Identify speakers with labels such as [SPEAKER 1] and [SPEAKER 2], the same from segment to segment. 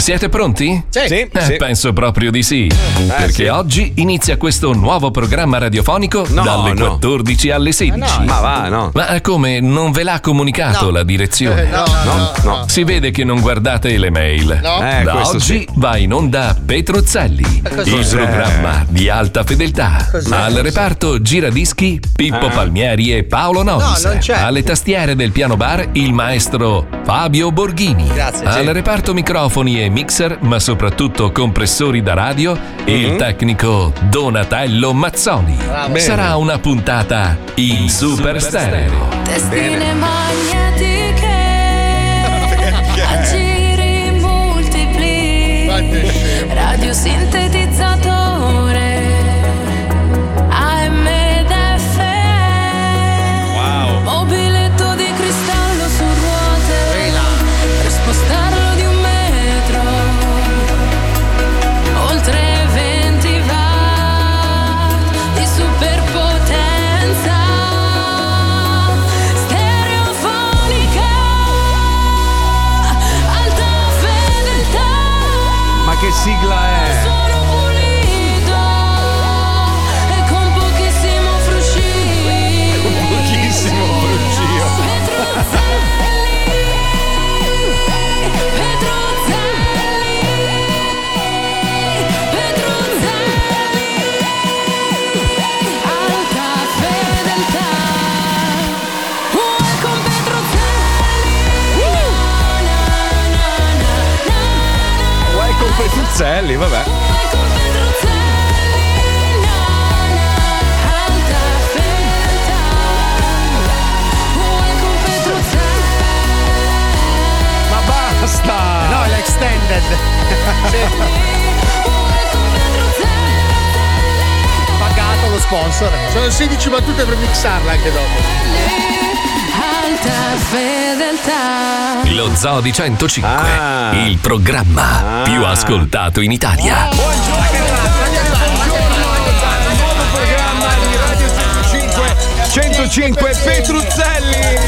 [SPEAKER 1] Siete pronti?
[SPEAKER 2] Sì.
[SPEAKER 3] Sì,
[SPEAKER 1] Eh,
[SPEAKER 3] sì.
[SPEAKER 1] Penso proprio di sì. perché
[SPEAKER 3] sì.
[SPEAKER 1] oggi inizia questo nuovo programma radiofonico
[SPEAKER 3] No,
[SPEAKER 1] dalle
[SPEAKER 3] no.
[SPEAKER 1] 14 alle 16.
[SPEAKER 3] Ma va, no.
[SPEAKER 1] Ma come non ve l'ha comunicato
[SPEAKER 2] No.
[SPEAKER 1] la direzione?
[SPEAKER 2] Eh, no, no, no, no.
[SPEAKER 1] Si vede che non guardate le mail.
[SPEAKER 2] No.
[SPEAKER 3] Eh,
[SPEAKER 1] da oggi
[SPEAKER 3] sì.
[SPEAKER 1] va in onda Petruzzelli,
[SPEAKER 2] cos'è?
[SPEAKER 1] il programma di alta fedeltà.
[SPEAKER 2] Cos'è?
[SPEAKER 1] Al reparto giradischi Pippo Palmieri e Paolo Novis.
[SPEAKER 2] No, non c'è.
[SPEAKER 1] Alle tastiere del piano bar il maestro Fabio Borghini.
[SPEAKER 2] Grazie,
[SPEAKER 1] Al
[SPEAKER 2] sì.
[SPEAKER 1] reparto microfoni e mixer, ma soprattutto compressori da radio, il tecnico Donatello Mazzoni.
[SPEAKER 2] Bravo.
[SPEAKER 1] Sarà una puntata in super stereo.
[SPEAKER 4] Testine magnetiche. A giri multipli. Radio sintetizzatore Petruzzelli
[SPEAKER 3] Ma basta!
[SPEAKER 2] No, è l'extended. Pagato lo sponsor. Sono 16 battute per mixarla anche dopo.
[SPEAKER 4] Alta fedeltà
[SPEAKER 1] Lo Zoo di 105,
[SPEAKER 3] Ah.
[SPEAKER 1] il programma più ascoltato in Italia.
[SPEAKER 3] programma di Radio 105 105 Petruzzelli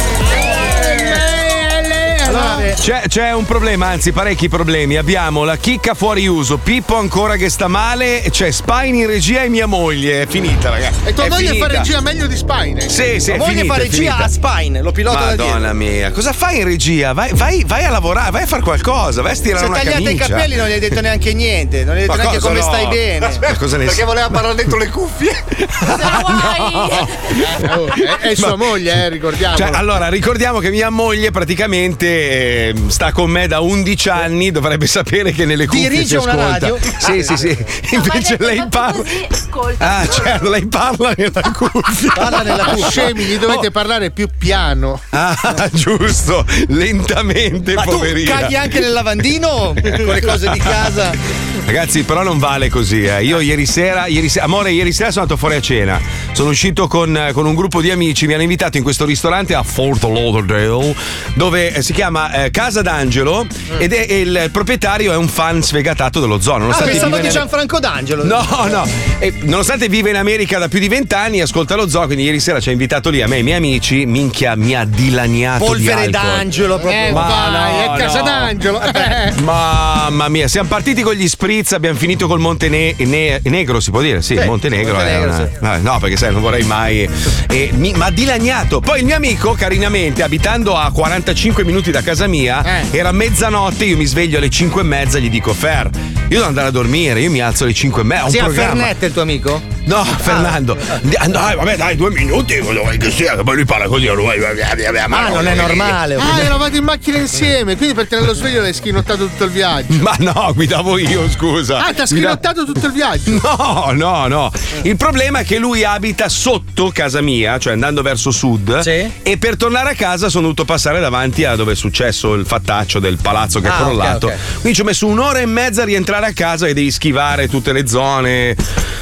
[SPEAKER 2] Allora,
[SPEAKER 3] c'è, c'è un problema, anzi parecchi problemi. Abbiamo la chicca fuori uso, Pippo ancora che sta male, c'è Spine in regia e mia moglie. È finita, ragazzi.
[SPEAKER 2] e tua
[SPEAKER 3] È
[SPEAKER 2] moglie
[SPEAKER 3] finita.
[SPEAKER 2] fa regia meglio di Spine.
[SPEAKER 3] Sì, sì, è
[SPEAKER 5] Moglie
[SPEAKER 3] finita,
[SPEAKER 5] fa regia a Spine, lo pilota.
[SPEAKER 3] Madonna mia, cosa fai in regia? Vai, vai- vai a lavorare, vai a fare qualcosa, vai a stirare
[SPEAKER 5] è
[SPEAKER 3] una
[SPEAKER 5] tagliata i
[SPEAKER 3] camicia.
[SPEAKER 5] capelli, non gli hai detto neanche niente. Non gli hai detto
[SPEAKER 3] Ma
[SPEAKER 5] neanche come
[SPEAKER 3] no?
[SPEAKER 5] stai bene.
[SPEAKER 3] Ma cosa ne
[SPEAKER 5] Perché voleva parlare dentro le cuffie.
[SPEAKER 2] Oh, è, è sua moglie, eh, ricordiamo.
[SPEAKER 3] Cioè, allora, ricordiamo che mia moglie praticamente eh, sta con me da 11 anni, dovrebbe sapere che nelle cuffie
[SPEAKER 5] Dirige
[SPEAKER 3] si
[SPEAKER 5] una
[SPEAKER 3] ascolta.
[SPEAKER 5] radio?
[SPEAKER 3] Sì, sì, sì. Invece lei parla. Ah, certo, lei parla nella cuffia.
[SPEAKER 5] Parla nella cuffia.
[SPEAKER 2] Scemi, gli dovete parlare più piano.
[SPEAKER 3] Ah, giusto, lentamente,
[SPEAKER 5] Ma tu
[SPEAKER 3] poverina.
[SPEAKER 5] caghi anche nel lavandino con le cose di casa.
[SPEAKER 3] Ragazzi, però non vale così. eh. Io ieri sera, ieri sera, amore, ieri sera sono andato fuori a cena. Sono uscito con, eh, con un gruppo di amici. Mi hanno invitato in questo ristorante a Fort Lauderdale, dove eh, si chiama eh, Casa d'Angelo. Ed è, il, proprietario è un fan sfegatato dello zoo.
[SPEAKER 5] Ah,
[SPEAKER 3] Nonostante
[SPEAKER 5] pensavo
[SPEAKER 3] viva
[SPEAKER 5] di
[SPEAKER 3] in-
[SPEAKER 5] Gianfranco D'Angelo.
[SPEAKER 3] No, no, E nonostante vive in America da più di vent'anni, ascolta lo zoo, quindi ieri sera ci ha invitato lì a me e ai miei amici, minchia, mi ha dilaniato
[SPEAKER 5] Polvere
[SPEAKER 3] di
[SPEAKER 5] d'angelo proprio.
[SPEAKER 2] Eh,
[SPEAKER 3] Ma
[SPEAKER 2] vai,
[SPEAKER 3] no,
[SPEAKER 2] è casa
[SPEAKER 3] no.
[SPEAKER 2] d'angelo. Eh.
[SPEAKER 3] Mamma mia, siamo partiti con gli spritz, abbiamo finito col Montenegro, si può dire? Sì,
[SPEAKER 5] Sì,
[SPEAKER 3] Montenegro. è
[SPEAKER 5] Montenegro,
[SPEAKER 3] una-
[SPEAKER 5] sì.
[SPEAKER 3] No, perché sai, non vorrei mai. E mi ha dilaniato. Poi il mio amico, carinamente, abitando a 45 minuti da casa mia,
[SPEAKER 2] Eh.
[SPEAKER 3] era mezzanotte, io mi sveglio alle 5 e mezza, gli dico Fer, io devo andare a dormire, io mi alzo alle 5 e mezza. un
[SPEAKER 5] Sì, a
[SPEAKER 3] programma.
[SPEAKER 5] Fernette il tuo amico?
[SPEAKER 3] No, Fernando. Di- ah, Dai, vabbè, dai, due minuti, vuoi che sia, che poi lui parla così, lui
[SPEAKER 5] Ah, non è normale.
[SPEAKER 2] Ah, eravate in macchina insieme, quindi per tenerlo sveglio l'hai schinottato tutto il viaggio.
[SPEAKER 3] Ma no, guidavo io, scusa.
[SPEAKER 2] Ah, ti ha
[SPEAKER 3] Guida-
[SPEAKER 2] schinottato tutto il viaggio.
[SPEAKER 3] No, no, no. Il problema è che lui abita sotto casa mia, cioè andando verso sud.
[SPEAKER 5] Sì.
[SPEAKER 3] E per tornare a casa sono dovuto passare davanti a dove è successo il fattaccio del palazzo che
[SPEAKER 5] Ah,
[SPEAKER 3] è crollato.
[SPEAKER 5] ok, ok.
[SPEAKER 3] Quindi ci ho messo un'ora e mezza a rientrare a casa e devi schivare tutte le zone.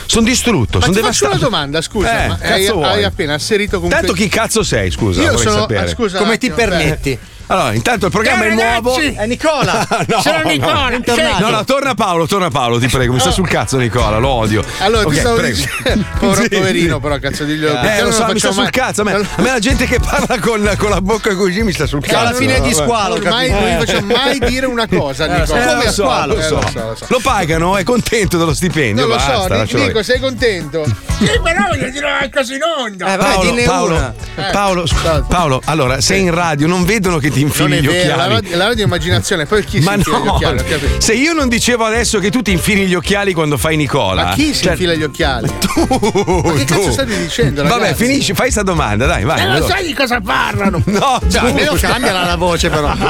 [SPEAKER 3] Sono distrutto,
[SPEAKER 2] Ma
[SPEAKER 3] sono
[SPEAKER 2] ti faccio
[SPEAKER 3] devastato.
[SPEAKER 2] una domanda, scusa.
[SPEAKER 3] Eh,
[SPEAKER 2] hai, hai appena asserito con
[SPEAKER 3] Tanto chi cazzo sei, scusa?
[SPEAKER 2] Io sono.
[SPEAKER 3] sapere.
[SPEAKER 2] ah, scusa,
[SPEAKER 5] Come ti
[SPEAKER 2] attimo,
[SPEAKER 5] permetti?
[SPEAKER 3] Allora, intanto il programma è nuovo.
[SPEAKER 5] È Nicola.
[SPEAKER 3] No,
[SPEAKER 2] Sono
[SPEAKER 3] no.
[SPEAKER 2] Nicola,
[SPEAKER 5] bentornato.
[SPEAKER 3] No, no, torna Paolo, torna Paolo, ti prego. Mi sta sul cazzo, Nicola, lo odio.
[SPEAKER 2] Allora,
[SPEAKER 3] Ok,
[SPEAKER 2] ti stavo
[SPEAKER 3] prego.
[SPEAKER 2] dicendo. Povero
[SPEAKER 3] Sì,
[SPEAKER 2] poverino,
[SPEAKER 3] sì.
[SPEAKER 2] però, cazzo di gli
[SPEAKER 3] Eh, lo so, mi sta sul cazzo. A me, a me la gente che parla con, con la bocca così mi sta sul cazzo.
[SPEAKER 5] alla fine di squalo,
[SPEAKER 2] Ormai
[SPEAKER 5] capito?
[SPEAKER 2] non gli facciamo mai dire una cosa,
[SPEAKER 5] Eh,
[SPEAKER 2] Nicola.
[SPEAKER 5] eh,
[SPEAKER 3] Eh,
[SPEAKER 5] Come
[SPEAKER 3] lo
[SPEAKER 5] a
[SPEAKER 3] so,
[SPEAKER 5] squalo?
[SPEAKER 3] lo
[SPEAKER 2] Eh,
[SPEAKER 3] so.
[SPEAKER 2] lo so, lo so.
[SPEAKER 3] Pagano, è contento dello stipendio.
[SPEAKER 2] Non lo
[SPEAKER 3] basta,
[SPEAKER 2] so, Ni-
[SPEAKER 3] lascialo
[SPEAKER 2] Nico,
[SPEAKER 3] lì.
[SPEAKER 2] sei contento? Sì, però voglio dire una cosa in onda.
[SPEAKER 5] Eh, vai,
[SPEAKER 3] Paolo, Paolo,
[SPEAKER 5] una.
[SPEAKER 3] Paolo, scu- Paolo, allora sei in radio, non vedono che ti
[SPEAKER 2] Non
[SPEAKER 3] infili
[SPEAKER 2] è
[SPEAKER 3] gli
[SPEAKER 2] vero, la
[SPEAKER 3] occhiali.
[SPEAKER 2] radio, la radio è immaginazione, poi chi
[SPEAKER 3] Ma
[SPEAKER 2] si infila gli
[SPEAKER 3] no,
[SPEAKER 2] occhiali?
[SPEAKER 3] Se io non dicevo adesso che tu ti infili gli occhiali quando fai Nicola.
[SPEAKER 2] Ma chi si
[SPEAKER 3] cioè,
[SPEAKER 2] infila gli occhiali?
[SPEAKER 3] Tu,
[SPEAKER 2] Ma che
[SPEAKER 3] tu.
[SPEAKER 2] cazzo state dicendo,
[SPEAKER 3] Vabbè,
[SPEAKER 2] ragazzi?
[SPEAKER 3] finisci, fai sta domanda, dai, vai.
[SPEAKER 2] Eh, non
[SPEAKER 3] veloce.
[SPEAKER 2] sai di cosa parlano.
[SPEAKER 3] No,
[SPEAKER 5] Cioè, almeno cambiala la voce, però.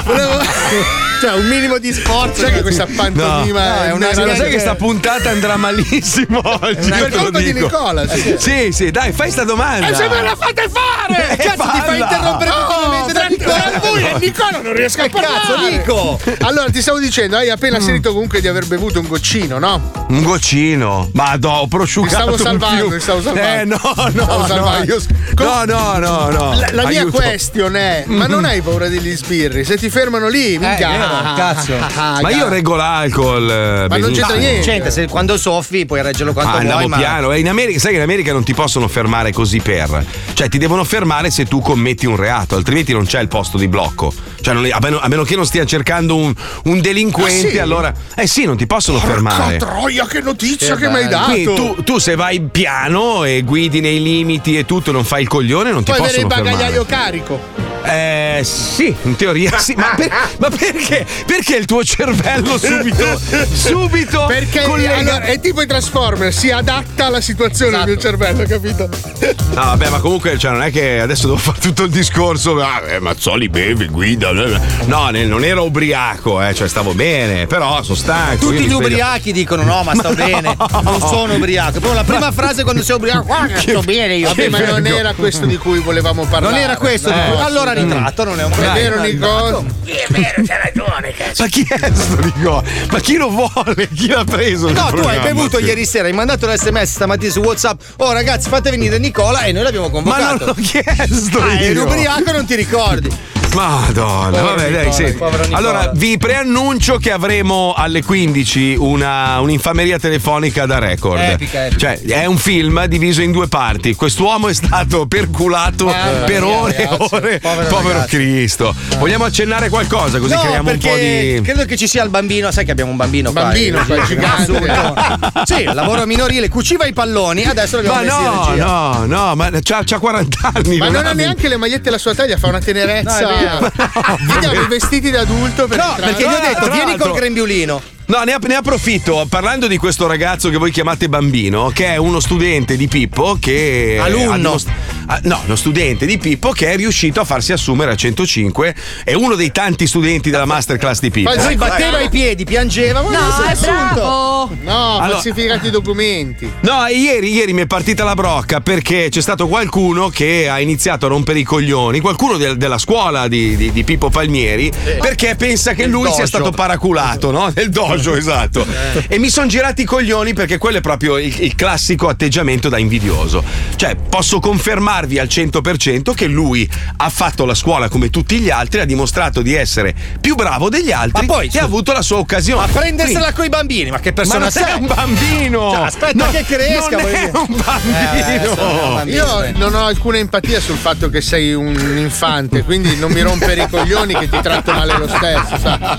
[SPEAKER 5] Cioè, un minimo di sforzo.
[SPEAKER 2] Sai che questa pantomima
[SPEAKER 5] No, è una
[SPEAKER 3] Ma
[SPEAKER 2] nera-
[SPEAKER 3] sai che sta puntata andrà malissimo oggi?
[SPEAKER 2] per
[SPEAKER 3] lo
[SPEAKER 2] colpa di. Nicola, sì.
[SPEAKER 3] Sì, sì, dai, fai sta domanda.
[SPEAKER 2] E se me la fate fare!
[SPEAKER 3] Eh,
[SPEAKER 5] Cazzo, ti fai interrompere continuamente da Nicola.
[SPEAKER 2] e Nicola non riesco a
[SPEAKER 5] Che cazzo,
[SPEAKER 2] parlare.
[SPEAKER 5] Nico?
[SPEAKER 2] Allora, ti stavo dicendo, hai appena asserito comunque di aver bevuto un goccino, no?
[SPEAKER 3] Un goccino. Ma no, ho prosciugato.
[SPEAKER 2] Mi stavo salvando, mi stavo salvando.
[SPEAKER 3] Eh, no, no,
[SPEAKER 2] stavo
[SPEAKER 3] no,
[SPEAKER 2] salvando.
[SPEAKER 3] io- no, no, no, no.
[SPEAKER 2] La, la mia question è: ma non hai paura degli sbirri? Se ti fermano lì, minchia.
[SPEAKER 5] vero, cazzo.
[SPEAKER 2] ah,
[SPEAKER 3] Ma io reggo l'alcol. eh,
[SPEAKER 2] Ma non
[SPEAKER 3] benissimo.
[SPEAKER 2] c'entra niente.
[SPEAKER 5] Gente, se quando soffi puoi reggerlo quanto
[SPEAKER 3] Ah,
[SPEAKER 5] vuoi,
[SPEAKER 3] andavo
[SPEAKER 5] ma
[SPEAKER 3] piano. Eh, in America, sai che in America non ti possono fermare così per. Cioè, ti devono fermare se tu commetti un reato, altrimenti non c'è il posto di blocco. Cioè, non- a, meno, a meno che non stia cercando un, un delinquente,
[SPEAKER 2] Ah, sì?
[SPEAKER 3] allora. Eh sì, non ti possono fermare.
[SPEAKER 2] Porca troia, che notizia che, mi hai dato!
[SPEAKER 3] Quindi tu, tu se vai piano e guidi nei limiti e tutto, non fai il coglione, non ti
[SPEAKER 2] Puoi avere il
[SPEAKER 3] possono fermare.
[SPEAKER 2] bagagliaio carico.
[SPEAKER 3] Eh sì, in teoria sì, ma, per- ma perché? Perché il tuo cervello subito subito
[SPEAKER 2] Perché
[SPEAKER 3] collega-
[SPEAKER 2] allora, è tipo i Transformer, si adatta alla situazione il mio cervello, capito?
[SPEAKER 3] No, vabbè, ma comunque cioè, non è che adesso devo fare tutto il discorso. Ah, eh, Mazzoli beve, guida. No, ne- non ero ubriaco, eh, cioè stavo bene, però sono stanco. io
[SPEAKER 5] Tutti
[SPEAKER 3] mi
[SPEAKER 5] gli
[SPEAKER 3] sveglio-
[SPEAKER 5] ubriachi dicono no, ma sto bene, non sono ubriaco. Però la prima frase quando sei ubriaco, guarda, sto bene io.
[SPEAKER 2] Vabbè, ma non era questo di cui volevamo parlare.
[SPEAKER 5] Non era questo, di cui- allora ritratto, non è un
[SPEAKER 2] È
[SPEAKER 5] problema.
[SPEAKER 2] vero, Nico?
[SPEAKER 3] Ma chi è sto Nico? Ma chi lo vuole? Chi l'ha preso?
[SPEAKER 5] No, tu hai bevuto ieri sera, hai mandato l'SMS stamattina su WhatsApp. Oh, ragazzi, fate venire Nicola e noi l'abbiamo
[SPEAKER 3] Ma
[SPEAKER 5] convocato.
[SPEAKER 3] non l'ho chiesto.
[SPEAKER 5] Ah, eri ubriaco non ti ricordi.
[SPEAKER 3] Madonna,
[SPEAKER 5] Povero
[SPEAKER 3] vabbè, dai,
[SPEAKER 5] Nicola,
[SPEAKER 3] sì. Allora, vi preannuncio che avremo alle 15 una, un'infameria telefonica da record.
[SPEAKER 5] Epica, epica.
[SPEAKER 3] Cioè, è un film diviso in due parti. Quest'uomo è stato perculato
[SPEAKER 2] Mamma
[SPEAKER 3] per
[SPEAKER 2] mia,
[SPEAKER 3] ore e ore.
[SPEAKER 5] povero
[SPEAKER 3] Povero. Cristo. Vogliamo accennare qualcosa così
[SPEAKER 5] no,
[SPEAKER 3] creiamo un po' di.
[SPEAKER 5] credo che ci sia il bambino, sai che abbiamo un bambino qua.
[SPEAKER 2] Bambino,
[SPEAKER 5] eh,
[SPEAKER 2] qua,
[SPEAKER 5] eh,
[SPEAKER 2] gigante.
[SPEAKER 5] sì, lavoro minorile, cuciva i palloni, adesso l'abbiamo
[SPEAKER 3] Ma no, no, no, ma c'ha, c'ha 40 anni.
[SPEAKER 2] Ma non ha
[SPEAKER 3] ha
[SPEAKER 2] neanche le magliette alla sua taglia, fa una tenerezza.
[SPEAKER 5] No,
[SPEAKER 2] Vediamo i vestiti da adulto per
[SPEAKER 5] No,
[SPEAKER 2] entrare.
[SPEAKER 5] perché gli ho
[SPEAKER 3] Tra
[SPEAKER 5] detto, vieni
[SPEAKER 3] l'altro-
[SPEAKER 5] col grembiulino.
[SPEAKER 3] No, ne, ne approfitto parlando di questo ragazzo che voi chiamate bambino, che è uno studente di Pippo che.
[SPEAKER 5] Alunno.
[SPEAKER 3] ha dimost- ah, no, uno studente di Pippo che è riuscito a farsi assumere a 105. È uno dei tanti studenti della masterclass di Pippo.
[SPEAKER 2] Fa-
[SPEAKER 5] Poi batteva i piedi, piangeva. ma
[SPEAKER 6] No,
[SPEAKER 5] non
[SPEAKER 6] è
[SPEAKER 5] assunto.
[SPEAKER 6] bravo!
[SPEAKER 2] No,
[SPEAKER 3] Allora-
[SPEAKER 2] falsificati i documenti.
[SPEAKER 3] No, e ieri, ieri mi è partita la brocca perché c'è stato qualcuno che ha iniziato a rompere i coglioni, qualcuno del- della scuola di, di- di Pippo Palmieri, perché pensa che lui sia
[SPEAKER 5] dojo.
[SPEAKER 3] stato paraculato, no? Nel dojo, esatto. E mi sono girati i coglioni perché quello è proprio il, il classico atteggiamento da invidioso. Cioè, posso confermarvi al 100% che lui ha fatto la scuola come tutti gli altri, ha dimostrato di essere più bravo degli altri
[SPEAKER 5] Ma poi,
[SPEAKER 3] e
[SPEAKER 5] scusa,
[SPEAKER 3] ha avuto la sua occasione.
[SPEAKER 5] A prendersela
[SPEAKER 3] Quindi-
[SPEAKER 5] coi bambini, ma che
[SPEAKER 3] ma
[SPEAKER 5] persona
[SPEAKER 3] non
[SPEAKER 5] sei?
[SPEAKER 3] è un bambino!
[SPEAKER 5] Cioè, aspetta che cresca,
[SPEAKER 3] Non è un
[SPEAKER 5] Eh,
[SPEAKER 3] bambino!
[SPEAKER 5] bambino.
[SPEAKER 2] Io non ho alcuna empatia sul fatto che sei un infante, quindi non mi rompere i coglioni che ti tratto male lo stesso, sa?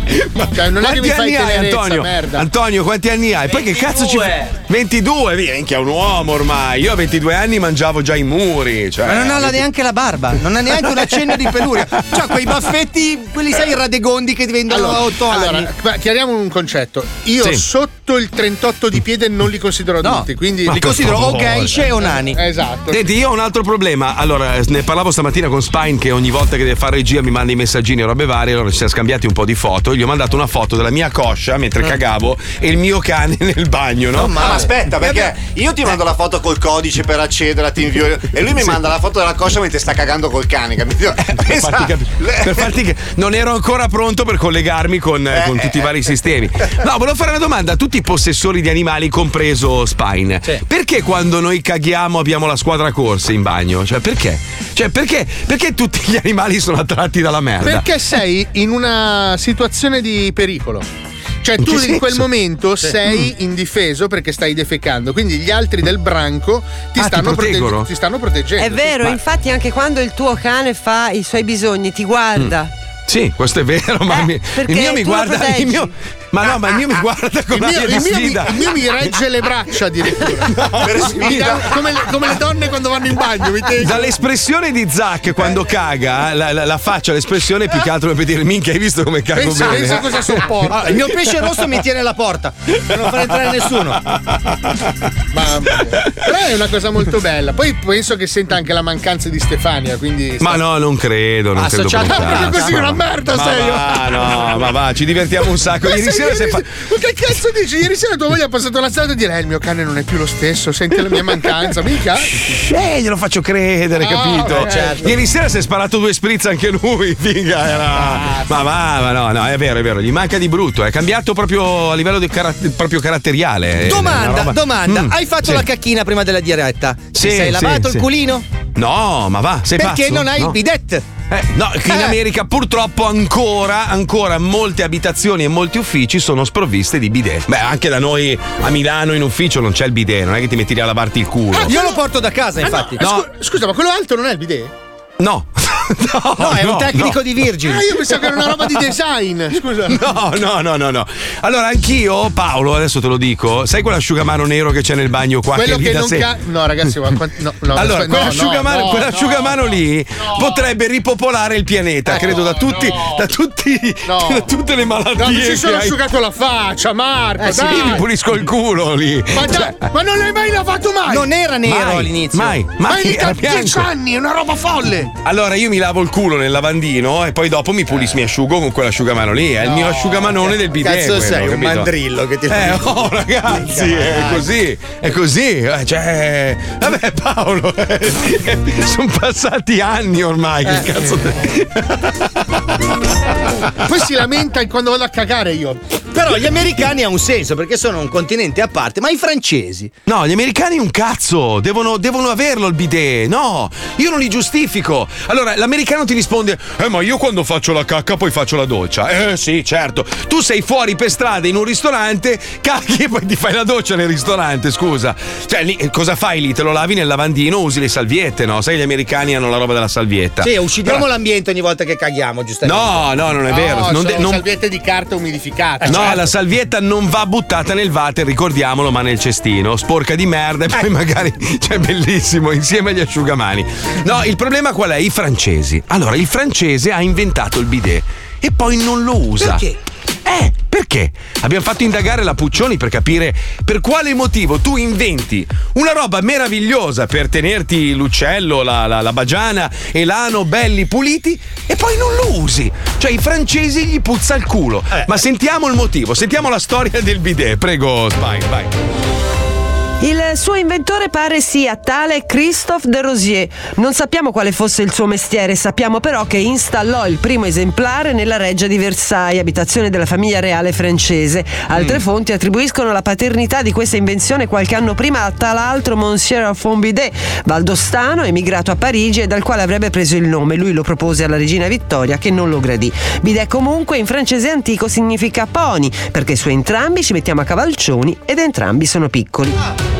[SPEAKER 2] Cioè, non è che
[SPEAKER 3] Quanti
[SPEAKER 2] mi fai
[SPEAKER 3] anni hai,
[SPEAKER 2] tenerezza,
[SPEAKER 3] Antonio?
[SPEAKER 2] merda.
[SPEAKER 3] Antonio, quanti anni hai? Poi che cazzo ci fai? 22, via, minchia, è un uomo ormai. Io a 22 anni mangiavo già i muri. Cioè,
[SPEAKER 5] Ma non ha la- neanche la barba, non ha neanche un accenno di peluria. Cioè, quei baffetti, quelli sai, radegondi che diventano a 8 anni.
[SPEAKER 2] allora, ma chiariamo un concetto. Io
[SPEAKER 3] Sì.
[SPEAKER 2] sotto il 38 di piede non li considero
[SPEAKER 5] No,
[SPEAKER 2] adulti, quindi
[SPEAKER 3] Ma
[SPEAKER 5] li considero o geishe o nani.
[SPEAKER 2] Esatto.
[SPEAKER 3] Senti, io ho un altro problema. Allora, eh, ne parlavo stamattina con Spine che ogni volta che deve fare regia mi manda i messaggini e robe varie. Allora ci siamo scambiati un po' di foto. Gli ho mandato una foto della mia coscia mentre cagavo e il mio cane nel bagno, no?
[SPEAKER 6] Ma aspetta, perché io ti mando la foto col codice per accedere a TeamViewer e lui mi manda la foto della coscia mentre sta cagando col cane, capito?
[SPEAKER 3] per farti, capi- per farti che non ero ancora pronto per collegarmi con, eh, con tutti i vari sistemi. No, volevo fare una domanda a tutti i possessori di animali, compreso Spine. Perché quando noi caghiamo abbiamo la squadra corse in bagno? Cioè, perché? Cioè, perché, perché tutti gli animali sono attratti dalla merda?
[SPEAKER 2] Perché sei in una situazione di pericolo. Cioè,
[SPEAKER 3] In
[SPEAKER 2] tu in quel momento sei indifeso perché stai defecando, quindi gli altri del branco ti,
[SPEAKER 3] Ah, ti
[SPEAKER 2] stanno,
[SPEAKER 3] proteggono?
[SPEAKER 2] ti stanno proteggendo.
[SPEAKER 7] È vero,
[SPEAKER 3] Ma-
[SPEAKER 7] infatti anche quando il tuo cane fa i suoi bisogni ti guarda.
[SPEAKER 3] Sì, questo è vero, ma
[SPEAKER 7] Eh,
[SPEAKER 3] mi- il mio mi guarda. Il mio, ma no, ma il mio mi guarda con
[SPEAKER 2] Il mio, il mio mi, il mio mi regge le braccia addirittura.
[SPEAKER 6] per
[SPEAKER 2] Mi
[SPEAKER 6] sfida.
[SPEAKER 2] come, le, come le donne quando vanno in bagno.
[SPEAKER 3] Dall'espressione di Zack quando caga, la, la- la faccia, l'espressione più che altro per dire minchia, hai visto come cago
[SPEAKER 2] Pensa,
[SPEAKER 3] bene?
[SPEAKER 2] pensa cosa sopporta.
[SPEAKER 5] Ah, il mio pesce rosso mi tiene alla porta per non far entrare nessuno.
[SPEAKER 2] Ma, però è una cosa molto bella. Poi penso che senta anche la mancanza di Stefania, quindi.
[SPEAKER 3] Ma no, non credo, non credo
[SPEAKER 5] Associato-
[SPEAKER 3] per
[SPEAKER 2] Ah, proprio così una merda
[SPEAKER 3] ma
[SPEAKER 2] sei
[SPEAKER 3] va, no, ma va, ci divertiamo un sacco.
[SPEAKER 2] Ma
[SPEAKER 3] Ieri
[SPEAKER 2] sai,
[SPEAKER 3] sera si è fa-
[SPEAKER 2] Ma che cazzo dici? Ieri sera tua moglie ha passato la strada e dire: Eh, il mio cane non è più lo stesso, sente la mia mancanza. Mica?
[SPEAKER 3] Eh, glielo faccio credere,
[SPEAKER 2] Ah,
[SPEAKER 3] capito?
[SPEAKER 2] beh, certo.
[SPEAKER 3] Ieri sera si è sparato due spritz anche lui, figa. Era... Ma va, ma no, no, è vero, è vero, gli manca di brutto. È cambiato proprio a livello di cara- proprio caratteriale. Una
[SPEAKER 5] Domanda,
[SPEAKER 3] roba-
[SPEAKER 5] domanda.
[SPEAKER 3] Mm,
[SPEAKER 5] Hai fatto
[SPEAKER 3] sì.
[SPEAKER 5] la cacchina prima della diretta?
[SPEAKER 3] Sì,
[SPEAKER 5] Ti sei lavato
[SPEAKER 3] sì.
[SPEAKER 5] il culino?
[SPEAKER 3] No, ma va, sei
[SPEAKER 5] Perché
[SPEAKER 3] pazzo?
[SPEAKER 5] non hai
[SPEAKER 3] No.
[SPEAKER 5] il bidet?
[SPEAKER 3] Eh, no, in
[SPEAKER 5] Eh.
[SPEAKER 3] America purtroppo ancora, ancora molte abitazioni e molti uffici sono sprovviste di bidet. Beh, anche da noi a Milano in ufficio non c'è il bidet, non è che ti metti lì a lavarti il culo.
[SPEAKER 5] Io lo porto da casa, infatti.
[SPEAKER 2] Eh, scu- scusa, ma quello alto non è il bidet?
[SPEAKER 3] No. No,
[SPEAKER 5] No, è un tecnico
[SPEAKER 3] no.
[SPEAKER 5] di Virgin.
[SPEAKER 2] Ah, io pensavo che era una roba di design. Scusa.
[SPEAKER 3] No, no, no, no, no. Allora, anch'io, Paolo, adesso te lo dico, sai quell'asciugamano nero che c'è nel bagno qua
[SPEAKER 2] Quello
[SPEAKER 3] che,
[SPEAKER 2] che non
[SPEAKER 3] se-
[SPEAKER 2] ca- No, ragazzi, ma quant- no, no,
[SPEAKER 3] Allora,
[SPEAKER 2] no,
[SPEAKER 3] quell'asciugamano,
[SPEAKER 2] no,
[SPEAKER 3] quell'asciugamano
[SPEAKER 2] no,
[SPEAKER 3] lì potrebbe ripopolare il pianeta, credo, da tutti, da tutti, da tutte le malattie.
[SPEAKER 2] No, mi si sono
[SPEAKER 3] hai.
[SPEAKER 2] asciugato la faccia, Marco.
[SPEAKER 3] Eh sì, mi pulisco il culo lì.
[SPEAKER 2] Ma,
[SPEAKER 3] Cioè,
[SPEAKER 2] ma non l'hai mai lavato mai?
[SPEAKER 5] Non era nero
[SPEAKER 3] mai,
[SPEAKER 5] all'inizio.
[SPEAKER 3] Mai,
[SPEAKER 2] Ma
[SPEAKER 3] mai. era
[SPEAKER 2] da 10
[SPEAKER 3] bianco.
[SPEAKER 2] anni, è una roba folle.
[SPEAKER 3] Allora io mi lavo il culo nel lavandino e poi dopo mi pulis, mi asciugo con quell'asciugamano lì. È il mio asciugamanone del bidet.
[SPEAKER 5] Cazzo
[SPEAKER 3] quello,
[SPEAKER 5] sei, un
[SPEAKER 3] capito?
[SPEAKER 5] mandrillo che ti
[SPEAKER 3] Eh, oh ragazzi, è così, è così. eh, Cioè, vabbè, Paolo, sono passati anni ormai.
[SPEAKER 2] Eh.
[SPEAKER 3] Che cazzo te-
[SPEAKER 2] Poi si lamenta quando vado a cagare io.
[SPEAKER 5] Però gli americani ha un senso perché sono un continente a parte, ma i francesi?
[SPEAKER 3] No, gli americani un cazzo, devono, devono averlo il bidet. No, io non li giustifico. Allora, l'americano ti risponde: Eh, ma io quando faccio la cacca poi faccio la doccia. Eh, sì, certo. Tu sei fuori per strada in un ristorante, cacchi e poi ti fai la doccia nel ristorante, scusa. Cioè, lì, cosa fai lì? Te lo lavi nel lavandino, usi le salviette, no? Sai, gli americani hanno la roba della salvietta.
[SPEAKER 5] Sì, uccidiamo
[SPEAKER 3] Però-
[SPEAKER 5] l'ambiente ogni volta che caghiamo, giustamente.
[SPEAKER 3] No, no, non è vero.
[SPEAKER 2] No,
[SPEAKER 3] Non
[SPEAKER 2] sono
[SPEAKER 3] de- non-
[SPEAKER 2] salviette di carta umidificate.
[SPEAKER 3] No,
[SPEAKER 2] Certo.
[SPEAKER 3] la salvietta non va buttata nel water, ricordiamolo, ma nel cestino. Sporca di merda e poi magari. Cioè, bellissimo, insieme agli asciugamani. No, il problema qual è? I francesi. Allora, il francese ha inventato il bidet e poi non lo usa.
[SPEAKER 5] Perché?
[SPEAKER 3] Eh, perché? Abbiamo fatto indagare la Puccioni per capire per quale motivo tu inventi una roba meravigliosa per tenerti l'uccello, la, la, la bagiana e l'ano belli puliti e poi non lo usi. Cioè i francesi gli puzza il culo. Ma sentiamo il motivo, sentiamo la storia del bidet. Prego, Spike, vai.
[SPEAKER 7] Il suo inventore pare sia tale Christophe de Rosier. Non sappiamo quale fosse il suo mestiere, sappiamo però che installò il primo esemplare nella reggia di Versailles, abitazione della famiglia reale francese. Altre fonti attribuiscono la paternità di questa invenzione qualche anno prima a tal altro Monsieur Alphonse Bidet, valdostano, emigrato a Parigi e dal quale avrebbe preso il nome. Lui lo propose alla regina Vittoria che non lo gradì. Bidet comunque in francese antico significa pony, perché su entrambi ci mettiamo a cavalcioni ed entrambi sono piccoli.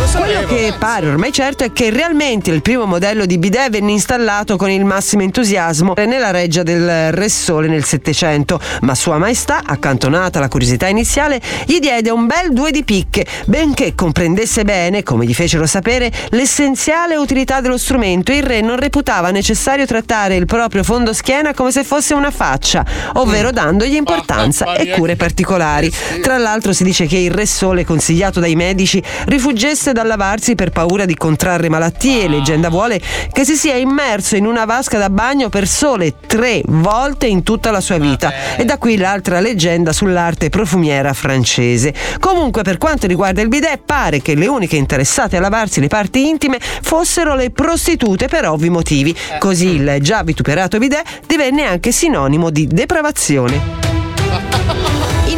[SPEAKER 7] Quello che pare ormai certo è che realmente il primo modello di bidet venne installato con il massimo entusiasmo nella reggia del Re Sole nel Settecento, ma Sua Maestà, accantonata la curiosità iniziale, gli diede un bel due di picche, benché comprendesse bene, come gli fecero sapere, l'essenziale utilità dello strumento. Il re non reputava necessario trattare il proprio fondo schiena come se fosse una faccia, ovvero dandogli importanza e cure particolari. Tra l'altro si dice che il Re Sole, consigliato dai medici, rifuggesse dal lavarsi per paura di contrarre malattie. Leggenda vuole che si sia immerso in una vasca da bagno per sole tre volte in tutta la sua vita. E da qui l'altra leggenda sull'arte profumiera francese. Comunque, per quanto riguarda il bidet, pare che le uniche interessate a lavarsi le parti intime fossero le prostitute per ovvi motivi. Così il già vituperato bidet divenne anche sinonimo di depravazione.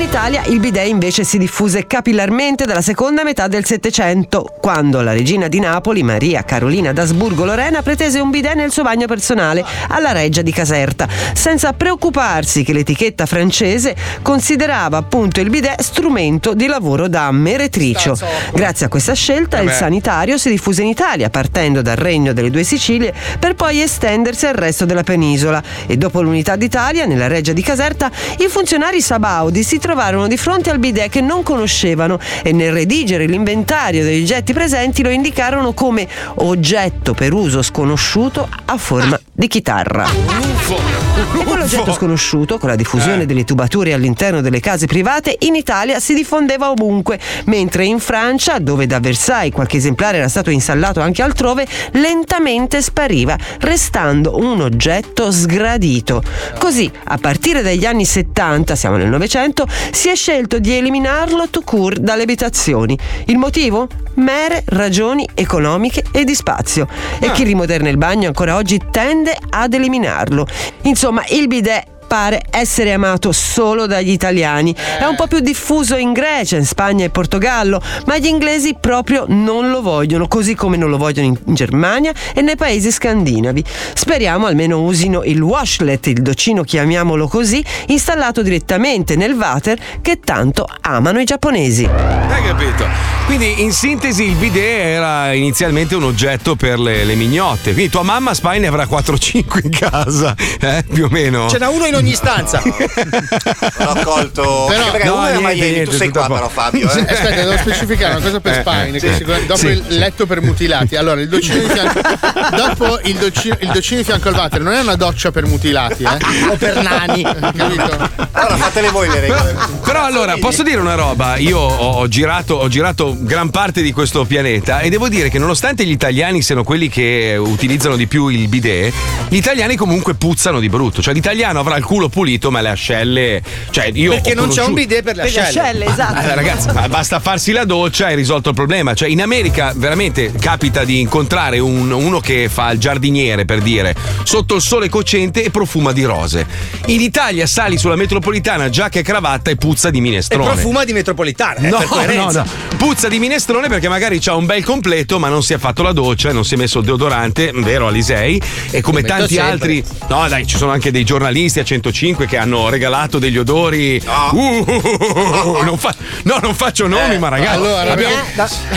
[SPEAKER 7] In Italia il bidet invece si diffuse capillarmente dalla seconda metà del Settecento, quando la regina di Napoli, Maria Carolina d'Asburgo-Lorena, pretese un bidet nel suo bagno personale alla reggia di Caserta, senza preoccuparsi che l'etichetta francese considerava appunto il bidet strumento di lavoro da meretricio. Grazie a questa scelta il
[SPEAKER 8] Vabbè.
[SPEAKER 7] sanitario si diffuse in Italia, partendo dal Regno delle Due Sicilie, per poi estendersi al resto della penisola. E dopo l'unità d'Italia, nella reggia di Caserta, i funzionari sabaudi si trovarono di fronte al bidet che non conoscevano e nel redigere l'inventario degli oggetti presenti lo indicarono come oggetto per uso sconosciuto a forma di chitarra. E quell'oggetto sconosciuto, con la diffusione delle tubature all'interno delle case private, in Italia si diffondeva ovunque, mentre in Francia, dove da Versailles qualche esemplare era stato installato anche altrove, lentamente spariva, restando un oggetto sgradito. Così, a partire dagli anni 70, siamo nel Novecento, si è scelto di eliminarlo tout court dalle abitazioni. Il motivo? Mere ragioni economiche e di spazio. E chi rimoderna il bagno ancora oggi tende ad eliminarlo. Insomma, il bidet pare essere amato solo dagli italiani. È un po' più diffuso in Grecia, in Spagna e Portogallo, ma gli inglesi proprio non lo vogliono, così come non lo vogliono in Germania e nei paesi scandinavi. Speriamo almeno usino il washlet, il docino chiamiamolo così, installato direttamente nel water che tanto amano i giapponesi.
[SPEAKER 3] Hai capito? Quindi in sintesi il bidet era inizialmente un oggetto per le, le mignotte. Quindi tua mamma Spy ne avrà 4-5 in casa, eh? più o meno.
[SPEAKER 5] Ce n'ha uno in ogni stanza.
[SPEAKER 6] L'ho colto.
[SPEAKER 2] Però-
[SPEAKER 6] perché
[SPEAKER 2] no, niente,
[SPEAKER 6] Miami,
[SPEAKER 2] niente,
[SPEAKER 6] tu sei qua
[SPEAKER 2] po-
[SPEAKER 6] però Fabio. Eh.
[SPEAKER 2] Aspetta, devo specificare una cosa per
[SPEAKER 6] Eh,
[SPEAKER 2] Spine. che
[SPEAKER 6] sì.
[SPEAKER 2] sicuramente- dopo
[SPEAKER 6] Sì.
[SPEAKER 2] il letto per mutilati. Allora, il docino di fianco. dopo il docino, il docino di fianco al water non è una doccia per mutilati, eh?
[SPEAKER 5] O per nani.
[SPEAKER 2] Capito?
[SPEAKER 6] Allora fatele voi le regole.
[SPEAKER 3] Però allora posso dire una roba? Io ho, ho girato, ho girato gran parte di questo pianeta e devo dire che nonostante gli italiani siano quelli che utilizzano di più il bidet, gli italiani comunque puzzano di brutto. Cioè l'italiano avrà il culo pulito, ma le ascelle. Cioè, io
[SPEAKER 5] Perché non c'è un bidet per le
[SPEAKER 7] Per le
[SPEAKER 5] ascelle.
[SPEAKER 7] ascelle, esatto.
[SPEAKER 3] Eh, ragazzi, ma basta farsi la doccia e hai risolto il problema. Cioè, in America veramente capita di incontrare un- uno che fa il giardiniere per dire sotto il sole cocente e profuma di rose. In Italia sali sulla metropolitana, giacca e cravatta e puzza di
[SPEAKER 5] E
[SPEAKER 3] minestrone.
[SPEAKER 5] profuma di metropolitana. eh,
[SPEAKER 3] No,
[SPEAKER 5] per
[SPEAKER 3] no, no. Puzza di minestrone perché magari c'ha un bel completo, ma non si è fatto la doccia, non si è messo il deodorante, vero Alisei? E come
[SPEAKER 2] metto
[SPEAKER 3] tanti altri. No, dai, ci sono anche dei giornalisti a 105 che hanno regalato degli odori. Uh, non fa- no, non faccio nomi, ma ragazzi.
[SPEAKER 2] Allora,
[SPEAKER 3] abbiamo-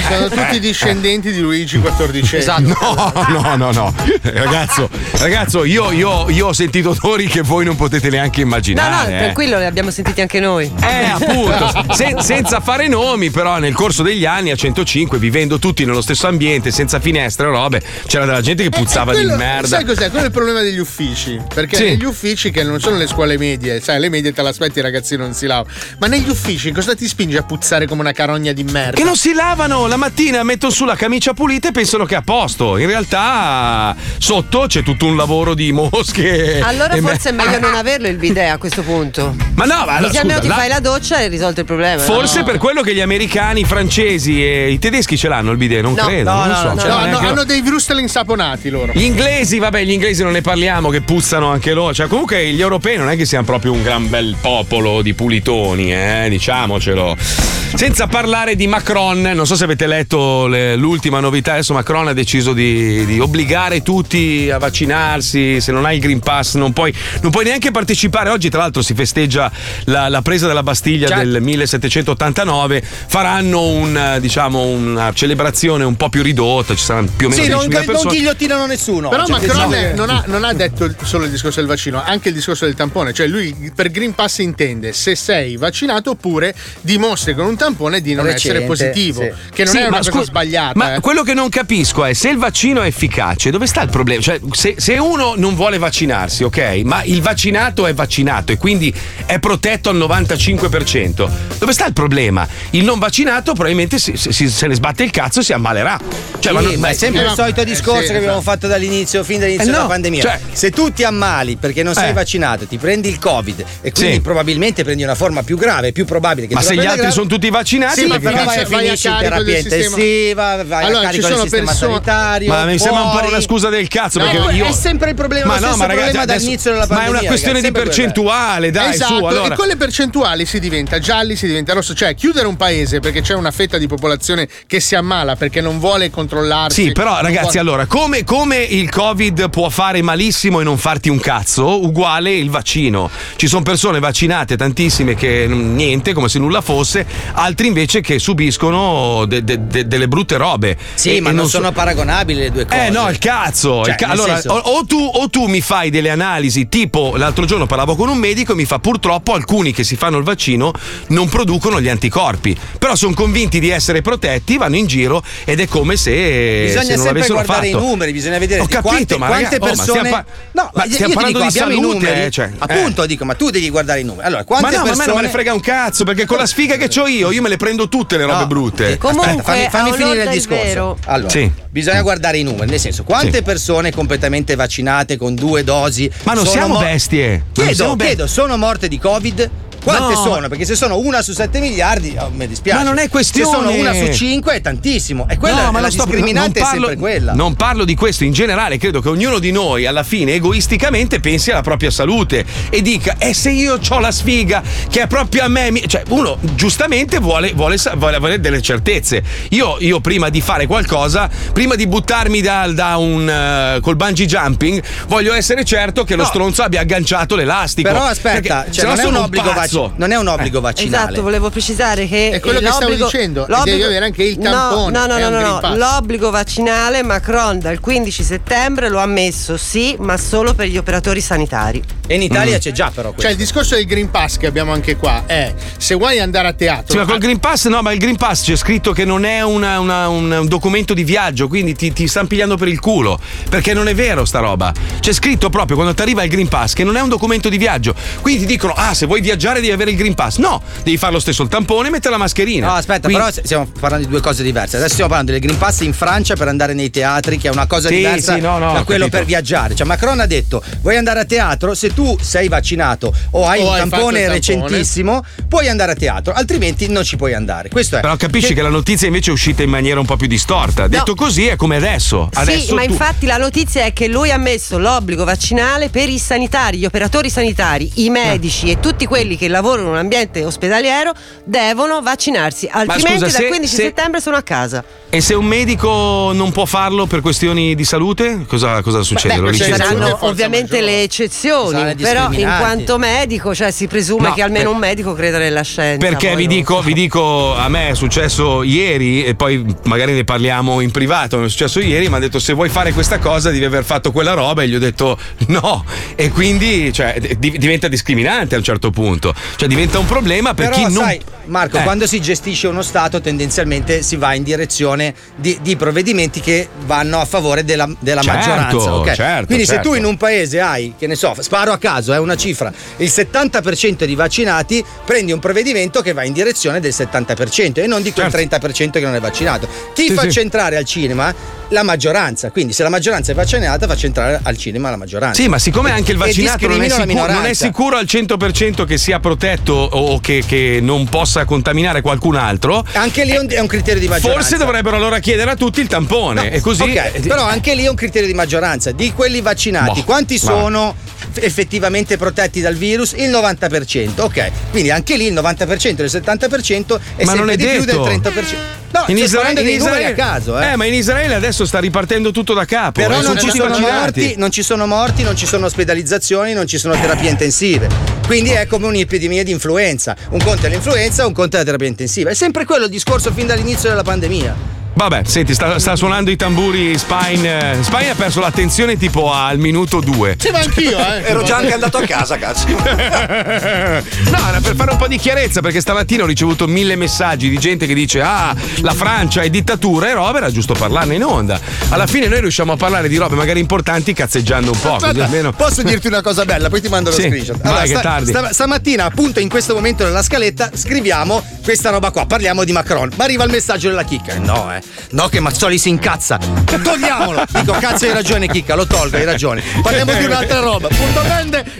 [SPEAKER 2] sono tutti discendenti di Luigi XIV.
[SPEAKER 5] Esatto.
[SPEAKER 3] No, no, no, no. Ragazzo, ragazzo, io, io- io ho sentito odori che voi non potete neanche
[SPEAKER 7] No, no,
[SPEAKER 3] immaginare. eh.
[SPEAKER 7] tranquillo, li abbiamo sentiti anche noi.
[SPEAKER 3] Eh, appunto, se- senza fare nomi, però nel corso degli anni a 105, vivendo tutti nello stesso ambiente, senza finestre e robe, c'era della gente che puzzava
[SPEAKER 2] Quello-
[SPEAKER 3] di merda.
[SPEAKER 2] Sai cos'è? Quello è il problema degli uffici. Perché
[SPEAKER 3] Sì.
[SPEAKER 2] negli uffici, che non sono le scuole medie, sai, le medie te l'aspetti, i ragazzi non si lavano. Ma negli uffici cosa ti spinge a puzzare come una carogna di merda?
[SPEAKER 3] Che non si lavano la mattina, mettono su la camicia pulita e pensano che è a posto. In realtà sotto c'è tutto un lavoro di mosche.
[SPEAKER 7] Allora
[SPEAKER 3] e me-
[SPEAKER 7] forse è meglio non averlo il bidet a questo punto.
[SPEAKER 3] Ma no, ma allora,
[SPEAKER 7] Così almeno ti
[SPEAKER 3] la-
[SPEAKER 7] fai la doccia e hai risolto il problema.
[SPEAKER 3] Forse
[SPEAKER 7] no?
[SPEAKER 3] per quello che gli americani, i francesi e i tedeschi ce l'hanno il bidet, non
[SPEAKER 7] No.
[SPEAKER 3] credo.
[SPEAKER 5] No,
[SPEAKER 3] non
[SPEAKER 5] no,
[SPEAKER 3] so.
[SPEAKER 5] no,
[SPEAKER 3] Ce
[SPEAKER 2] No,
[SPEAKER 3] l'hanno
[SPEAKER 2] hanno, dei vrustel insaponati loro.
[SPEAKER 3] Gli inglesi, vabbè, gli inglesi non ne parliamo, che puzzano anche loro. Cioè, comunque gli europei non è che siano proprio un gran bel popolo di pulitoni, eh, diciamocelo. Senza parlare di Macron, non so se avete letto le- l'ultima novità, adesso Macron ha deciso di, di obbligare tutti a vaccinarsi, se non hai il Green Pass non puoi, non puoi neanche partecipare. Oggi tra l'altro si festeggia la, la presa della Bastiglia
[SPEAKER 5] Certo.
[SPEAKER 3] del 1789, faranno un, diciamo, una celebrazione un po' più ridotta, ci saranno più o meno
[SPEAKER 5] Sì, non,
[SPEAKER 3] 10.000
[SPEAKER 5] non
[SPEAKER 3] persone.
[SPEAKER 5] ghigliottinano nessuno.
[SPEAKER 2] Però
[SPEAKER 5] Cioè,
[SPEAKER 2] Macron
[SPEAKER 5] no.
[SPEAKER 2] non, ha, non ha detto solo il discorso del vaccino, anche il discorso del tampone. Cioè, lui per Green Pass intende se sei vaccinato oppure dimostri con un tampone di non
[SPEAKER 5] Recente,
[SPEAKER 2] essere positivo.
[SPEAKER 5] sì.
[SPEAKER 2] Che non
[SPEAKER 3] Sì,
[SPEAKER 2] è una cosa
[SPEAKER 3] scu-
[SPEAKER 2] sbagliata.
[SPEAKER 3] Ma
[SPEAKER 2] eh.
[SPEAKER 3] quello che non capisco è se il vaccino è efficace, dove sta il problema? Cioè, se, se uno non vuole vaccinarsi, ok, ma il vaccinato è vaccinato e quindi è protetto al 95%, dove sta il problema? Il non vaccinato probabilmente si- si- se ne sbatte il cazzo e si ammalerà. Cioè,
[SPEAKER 5] Sì,
[SPEAKER 3] ma, non-
[SPEAKER 5] ma è sempre
[SPEAKER 2] eh,
[SPEAKER 5] il solito
[SPEAKER 2] eh,
[SPEAKER 5] discorso
[SPEAKER 2] sì,
[SPEAKER 5] che abbiamo
[SPEAKER 2] esatto.
[SPEAKER 5] fatto dall'inizio, fin dall'inizio
[SPEAKER 3] Eh, no,
[SPEAKER 5] della pandemia.
[SPEAKER 3] cioè-
[SPEAKER 5] Se tu ti ammali perché non sei
[SPEAKER 3] Eh.
[SPEAKER 5] vaccinato, ti prendi il Covid e quindi
[SPEAKER 3] Sì.
[SPEAKER 5] probabilmente prendi una forma più grave, è più probabile che
[SPEAKER 3] ma
[SPEAKER 5] tu
[SPEAKER 3] se gli altri
[SPEAKER 5] grave.
[SPEAKER 3] sono tutti vaccinati,
[SPEAKER 5] Sì, ma
[SPEAKER 3] perché
[SPEAKER 5] però vai a
[SPEAKER 2] vai a carico
[SPEAKER 5] terapia
[SPEAKER 2] del sistema-
[SPEAKER 5] intensiva, vai
[SPEAKER 2] Allora,
[SPEAKER 5] a
[SPEAKER 2] ci
[SPEAKER 5] carico del
[SPEAKER 2] sono
[SPEAKER 5] sistema
[SPEAKER 2] persone-
[SPEAKER 5] sanitario.
[SPEAKER 3] Ma mi sembra un po' una scusa del cazzo.
[SPEAKER 5] No,
[SPEAKER 3] perché io...
[SPEAKER 5] è sempre il problema,
[SPEAKER 3] Ma no, ma ragazzi,
[SPEAKER 5] problema
[SPEAKER 3] adesso-
[SPEAKER 5] dall'inizio della
[SPEAKER 3] Ma è
[SPEAKER 5] pandemia,
[SPEAKER 3] una questione
[SPEAKER 5] ragazzi,
[SPEAKER 3] di percentuale, dai,
[SPEAKER 2] esatto,
[SPEAKER 3] su. Allora.
[SPEAKER 2] e con le percentuali si diventa gialli, si diventa rosso. Cioè, chiudere un paese perché c'è una fetta di popolazione che si ammala perché non vuole controllarsi.
[SPEAKER 3] Sì, però ragazzi,
[SPEAKER 2] vuole-
[SPEAKER 3] allora, come, come il Covid può fare malissimo e non farti un cazzo, uguale il vaccino. Ci sono persone vaccinate, tantissime, che niente, come se nulla fosse, altri invece che subiscono de- de- de- delle brutte robe.
[SPEAKER 5] Sì,
[SPEAKER 3] E-
[SPEAKER 5] ma non
[SPEAKER 3] so-
[SPEAKER 5] sono paragonabili le due cose.
[SPEAKER 3] Eh no, il cazzo!
[SPEAKER 5] Cioè,
[SPEAKER 3] il ca- allora,
[SPEAKER 5] senso-
[SPEAKER 3] o, tu, o tu mi fai delle analisi, tipo l'altro giorno parlavo con un medico e mi fa purtroppo alcuni che si fanno il vaccino non producono gli anticorpi, però sono convinti di essere protetti, vanno in giro ed è come se,
[SPEAKER 5] Bisogna
[SPEAKER 3] se non
[SPEAKER 5] sempre guardare
[SPEAKER 3] fatto.
[SPEAKER 5] i numeri, bisogna vedere
[SPEAKER 3] Ho capito,
[SPEAKER 5] quante,
[SPEAKER 3] ma
[SPEAKER 5] quante
[SPEAKER 3] ragazzi, oh, ma
[SPEAKER 5] persone.
[SPEAKER 3] stiamo pa-
[SPEAKER 5] no,
[SPEAKER 3] ma stiamo parlando
[SPEAKER 5] dico,
[SPEAKER 3] di salute,
[SPEAKER 5] numeri.
[SPEAKER 3] eh, cioè,
[SPEAKER 5] Appunto, dico, ma tu devi guardare i numeri. Allora, quante
[SPEAKER 3] Ma no, ma a me
[SPEAKER 5] persone.
[SPEAKER 3] non me ne frega un cazzo, perché con la sfiga che ho io, io me le prendo tutte le robe
[SPEAKER 5] No,
[SPEAKER 3] brutte.
[SPEAKER 7] Comunque,
[SPEAKER 5] aspetta, fammi, fammi finire il discorso. Allora,
[SPEAKER 3] Sì.
[SPEAKER 5] bisogna guardare i numeri, nel senso, quante
[SPEAKER 3] Sì.
[SPEAKER 5] persone completamente vaccinate con due dosi.
[SPEAKER 3] Ma non
[SPEAKER 5] sono
[SPEAKER 3] siamo
[SPEAKER 5] mo-
[SPEAKER 3] bestie. Non
[SPEAKER 5] Chiedo,
[SPEAKER 3] siamo be-
[SPEAKER 5] chiedo, sono morte di Covid? Quante
[SPEAKER 3] No.
[SPEAKER 5] sono? Perché se sono una su 7 miliardi, oh, mi dispiace.
[SPEAKER 3] Ma non è questione-
[SPEAKER 5] Se sono una su 5 è tantissimo. E quella
[SPEAKER 3] No, ma
[SPEAKER 5] la
[SPEAKER 3] sto-
[SPEAKER 5] discriminante
[SPEAKER 3] non
[SPEAKER 5] è sempre quella.
[SPEAKER 3] Non parlo di questo in generale, credo che ognuno di noi alla fine egoisticamente pensi alla propria salute e dica "E se io ho la sfiga che è proprio a me", mi-" cioè uno giustamente vuole, vuole, vuole avere delle certezze. Io, io prima di fare qualcosa, prima di buttarmi da, da un eh, col bungee jumping, voglio essere certo che lo
[SPEAKER 5] No.
[SPEAKER 3] stronzo abbia agganciato l'elastico.
[SPEAKER 5] Però aspetta,
[SPEAKER 3] Perché
[SPEAKER 5] cioè, non, è un obbligo
[SPEAKER 3] pazzo.
[SPEAKER 5] Vac- non è un obbligo vaccinale.
[SPEAKER 7] Esatto, volevo precisare che
[SPEAKER 2] È quello che stavo dicendo, devi avere anche il tampone,
[SPEAKER 7] No, no, no, no, no. L'obbligo vaccinale Macron dal 15 settembre lo ha messo, sì, ma solo per gli operatori sanitari.
[SPEAKER 5] E in
[SPEAKER 3] Mm.
[SPEAKER 5] Italia c'è già però
[SPEAKER 2] Cioè,
[SPEAKER 5] questo.
[SPEAKER 2] il discorso del Green Pass che abbiamo anche qua è se vuoi andare a teatro.
[SPEAKER 3] Sì, ma col Green Pass no, ma il Green Pass c'è scritto che non è una- una- un, un documento di viaggio, quindi ti, ti stanno pigliando per il culo. Perché non è vero sta roba. C'è scritto proprio quando ti arriva il Green Pass che non è un documento di viaggio. Quindi ti dicono, ah, se vuoi viaggiare devi avere il Green Pass. No, devi fare lo stesso il tampone e mettere la mascherina.
[SPEAKER 5] No, aspetta,
[SPEAKER 3] Quindi-
[SPEAKER 5] però stiamo parlando di due cose diverse. Adesso stiamo parlando del Green Pass in Francia per andare nei teatri, che è una cosa
[SPEAKER 3] Sì,
[SPEAKER 5] diversa
[SPEAKER 3] sì, no, no,
[SPEAKER 5] da quello
[SPEAKER 3] capito.
[SPEAKER 5] per viaggiare. Cioè, Macron ha detto: vuoi andare a teatro? Se tu sei vaccinato o hai
[SPEAKER 2] O
[SPEAKER 5] un
[SPEAKER 2] hai
[SPEAKER 5] tampone
[SPEAKER 2] il tampone.
[SPEAKER 5] recentissimo, puoi andare a teatro, altrimenti non ci puoi andare. Questo è.
[SPEAKER 3] Però capisci che... la notizia invece è uscita in maniera un po' più distorta. Detto così è come adesso. adesso
[SPEAKER 7] sì, ma
[SPEAKER 3] tu-
[SPEAKER 7] infatti la notizia è che lui ha messo l'obbligo vaccinale per i sanitari, gli operatori sanitari, i medici e tutti quelli che lavorano in un ambiente ospedaliero devono vaccinarsi, altrimenti
[SPEAKER 3] scusa,
[SPEAKER 7] dal
[SPEAKER 3] se-
[SPEAKER 7] 15
[SPEAKER 3] se-
[SPEAKER 7] settembre sono a casa.
[SPEAKER 3] E se un medico non può farlo per questioni di salute, cosa, cosa succede?
[SPEAKER 2] beh,
[SPEAKER 3] licenziano?
[SPEAKER 2] saranno-
[SPEAKER 7] ovviamente
[SPEAKER 2] maggiore.
[SPEAKER 7] le eccezioni, però in quanto medico, cioè si presume
[SPEAKER 3] No,
[SPEAKER 7] che almeno
[SPEAKER 3] per-
[SPEAKER 7] un medico creda nella scienza.
[SPEAKER 3] Perché vi dico, vi dico, a me è successo ieri e poi magari ne parliamo in privato, mi è successo ieri, mi ha detto se vuoi fare questa cosa devi aver fatto quella roba e gli ho detto no e quindi cioè, di- diventa discriminante a un certo punto, cioè diventa un problema per
[SPEAKER 5] Però
[SPEAKER 3] chi non...
[SPEAKER 5] sai, Marco,
[SPEAKER 3] Eh.
[SPEAKER 5] quando si gestisce uno Stato tendenzialmente si va in direzione di, di provvedimenti che vanno a favore della, della
[SPEAKER 3] Certo,
[SPEAKER 5] maggioranza. ok?
[SPEAKER 3] certo,
[SPEAKER 5] Quindi se
[SPEAKER 3] certo.
[SPEAKER 5] tu in un paese hai, che ne so, sparo a caso, è una cifra, il 70% di vaccinati, prendi un provvedimento che va in direzione del 70% e non di quel
[SPEAKER 3] Certo.
[SPEAKER 5] 30% che non è vaccinato. Chi
[SPEAKER 3] Sì,
[SPEAKER 5] fa
[SPEAKER 3] sì.
[SPEAKER 5] entrare al cinema? La maggioranza. Quindi se la maggioranza è vaccinata, faccia entrare al cinema la maggioranza.
[SPEAKER 3] Sì, ma siccome anche il vaccinato non è, sicuro, non è sicuro al 100% che sia protetto o che, che non possa contaminare qualcun altro,
[SPEAKER 5] Anche lì è un, un criterio di maggioranza.
[SPEAKER 3] forse dovrebbero allora chiedere a tutti il tampone
[SPEAKER 5] No,
[SPEAKER 3] e così...
[SPEAKER 5] ok, però anche lì è un criterio di maggioranza. Di quelli vaccinati,
[SPEAKER 3] Boh,
[SPEAKER 5] quanti
[SPEAKER 3] vabbè.
[SPEAKER 5] sono effettivamente protetti dal virus? Il 90%. Ok, quindi anche lì il 90% del 70% è
[SPEAKER 3] Ma
[SPEAKER 5] sempre
[SPEAKER 3] non è
[SPEAKER 5] di più del
[SPEAKER 3] detto.
[SPEAKER 5] 30%. No,
[SPEAKER 3] in Israele, in Israele-
[SPEAKER 5] a caso, eh.
[SPEAKER 3] ma in Israele adesso sta ripartendo tutto da capo.
[SPEAKER 5] Però
[SPEAKER 3] eh,
[SPEAKER 5] non ci, morti, non ci sono morti, non ci sono ospedalizzazioni, non ci sono terapie intensive. Quindi è come un'epidemia di influenza. Un conto è l'influenza, un conto è la terapia intensiva. È sempre quello il discorso fin dall'inizio della pandemia.
[SPEAKER 3] Vabbè, senti, sta, sta suonando i tamburi Spine. Spine ha perso l'attenzione tipo al minuto due.
[SPEAKER 2] Sì, ma anch'io, eh.
[SPEAKER 6] Ero già anche andato a casa, cazzo.
[SPEAKER 3] No, era per fare un po' di chiarezza, perché stamattina ho ricevuto mille messaggi di gente che dice: Ah, la Francia è dittatura e roba, era giusto parlarne in onda. Alla fine noi riusciamo a parlare di robe magari importanti cazzeggiando un po', così
[SPEAKER 5] Guarda,
[SPEAKER 3] almeno.
[SPEAKER 5] Posso dirti una cosa bella, poi ti mando lo
[SPEAKER 3] Sì,
[SPEAKER 5] screenshot.
[SPEAKER 3] vai, che tardi.
[SPEAKER 5] sta- stamattina, appunto, in questo momento nella scaletta, scriviamo questa roba qua, parliamo di Macron. Ma arriva il messaggio della chicca. No, eh. No, che Mazzoli si incazza. Togliamolo. Dico, cazzo, hai ragione, chicca, lo tolgo, hai ragione. Parliamo di un'altra roba. Punto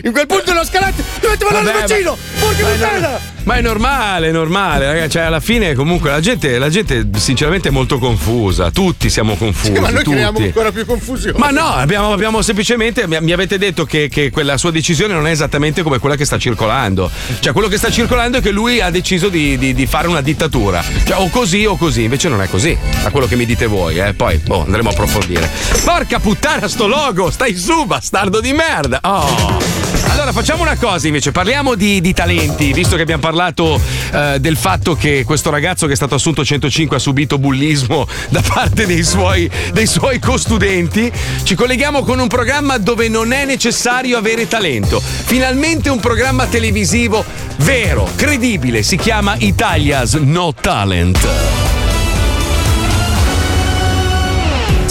[SPEAKER 5] in quel punto della scaletta dovete
[SPEAKER 3] Vabbè,
[SPEAKER 5] del vaccino. Porca
[SPEAKER 3] ma-
[SPEAKER 5] puttana!
[SPEAKER 3] Ma è normale, è normale, ragazzi. Cioè, alla fine, comunque, la gente, la gente, sinceramente, è molto confusa. Tutti siamo confusi.
[SPEAKER 2] Sì, ma noi
[SPEAKER 3] tutti.
[SPEAKER 2] creiamo ancora più confusione.
[SPEAKER 3] Ma no, abbiamo, abbiamo semplicemente. Mi, mi avete detto che, che quella sua decisione non è esattamente come quella che sta circolando. Cioè, quello che sta circolando è che lui ha deciso di, di- di fare una dittatura. Cioè, o così o così. Invece non è così. Da quello che mi dite voi, eh. Poi, boh, andremo a approfondire. Porca puttana, sto logo! Stai su, bastardo di merda! Oh! Allora, facciamo una cosa invece, parliamo di, di talenti, visto che abbiamo parlato eh, del fatto che questo ragazzo che è stato assunto a 105 ha subito bullismo da parte dei suoi, dei suoi costudenti. Ci colleghiamo con un programma dove non è necessario avere talento. Finalmente un programma televisivo vero, credibile, si chiama Italia's No Talent.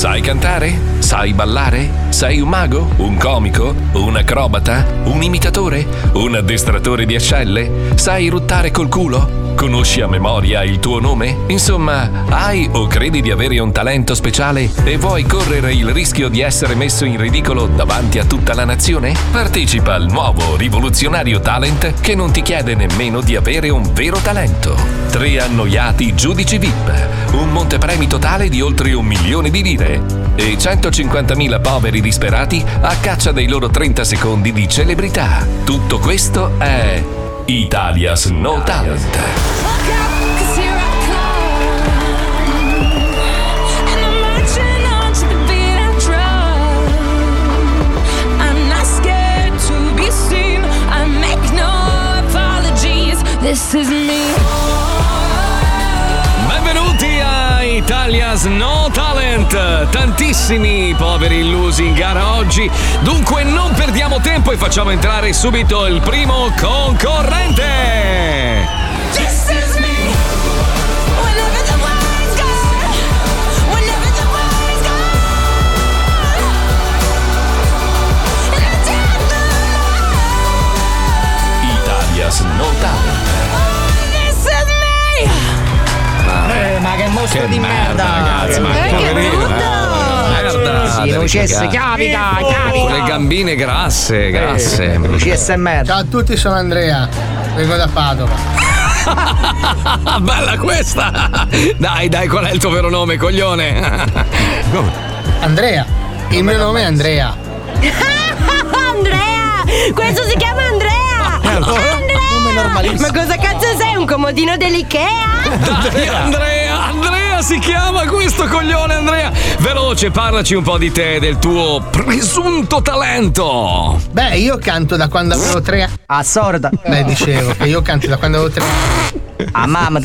[SPEAKER 1] Sai cantare? Sai ballare? Sei un mago? Un comico? Un acrobata? Un imitatore? Un addestratore di ascelle? Sai ruttare col culo? Conosci a memoria il tuo nome? Insomma, hai o credi di avere un talento speciale e vuoi correre il rischio di essere messo in ridicolo davanti a tutta la nazione? Partecipa al nuovo rivoluzionario talent che non ti chiede nemmeno di avere un vero talento. Tre annoiati giudici VIP, un montepremi totale di oltre un milione di lire e 150.000 poveri disperati a caccia dei loro 30 secondi di celebrità. Tutto questo è Italia's No Talent.
[SPEAKER 4] Cause here
[SPEAKER 3] a Italia's No Talent. Tantissimi poveri illusi in gara oggi. Dunque non perdiamo tempo e facciamo entrare subito il primo concorrente.
[SPEAKER 8] Eh, ma che
[SPEAKER 3] Che
[SPEAKER 8] di
[SPEAKER 3] merda,
[SPEAKER 8] merda!
[SPEAKER 3] ragazzi, ma
[SPEAKER 8] Eh, brutto!
[SPEAKER 3] Merda, cagate.
[SPEAKER 8] chiavica,
[SPEAKER 3] Con le gambine grasse, grasse.
[SPEAKER 8] CSMR.
[SPEAKER 2] Ciao a tutti, sono Andrea. Vengo da Padova.
[SPEAKER 3] Bella questa! Dai, dai, qual è il tuo vero nome, coglione?
[SPEAKER 2] Andrea. Il mio nome è Andrea.
[SPEAKER 7] Andrea! Questo si chiama Andrea! Andrea! Ma cosa cazzo sei? Un comodino dell'Ikea?
[SPEAKER 3] Dai, Andrea, Andrea si chiama questo coglione, Andrea. Veloce, parlaci un po' di te, del tuo presunto talento.
[SPEAKER 2] Beh, io canto da quando avevo tre anni.
[SPEAKER 8] A sorda.
[SPEAKER 2] Beh, dicevo che io canto da quando avevo tre anni.
[SPEAKER 8] A mamma.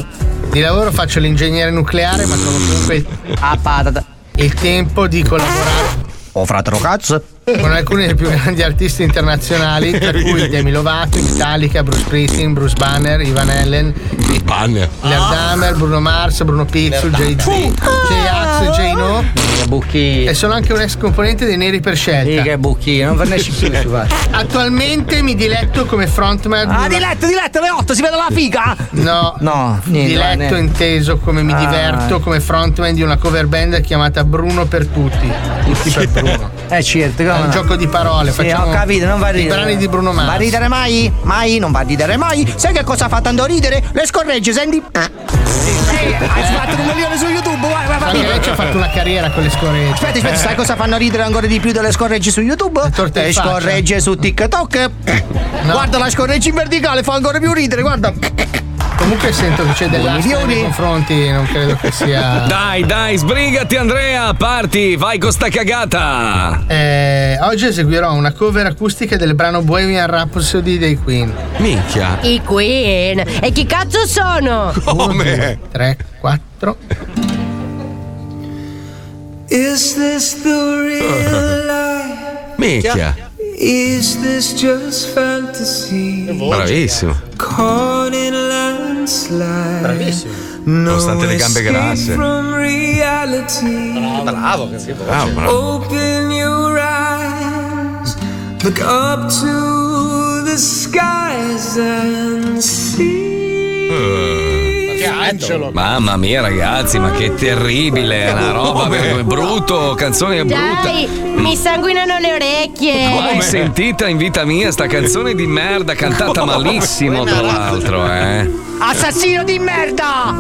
[SPEAKER 2] Di lavoro faccio l'ingegnere nucleare, ma trovo comunque
[SPEAKER 8] A patata.
[SPEAKER 2] il tempo di collaborare
[SPEAKER 8] Oh, fratello cazzo.
[SPEAKER 2] Con alcuni dei più grandi artisti internazionali, tra cui Demi Lovato, Metallica, Bruce Springsteen, Bruce Banner, Ivan Allen,
[SPEAKER 3] Panne.
[SPEAKER 2] Lear Dahmer, Bruno Mars, Bruno Pizzul, Jay-Z, J-Ax, J-No
[SPEAKER 8] Che bucchino.
[SPEAKER 2] e sono anche un ex componente dei Neri per scelta.
[SPEAKER 8] che bucchino. Non vernesci più, ci va.
[SPEAKER 2] Attualmente mi diletto come frontman di
[SPEAKER 8] Ah,
[SPEAKER 2] una-
[SPEAKER 8] di letto, di letto, le 8, si vede la figa!
[SPEAKER 2] No,
[SPEAKER 8] No, niente.
[SPEAKER 2] diletto
[SPEAKER 8] niente.
[SPEAKER 2] inteso come mi
[SPEAKER 8] Ah.
[SPEAKER 2] diverto come frontman di una cover band chiamata Bruno per tutti. Tutti per Bruno.
[SPEAKER 8] Eh, certo,
[SPEAKER 2] È un
[SPEAKER 8] no.
[SPEAKER 2] gioco di parole.
[SPEAKER 8] Sì,
[SPEAKER 2] facciamo
[SPEAKER 8] ho capito, non va a
[SPEAKER 2] i
[SPEAKER 8] ridere.
[SPEAKER 2] brani di Bruno
[SPEAKER 8] Va a
[SPEAKER 2] Mars.
[SPEAKER 8] ridere mai? Mai? Non va a ridere mai? Sai che cosa fa tanto ridere? Le scorregge, senti? Sì, hai fatto un milione su YouTube, vai, vai, vai.
[SPEAKER 2] Lei c'ha
[SPEAKER 8] ha fatto una carriera con le scoregge.
[SPEAKER 9] Aspetta, aspetta, sai cosa fanno ridere ancora di più delle scorregge su YouTube? Le
[SPEAKER 8] faccia.
[SPEAKER 9] scorregge su TikTok. Guarda la scorreggia in verticale, fa ancora più ridere, guarda.
[SPEAKER 8] Comunque sento che c'è dell'asta nei confronti, non credo che sia.
[SPEAKER 3] Dai, dai, sbrigati Andrea, parti, vai con sta cagata.
[SPEAKER 8] Eh, oggi eseguirò una cover acustica del brano Bohemian Rhapsody dei Queen.
[SPEAKER 3] Minchia.
[SPEAKER 7] I Queen. E chi cazzo sono?
[SPEAKER 3] Come?
[SPEAKER 8] 3, 4.
[SPEAKER 2] Is this the real life?
[SPEAKER 3] Minchia.
[SPEAKER 2] Is this just fantasy?
[SPEAKER 3] Bravissimo.
[SPEAKER 2] Caught in a landslide.
[SPEAKER 8] Bravissimo.
[SPEAKER 3] Nonostante le gambe grasse.
[SPEAKER 2] From reality.
[SPEAKER 5] Bravo, che
[SPEAKER 3] Bravo, ah, bravo.
[SPEAKER 2] Open your eyes. Look up to the skies and see. Ah.
[SPEAKER 8] Angelo.
[SPEAKER 3] Mamma mia, ragazzi, ma che terribile! È una roba è brutto, canzone brutta.
[SPEAKER 7] Dai, mi sanguinano le orecchie.
[SPEAKER 3] Mai sentita in vita mia sta canzone di merda cantata malissimo, tra l'altro, eh.
[SPEAKER 9] Assassino di merda!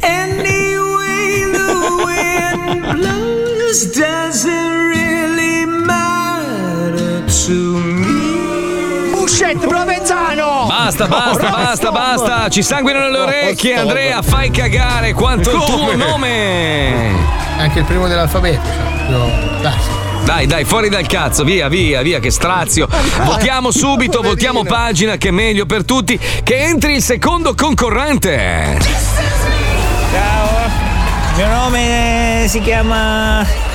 [SPEAKER 2] Anyway, the wind blows doesn't really matter to.
[SPEAKER 9] Bullshit, Provenzano!
[SPEAKER 3] Basta, basta, basta, basta! Ci sanguinano le orecchie, Andrea, fai cagare quanto il tuo nome!
[SPEAKER 8] Anche il primo dell'alfabeto. cioè, proprio classico.
[SPEAKER 3] Dai, dai, fuori dal cazzo, via, via, via, che strazio. Votiamo subito, votiamo pagina, che è meglio per tutti. Che entri il secondo concorrente.
[SPEAKER 10] Ciao, il mio nome si chiama.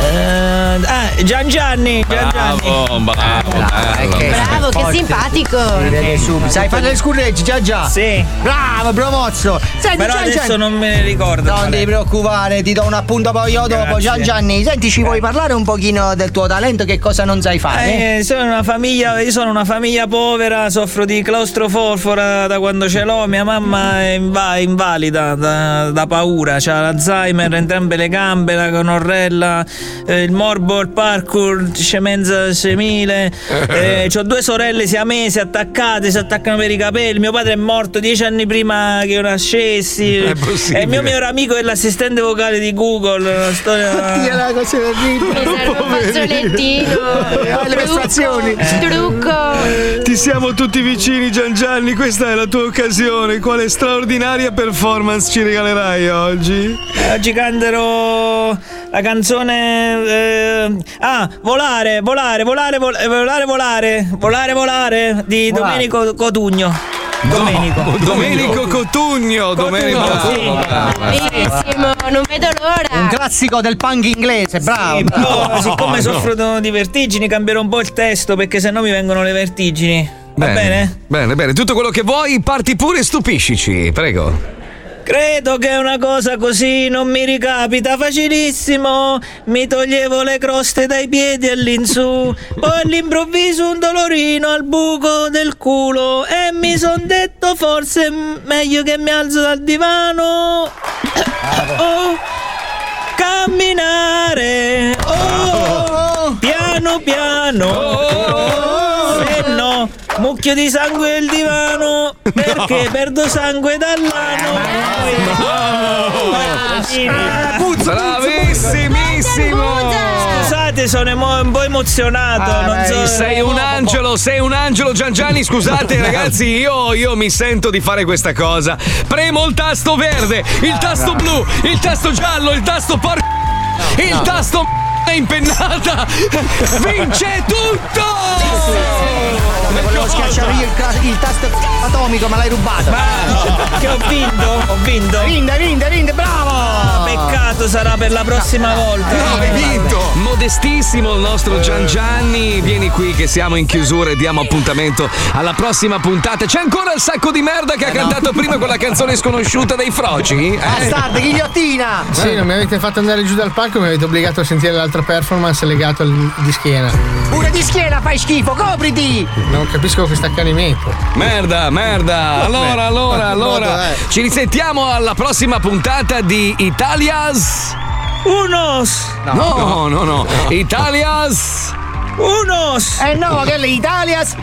[SPEAKER 10] Eh, ah, Gian Gianni. Gian Gianni.
[SPEAKER 3] Bravo, bravo.
[SPEAKER 7] Bravo, che simpatico.
[SPEAKER 9] Si vede subito. Sai fare le scurreggi, già già.
[SPEAKER 10] Sì,
[SPEAKER 9] Bravo, bravozzo. Senti,
[SPEAKER 10] però
[SPEAKER 9] Gian
[SPEAKER 10] adesso
[SPEAKER 9] Gianni-
[SPEAKER 10] non me ne ricordo.
[SPEAKER 9] Non ti preoccupare, ti do un appunto poi io dopo.
[SPEAKER 10] Grazie.
[SPEAKER 9] Gian Gianni, senti, ci vuoi parlare un pochino del tuo talento? Che cosa non sai fare?
[SPEAKER 10] Eh, sono una famiglia, io sono una famiglia povera, soffro di claustrofosfora da quando ce l'ho, mia mamma è inva- invalida da, da paura, ha l'Alzheimer, entrambe le gambe, la conorrella, eh, il morbo, il parkour, scemenza semile, eh, ho due sorelle siamesi attaccate, si attaccano per i capelli, mio padre è morto dieci anni prima che io nascessi,
[SPEAKER 3] È possibile.
[SPEAKER 10] e il mio migliore amico è l'assistente vocale di Google, una storia...
[SPEAKER 9] Dio, la cosa terribile.
[SPEAKER 7] serve un fazzolettino.
[SPEAKER 9] le prestazioni.
[SPEAKER 7] Trucco.
[SPEAKER 3] Ti siamo tutti vicini, Gian Gianni. Questa è la tua occasione. Quale straordinaria performance ci regalerai oggi?
[SPEAKER 10] Oggi canterò la canzone. eh, ah, volare, volare, volare, vol- volare, volare, volare, volare di
[SPEAKER 9] Volare.
[SPEAKER 10] Domenico Cotugno. Domenico.
[SPEAKER 3] Domenico Cotugno. Domenico.
[SPEAKER 10] Sì.
[SPEAKER 7] Bellissimo, non vedo
[SPEAKER 9] Un
[SPEAKER 7] l'ora.
[SPEAKER 9] classico del punk inglese, bravo.
[SPEAKER 10] Sì,
[SPEAKER 9] bravo.
[SPEAKER 10] però siccome
[SPEAKER 3] no.
[SPEAKER 10] soffro di vertigini cambierò un po' il testo perché sennò mi vengono le vertigini. Va bene?
[SPEAKER 3] Bene, bene. Tutto quello che vuoi, parti pure e stupiscici. Prego.
[SPEAKER 10] Credo che una cosa così non mi ricapita facilissimo. Mi toglievo le croste dai piedi all'insù. Poi all'improvviso un dolorino al buco del culo. E mi son detto forse è meglio che mi alzo dal divano. Oh, camminare. Oh, piano piano. Se no, mucchio di sangue il divano. Perché perdo sangue dall'ano.
[SPEAKER 3] Bravissimissimo.
[SPEAKER 10] Scusate, sono emo- un po' emozionato.
[SPEAKER 9] Ah,
[SPEAKER 10] non so.
[SPEAKER 3] Sei un angelo, sei un angelo Giangiani, scusate ragazzi, io, io mi sento di fare questa cosa. Premo il tasto verde, il tasto blu, il tasto giallo, il tasto por... il tasto è impennata! Vince tutto!
[SPEAKER 9] Volevo schiacciare io il, il tasto atomico, ma l'hai rubato.
[SPEAKER 10] Ma che ho vinto? Ho vinto.
[SPEAKER 9] Rinde, rinde, rinde, bravo!
[SPEAKER 10] Peccato sarà per la prossima volta.
[SPEAKER 3] Hai vinto! Modestissimo il nostro Gian Gianni, vieni qui che siamo in chiusura e diamo appuntamento alla prossima puntata. C'è ancora il sacco di merda che ha cantato prima quella canzone sconosciuta dei Froci? Eh?
[SPEAKER 9] Bastardo, ghigliottina!
[SPEAKER 8] Sì, non mi avete fatto andare giù dal palco, mi avete obbligato a sentire l'altra performance legato al- di schiena.
[SPEAKER 9] Pure di schiena fai schifo, copriti!
[SPEAKER 8] Non capisco questo accanimento.
[SPEAKER 3] Merda, merda. Allora, allora, allora. Ci risentiamo alla prossima puntata di Italias.
[SPEAKER 10] Unos!
[SPEAKER 3] No, no, no. Italias.
[SPEAKER 10] Unos!
[SPEAKER 9] Eh no, che le Italias!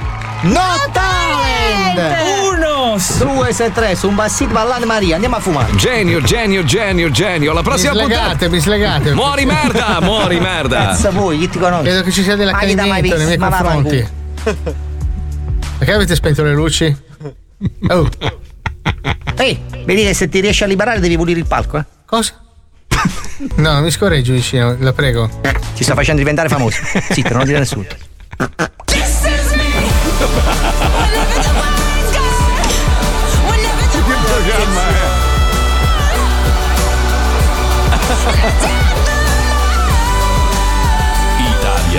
[SPEAKER 8] No talent!
[SPEAKER 10] Uno!
[SPEAKER 8] Due, sei, tre, su un bassito ballare Maria, andiamo a fumare.
[SPEAKER 3] Genio, genio, genio, genio. La prossima
[SPEAKER 2] mi slegate,
[SPEAKER 3] puntata.
[SPEAKER 2] mi slegate.
[SPEAKER 3] Muori merda, muori merda.
[SPEAKER 8] Cazzo voi, chi ti conosce?
[SPEAKER 2] Credo che ci sia dell'accanimento nei miei?
[SPEAKER 8] Ma
[SPEAKER 2] confronti. Perché avete spento le luci? Oh,
[SPEAKER 8] Ehi, vedi che se ti riesci a liberare devi pulire il palco, eh?
[SPEAKER 2] cosa? No, non mi scorreggi vicino, la prego.
[SPEAKER 8] Ti sta facendo diventare famoso. Zitto, non lo dire a nessuno.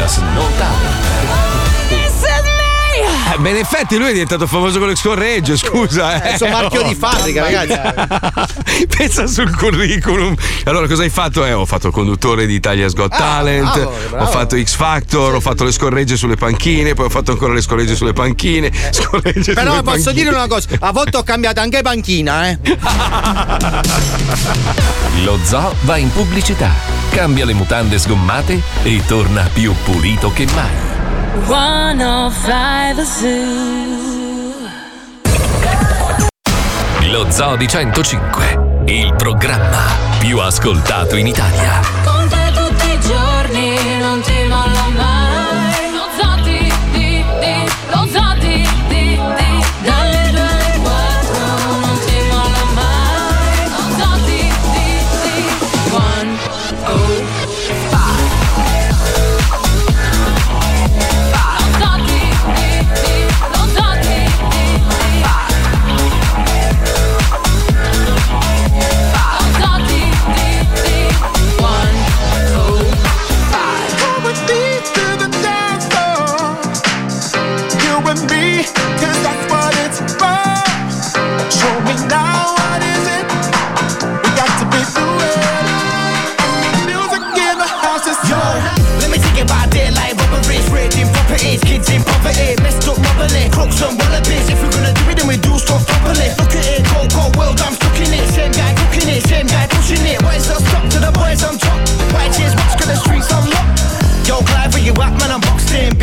[SPEAKER 1] Italia's No Talent.
[SPEAKER 3] Eh, beh, in effetti lui è diventato famoso con le scorregge, scusa.
[SPEAKER 5] È
[SPEAKER 3] Eh.
[SPEAKER 5] il suo marchio di fabbrica, ragazzi.
[SPEAKER 3] Pensa sul curriculum. Allora, cosa hai fatto? Eh, ho fatto il conduttore di Italia's Got Talent,
[SPEAKER 5] bravo, bravo.
[SPEAKER 3] ho fatto X Factor, ho fatto le scorregge sulle panchine, poi ho fatto ancora le scorregge sulle panchine. Scorregge
[SPEAKER 5] Però
[SPEAKER 3] sulle
[SPEAKER 5] posso
[SPEAKER 3] panchine.
[SPEAKER 5] dire una cosa, a volte ho cambiato anche panchina, eh.
[SPEAKER 1] Lo zoo va in pubblicità, cambia le mutande sgommate e torna più pulito che mai.
[SPEAKER 4] 105 Zoo.
[SPEAKER 1] Lo Zoo di 105, il programma più ascoltato in Italia.
[SPEAKER 4] Con te tutti i giorni, non ti molla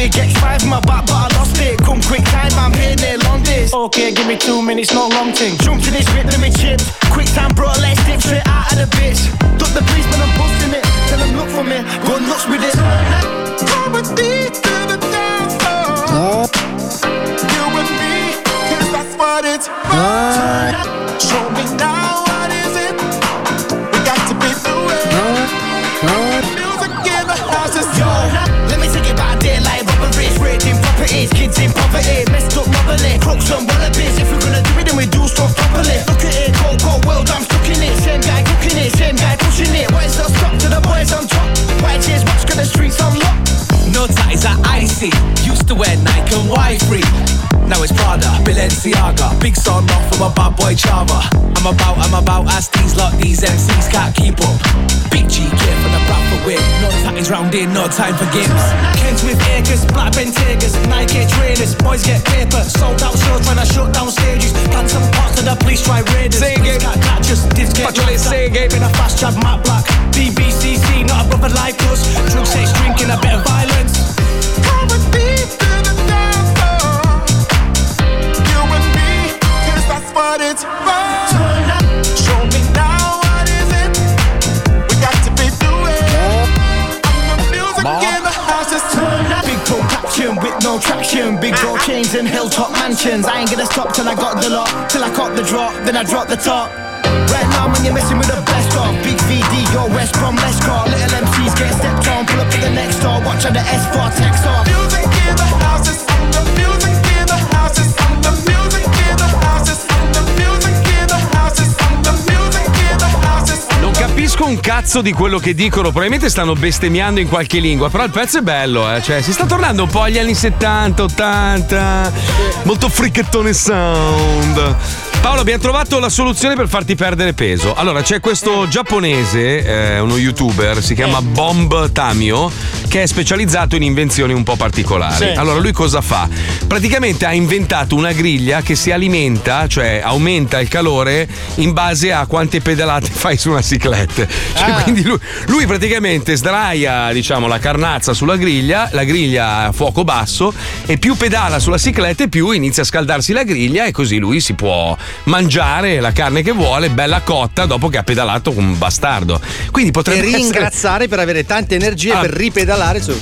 [SPEAKER 11] Big X5 in my back, but I lost it. Come quick time, I'm here near long days. Okay, give me two minutes, no long thing. Jump to this whip, let me chips. Quick time, bro, let's dip straight out of the bitch. Duck the police, man, I'm busting it. Tell them look for me, go nuts with it.
[SPEAKER 12] Come with me to the dance. You and me, 'cause that's what it's for. Show me now
[SPEAKER 11] mobbly, crooks and wallabies. If we're gonna do it, then we do stuff properly. Look at it, cold, cold world, I'm stuck in it. Same guy cooking it, same guy pushing it. Why is stop to the boys on top? White cheers, watch, the streets on lock.
[SPEAKER 13] No ties are icy. Used to wear Nike and Y3. Now it's Prada, Balenciaga. Big son off from a bad boy Chava. I'm about, I'm about, ask these lot, these MCs can't keep up. Big G gear for the Bradford win. No tatties round in, no time for games. Kent with Acres, Black Bentaygas, Nike trainers. Boys get paper, sold out shows trying to shut down stages. Plant some pots to the police, try raiders. Police can't catch us, divs get
[SPEAKER 3] Faccio le seghe.
[SPEAKER 13] Been a fast chat, Matt Black. BBCC, not a brother like us. Drug sex, drinking, a bit of violence.
[SPEAKER 12] Come with me to the dance floor. You and me, 'cause that's what it's for.
[SPEAKER 11] Traction. Big gold chains and hilltop mansions. I ain't gonna stop till I got the lot. Till I caught the drop, then I drop the top. Right now, man, you're messing with the best of Big VD, yo, West Brom, let's Little MCs get stepped on, pull up to the next door Watch out the S4 text off
[SPEAKER 12] music in the house the music
[SPEAKER 3] capisco un cazzo di quello che dicono, probabilmente stanno bestemmiando in qualche lingua, però il pezzo è bello, eh. Cioè, si sta tornando un po' agli anni 70, 80, molto fricchettone sound. Paolo, abbiamo trovato la soluzione per farti perdere peso. Allora, c'è questo giapponese, eh, uno youtuber, si chiama Bomb Tamio, che è specializzato in invenzioni un po' particolari.
[SPEAKER 14] Sì,
[SPEAKER 3] allora, lui cosa fa? Praticamente ha inventato una griglia che si alimenta, cioè aumenta il calore in base a quante pedalate fai su una cicletta. Cioè,
[SPEAKER 2] Ah.
[SPEAKER 3] quindi lui, lui praticamente sdraia, diciamo, la carnazza sulla griglia, la griglia a fuoco basso e più pedala sulla cicletta e più inizia a scaldarsi la griglia e così lui si può mangiare la carne che vuole, bella cotta, dopo che ha pedalato un bastardo. Quindi
[SPEAKER 5] E
[SPEAKER 3] potrebbe essere...
[SPEAKER 5] ringraziare per avere tante energie
[SPEAKER 3] Ah.
[SPEAKER 5] per ripedalare su.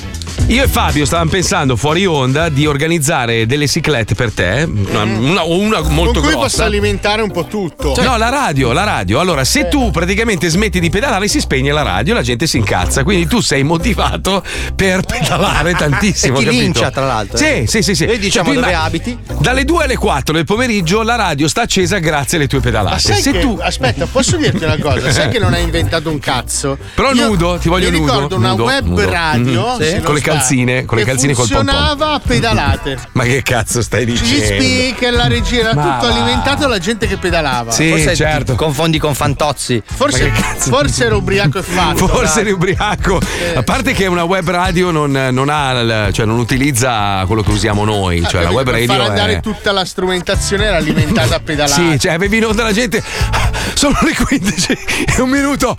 [SPEAKER 3] Io e Fabio stavamo pensando fuori onda di organizzare delle ciclette per te, una, una- una molto
[SPEAKER 2] Con cui
[SPEAKER 3] grossa.
[SPEAKER 2] posso alimentare un po' tutto.
[SPEAKER 3] No, la radio, la radio. Allora, se tu praticamente smetti di pedalare, si spegne la radio, la gente si incazza. Quindi tu sei motivato per pedalare tantissimo.
[SPEAKER 5] E ti
[SPEAKER 3] capito?
[SPEAKER 5] lincia, tra l'altro, eh.
[SPEAKER 3] Sì, sì, sì. sì.
[SPEAKER 5] Noi diciamo
[SPEAKER 3] Cioè,
[SPEAKER 5] dove
[SPEAKER 3] imma-
[SPEAKER 5] abiti.
[SPEAKER 3] Dalle 2 alle 4 del pomeriggio la radio sta accesa grazie alle tue pedalate.
[SPEAKER 2] Ma sai
[SPEAKER 3] se
[SPEAKER 2] che,
[SPEAKER 3] tu.
[SPEAKER 2] aspetta, posso dirti una cosa? Sai che non hai inventato un cazzo?
[SPEAKER 3] Però
[SPEAKER 2] Io
[SPEAKER 3] nudo, ti voglio
[SPEAKER 2] mi
[SPEAKER 3] nudo.
[SPEAKER 2] ricordo una
[SPEAKER 3] nudo,
[SPEAKER 2] web
[SPEAKER 3] nudo.
[SPEAKER 2] radio
[SPEAKER 3] Mm,
[SPEAKER 2] se
[SPEAKER 3] sì, con le
[SPEAKER 2] sbaglio,
[SPEAKER 3] calzine, con le calzine col pompon.
[SPEAKER 2] funzionava a pedalate.
[SPEAKER 3] Ma che cazzo stai
[SPEAKER 2] Gli
[SPEAKER 3] dicendo?
[SPEAKER 2] speaker, la regia, era
[SPEAKER 3] Ma
[SPEAKER 2] tutto
[SPEAKER 3] va.
[SPEAKER 2] alimentato dalla gente che pedalava.
[SPEAKER 3] Sì,
[SPEAKER 5] Forse
[SPEAKER 3] certo.
[SPEAKER 5] ti confondi con Fantozzi.
[SPEAKER 2] Forse, forse era ubriaco e fatto.
[SPEAKER 3] Forse eri ubriaco. A parte che una web radio non, non ha, cioè non utilizza quello che usiamo noi. Cioè la web
[SPEAKER 2] per
[SPEAKER 3] radio
[SPEAKER 2] far andare
[SPEAKER 3] è.
[SPEAKER 2] tutta la strumentazione era alimentata a pedalate.
[SPEAKER 3] Sì, cioè avevi in onda la gente. Sono le 15 e un minuto.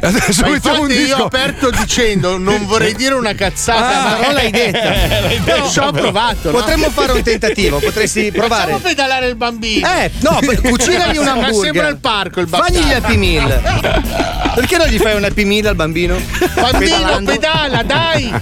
[SPEAKER 3] Adesso
[SPEAKER 2] Ma
[SPEAKER 3] mettiamo un
[SPEAKER 2] infatti io
[SPEAKER 3] disco.
[SPEAKER 2] ho aperto dicendo non vorrei dire una cazzata,
[SPEAKER 3] Ah,
[SPEAKER 2] ma non l'hai detta.
[SPEAKER 3] l'hai
[SPEAKER 2] Però
[SPEAKER 3] detto,
[SPEAKER 2] ci ho provato. no?
[SPEAKER 5] Potremmo fare un tentativo, potresti provare.
[SPEAKER 2] Facciamo pedalare il bambino.
[SPEAKER 5] Eh, no, cucinagli un
[SPEAKER 2] Ma
[SPEAKER 5] hamburger.
[SPEAKER 2] sembra il parco il bambino.
[SPEAKER 5] Fagli gli Happy Meal. Perché non gli fai un Happy Meal al bambino?
[SPEAKER 2] Bambino,
[SPEAKER 5] Pedalando.
[SPEAKER 2] pedala, dai!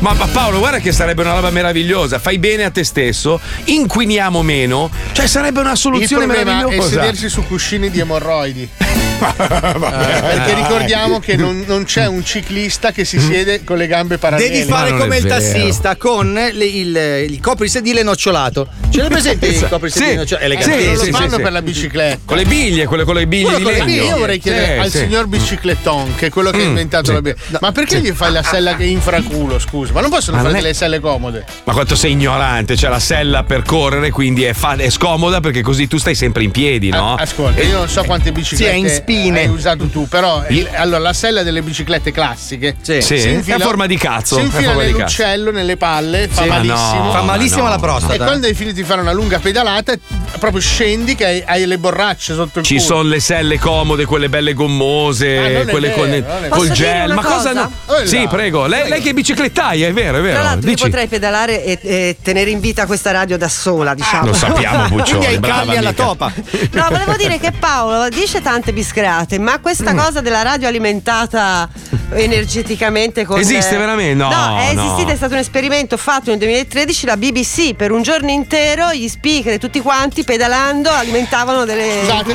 [SPEAKER 3] Ma, ma Paolo, guarda che sarebbe una roba meravigliosa. Fai bene a te stesso, inquiniamo meno. Cioè, sarebbe una soluzione meravigliosa.
[SPEAKER 2] sedersi su cuscini di emorroidi. Eh, perché ricordiamo che non, non c'è un ciclista che si siede con le gambe parallele.
[SPEAKER 5] Devi fare come il
[SPEAKER 3] vero.
[SPEAKER 5] tassista con le- il, il coprisedile nocciolato. Ce l'hai presente il coprisedile
[SPEAKER 3] Sì.
[SPEAKER 5] nocciolato?
[SPEAKER 2] Eh, non
[SPEAKER 3] sì,
[SPEAKER 2] lo fanno
[SPEAKER 3] sì.
[SPEAKER 2] per la bicicletta.
[SPEAKER 3] Con le biglie, quelle con le biglie
[SPEAKER 5] Quello
[SPEAKER 3] di legno.
[SPEAKER 5] biglie,
[SPEAKER 2] Io vorrei chiedere
[SPEAKER 3] Sì,
[SPEAKER 2] al
[SPEAKER 3] sì.
[SPEAKER 2] signor bicicletton, che è quello che ha
[SPEAKER 3] Mm,
[SPEAKER 2] inventato
[SPEAKER 3] sì.
[SPEAKER 2] la bicicletta. Ma perché gli fai la sella che infraculo? Scusa, ma non possono
[SPEAKER 3] Ma
[SPEAKER 2] fare delle selle comode?
[SPEAKER 3] Ma quanto sei ignorante, c'è la sella per correre, quindi è, fa- è scomoda perché così tu stai sempre in piedi, no?
[SPEAKER 2] Ah, Ascolta, io non so quante biciclette
[SPEAKER 5] Sì, è in spine.
[SPEAKER 2] hai usato tu, però il- allora la sella delle biciclette classiche
[SPEAKER 5] Sì.
[SPEAKER 3] Sì,
[SPEAKER 2] si
[SPEAKER 3] è a forma di cazzo.
[SPEAKER 2] Si infila nell'uccello, nelle palle, fa
[SPEAKER 5] Sì.
[SPEAKER 3] Ma
[SPEAKER 2] malissimo.
[SPEAKER 3] no,
[SPEAKER 5] Fa malissimo
[SPEAKER 3] no.
[SPEAKER 5] la
[SPEAKER 2] E
[SPEAKER 5] prostata.
[SPEAKER 2] quando hai finito di fare una lunga pedalata, proprio scendi che hai, hai le borracce sotto il
[SPEAKER 3] Ci
[SPEAKER 2] culo.
[SPEAKER 3] sono le selle comode, quelle belle
[SPEAKER 2] Ah,
[SPEAKER 3] gommose,
[SPEAKER 2] è
[SPEAKER 3] quelle
[SPEAKER 2] vero,
[SPEAKER 3] con col gel. Ma cosa
[SPEAKER 7] cosa?
[SPEAKER 3] no?
[SPEAKER 2] Oh.
[SPEAKER 3] Sì, prego. Lei, lei che è biciclettaia, è vero, è vero.
[SPEAKER 7] Tra l'altro,
[SPEAKER 3] Dici.
[SPEAKER 7] potrei pedalare e, e tenere in vita questa radio da sola, diciamo.
[SPEAKER 3] Lo sappiamo,
[SPEAKER 5] Quindi
[SPEAKER 3] Buccione.
[SPEAKER 5] hai
[SPEAKER 3] brava
[SPEAKER 5] calli alla topa.
[SPEAKER 7] No, volevo dire che Paolo dice tante biscrate, ma questa
[SPEAKER 3] Mm.
[SPEAKER 7] cosa della radio alimentata energeticamente con.
[SPEAKER 3] Esiste veramente? No,
[SPEAKER 7] No, è
[SPEAKER 3] no.
[SPEAKER 7] esistito, è stato un esperimento fatto nel 2013 la BBC per un giorno intero, gli speaker e tutti quanti pedalando alimentavano delle.
[SPEAKER 2] Scusate.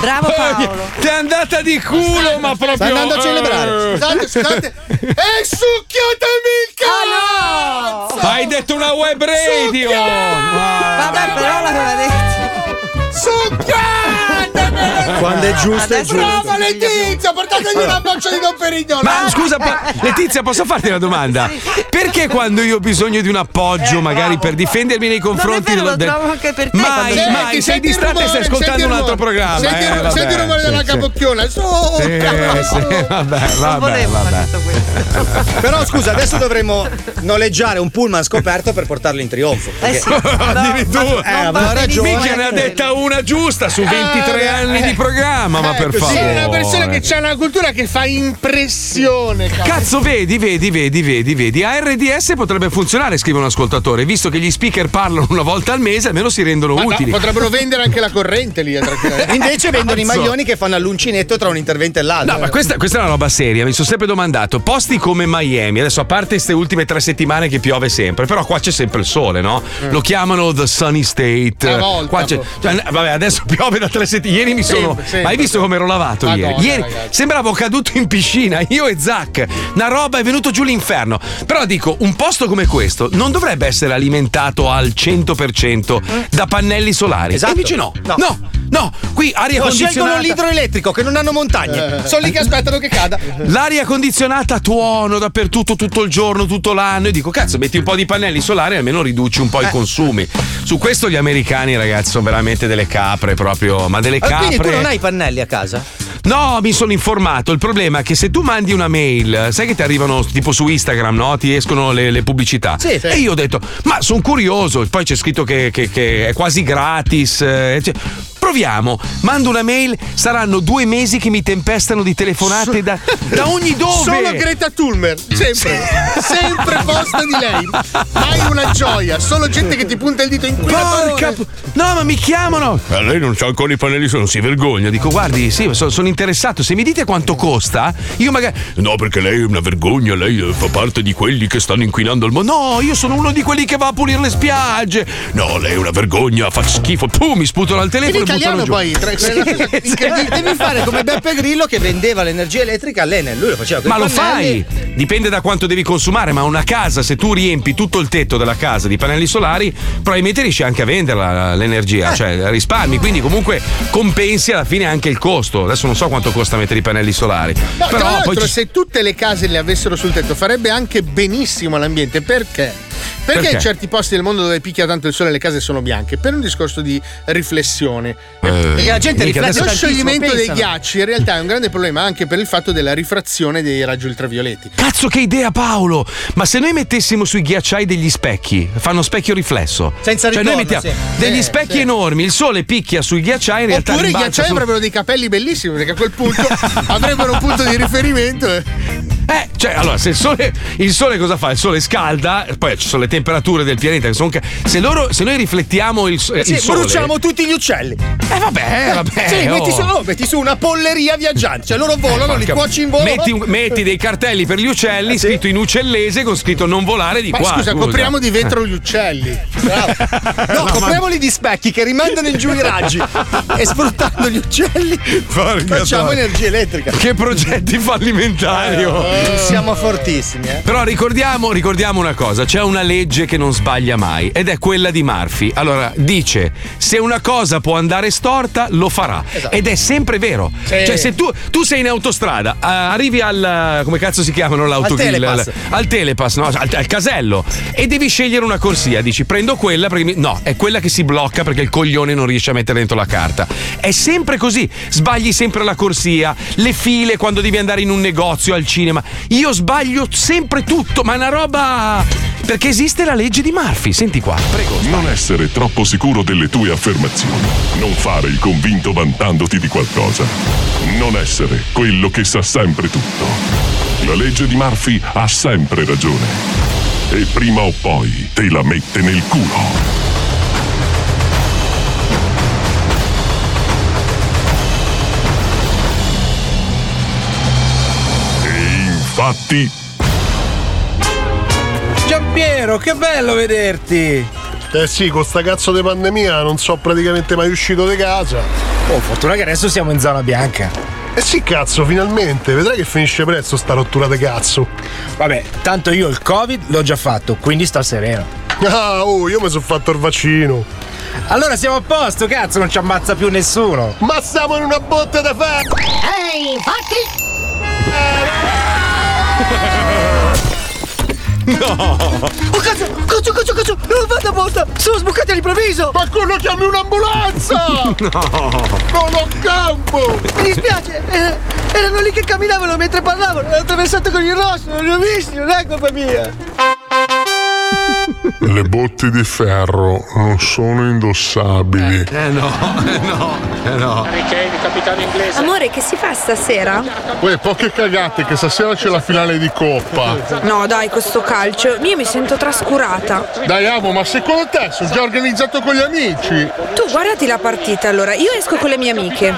[SPEAKER 7] Bravo Paolo.
[SPEAKER 3] Ti è andata di culo, ma proprio.
[SPEAKER 5] Stai andando a celebrare.
[SPEAKER 2] Scusate, scusate. E succhiatemi il cazzo!
[SPEAKER 3] Hai detto una web radio!
[SPEAKER 7] Vabbè, però l'aveva detto.
[SPEAKER 2] Succhiatemelo!
[SPEAKER 5] Quando è giusto, è
[SPEAKER 7] Adesso-
[SPEAKER 5] giusto.
[SPEAKER 2] Brava Letizia, portategli una boccia di Don.
[SPEAKER 3] Ma scusa, pa- Letizia, posso farti una domanda? Perché quando io ho bisogno di un appoggio, magari per difendermi nei confronti
[SPEAKER 7] Non è vero,
[SPEAKER 3] dello-
[SPEAKER 7] lo trovo anche per te
[SPEAKER 3] Mai,
[SPEAKER 2] Senti,
[SPEAKER 3] mai, sei distratta e stai ascoltando un altro programma.
[SPEAKER 2] Senti,
[SPEAKER 3] eh,
[SPEAKER 2] il-
[SPEAKER 3] vabbè,
[SPEAKER 2] senti il rumore della
[SPEAKER 3] sì.
[SPEAKER 2] capocchiona. Su!
[SPEAKER 3] Sì, sì, vabbè,
[SPEAKER 7] Non
[SPEAKER 3] vabbè, vabbè.
[SPEAKER 7] tutto questo.
[SPEAKER 5] Però scusa, adesso dovremmo noleggiare un pullman scoperto per portarlo in trionfo.
[SPEAKER 7] Eh
[SPEAKER 5] perché-
[SPEAKER 7] sì.
[SPEAKER 3] Addirittura.
[SPEAKER 5] Eh, aveva ragione.
[SPEAKER 3] Mica ne ha detta una giusta su 23
[SPEAKER 2] Eh,
[SPEAKER 3] anni
[SPEAKER 2] eh,
[SPEAKER 3] di programma, ma per favore.
[SPEAKER 2] È una persona che ha una cultura che fa impressione. cazzo.
[SPEAKER 3] Cazzo, vedi, vedi, vedi, vedi, vedi. A RDS potrebbe funzionare, scrive un ascoltatore, visto che gli speaker parlano una volta al mese, almeno si rendono
[SPEAKER 2] Ma no,
[SPEAKER 3] utili.
[SPEAKER 2] potrebbero vendere anche la corrente lì. eh.
[SPEAKER 5] Invece vendono i maglioni che fanno all'uncinetto tra un intervento e l'altro.
[SPEAKER 3] No, ma questa, questa è una roba seria. Mi sono sempre domandato: posti come Miami, adesso a parte queste ultime tre settimane che piove sempre, però qua c'è sempre il sole, no? Lo chiamano the sunny state.
[SPEAKER 2] Volta,
[SPEAKER 3] Qua c'è-
[SPEAKER 2] boh.
[SPEAKER 3] cioè, vabbè, adesso piove da tre settimane. Ieri mi sono.
[SPEAKER 2] Sempre, sempre.
[SPEAKER 3] Ma hai visto come ero lavato
[SPEAKER 2] Madonna,
[SPEAKER 3] ieri? Ieri
[SPEAKER 2] ragazzi.
[SPEAKER 3] sembravo caduto in piscina, io e Zac. Una roba è venuto giù l'inferno. Però dico, un posto come questo non dovrebbe essere alimentato al 100% da pannelli solari.
[SPEAKER 5] Esatto.
[SPEAKER 3] E invece no.
[SPEAKER 5] No.
[SPEAKER 3] No, no. Qui aria
[SPEAKER 5] No, scelgono
[SPEAKER 3] condizionata.
[SPEAKER 5] l'idroelettrico che non hanno montagne. Sono lì che aspettano che cada.
[SPEAKER 3] L'aria condizionata tuono dappertutto tutto il giorno, tutto l'anno. E dico, cazzo, metti un po' di pannelli solari e almeno riduci un po'
[SPEAKER 5] Eh.
[SPEAKER 3] i consumi. Su questo gli americani, ragazzi, sono veramente delle capre proprio. Ma delle capre.
[SPEAKER 5] quindi tu non hai pannelli a casa?
[SPEAKER 3] No, mi sono informato. Il problema è che se tu mandi una mail, sai che ti arrivano tipo su Instagram, no? Ti escono le, le pubblicità.
[SPEAKER 5] Sì, sì.
[SPEAKER 3] E io ho detto, ma sono curioso. Poi c'è scritto che, che- che è quasi gratis. eh, cioè, proviamo. Mando una mail, saranno due mesi che mi tempestano di telefonate da, da ogni dove.
[SPEAKER 2] Solo Greta Thunberg, sempre, sempre posto di lei. Mai una gioia, solo gente che ti punta il dito in
[SPEAKER 3] Porca pu- No, ma mi chiamano! Ma lei non c'ha ancora i pannelli non si vergogna. Dico, guardi, sì, so- sono interessato. Se mi dite quanto costa, io magari. No, perché lei è una vergogna, lei eh, fa parte di quelli che stanno inquinando il mondo. No, io sono uno di quelli che va a pulire le spiagge. No, lei è una vergogna, fa schifo. Puh, mi sputano al telefono e
[SPEAKER 5] italiano poi, tra- Devi- devi fare come Beppe Grillo che vendeva l'energia elettrica all'Enel. Lui lo faceva
[SPEAKER 3] Ma lo
[SPEAKER 5] pannelli.
[SPEAKER 3] fai! Dipende da quanto devi consumare, ma una casa, se tu riempi tutto il tetto della casa di pannelli solari, probabilmente riesci anche a venderla
[SPEAKER 5] Eh.
[SPEAKER 3] l'energia, cioè risparmi, quindi comunque compensi alla fine anche il costo. Adesso non so quanto costa mettere i pannelli solari.
[SPEAKER 2] No, tra
[SPEAKER 3] però
[SPEAKER 2] l'altro,
[SPEAKER 3] poi ci-
[SPEAKER 2] se tutte le case le avessero sul tetto, farebbe anche benissimo all'ambiente. Perché? Perché,
[SPEAKER 3] Perché?
[SPEAKER 2] in certi posti del mondo dove picchia tanto il sole le case sono bianche? Per un discorso di riflessione.
[SPEAKER 3] Perché
[SPEAKER 5] la gente riflette
[SPEAKER 2] Lo scioglimento dei ghiacci in realtà è un grande problema anche per il fatto della rifrazione dei raggi ultravioletti.
[SPEAKER 3] Cazzo, che idea, Paolo! Ma se noi mettessimo sui ghiacciai degli specchi, fanno specchio riflesso.
[SPEAKER 5] Senza
[SPEAKER 3] cioè, noi
[SPEAKER 5] ritorno,
[SPEAKER 3] mettiamo
[SPEAKER 5] sì.
[SPEAKER 3] degli
[SPEAKER 2] Sì,
[SPEAKER 3] specchi
[SPEAKER 2] sì.
[SPEAKER 3] enormi, il sole picchia sui ghiacciai, in realtà
[SPEAKER 2] Oppure i ghiacciai
[SPEAKER 3] sul-
[SPEAKER 2] avrebbero dei capelli bellissimi perché a quel punto avrebbero un punto di riferimento.
[SPEAKER 3] Eh, cioè, allora, se il sole, il sole cosa fa? Il sole scalda, poi ci sono le temperature del pianeta che sono. ca- Se, loro, se noi riflettiamo il, so-
[SPEAKER 5] Sì,
[SPEAKER 3] il sole.
[SPEAKER 5] bruciamo tutti gli uccelli.
[SPEAKER 3] Eh, vabbè, vabbè.
[SPEAKER 5] Sì,
[SPEAKER 3] oh.
[SPEAKER 5] metti, su, no, metti su una polleria viaggiante. Cioè loro volano, li
[SPEAKER 3] Porca-
[SPEAKER 5] cuoci in volo.
[SPEAKER 3] Metti, metti dei cartelli per gli uccelli scritto in uccellese con scritto non volare di
[SPEAKER 2] Ma
[SPEAKER 3] qua.
[SPEAKER 2] scusa, copriamo di vetro gli uccelli.
[SPEAKER 5] Bravo. No, copriamoli di specchi che rimandano in giù i raggi. e sfruttando gli uccelli
[SPEAKER 3] Porca
[SPEAKER 5] facciamo
[SPEAKER 3] troia.
[SPEAKER 5] energia elettrica.
[SPEAKER 3] Che progetti fallimentari. oh.
[SPEAKER 5] Siamo fortissimi, eh.
[SPEAKER 3] Però ricordiamo, ricordiamo una cosa, c'è una legge che non sbaglia mai ed è quella di Murphy. Allora, dice, se una cosa può andare storta, lo farà.
[SPEAKER 5] Esatto.
[SPEAKER 3] Ed è sempre vero.
[SPEAKER 5] Sì.
[SPEAKER 3] Cioè, se tu, tu sei in autostrada, eh, arrivi al... come cazzo si chiamano l'autogrill?
[SPEAKER 5] Telepass.
[SPEAKER 3] Al, al telepass, no? Al, al casello. E devi scegliere una corsia. Dici, prendo quella perché... mi- No, è quella che si blocca perché il coglione non riesce a mettere dentro la carta. È sempre così. Sbagli sempre la corsia, le file quando devi andare in un negozio, al cinema. Io sbaglio sempre tutto, ma è una roba... Perché esiste la legge di Murphy. Senti qua, prego.
[SPEAKER 14] Non essere troppo sicuro delle tue affermazioni. Non fare il convinto vantandoti di qualcosa. Non essere quello che sa sempre tutto. La legge di Murphy ha sempre ragione. E prima o poi te la mette nel culo. Infatti
[SPEAKER 15] Giampiero, che bello vederti!
[SPEAKER 16] Eh sì, con sta cazzo di pandemia non so praticamente mai uscito di casa.
[SPEAKER 15] Oh, fortuna che adesso siamo in zona bianca.
[SPEAKER 16] Eh sì, cazzo, finalmente. Vedrai che finisce presto sta rottura di cazzo.
[SPEAKER 15] Vabbè, tanto io il Covid l'ho già fatto, quindi sto sereno.
[SPEAKER 16] Ah, oh, io mi sono fatto il vaccino.
[SPEAKER 15] Allora siamo a posto, cazzo, non ci ammazza più nessuno.
[SPEAKER 16] Ma stiamo in una botte da ferro!
[SPEAKER 11] Ehi, infatti!
[SPEAKER 3] No!
[SPEAKER 11] Oh cazzo, cazzo, cazzo, cazzo! Non vado a posta! Sono sbucati all'improvviso!
[SPEAKER 16] Qualcuno chiami un'ambulanza!
[SPEAKER 3] No!
[SPEAKER 16] Non ho campo!
[SPEAKER 11] Mi dispiace! eh, erano lì che camminavano mentre parlavano! L'ho attraversato con il rosso, non li ho visti, non è colpa mia!
[SPEAKER 14] Le botti di ferro non sono indossabili.
[SPEAKER 3] Eh no, eh no, eh no.
[SPEAKER 16] capitano inglese.
[SPEAKER 17] Amore, che si fa stasera?
[SPEAKER 16] Uè, poche cagate, che stasera c'è la finale di Coppa.
[SPEAKER 17] No, dai, questo calcio. Io mi sento trascurata.
[SPEAKER 16] Dai, amo, ma secondo te sono già organizzato con gli amici?
[SPEAKER 17] Tu guardati la partita allora. Io esco con le mie amiche.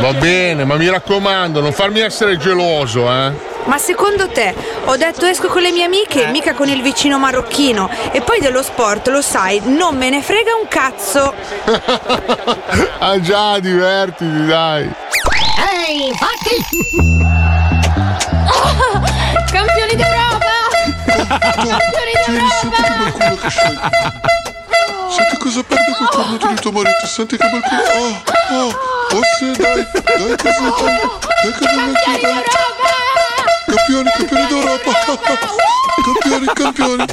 [SPEAKER 16] Va bene, ma mi raccomando, non farmi essere geloso, eh.
[SPEAKER 17] Ma secondo te, ho detto esco con le mie amiche, mica con il vicino marocchino. E poi dello sport, lo sai, non me ne frega un cazzo.
[SPEAKER 16] ah già, divertiti, dai.
[SPEAKER 11] Ehi, infatti!
[SPEAKER 4] Campioni d'Europa! Campioni d'Europa!
[SPEAKER 14] Senti cosa perde quel cornuto di tuo marito, senti che bel culo. Oh, oh, oh sì, dai, dai così, dai, dai che bel culo, dai. Campioni, campioni d'Europa. Campioni, campioni.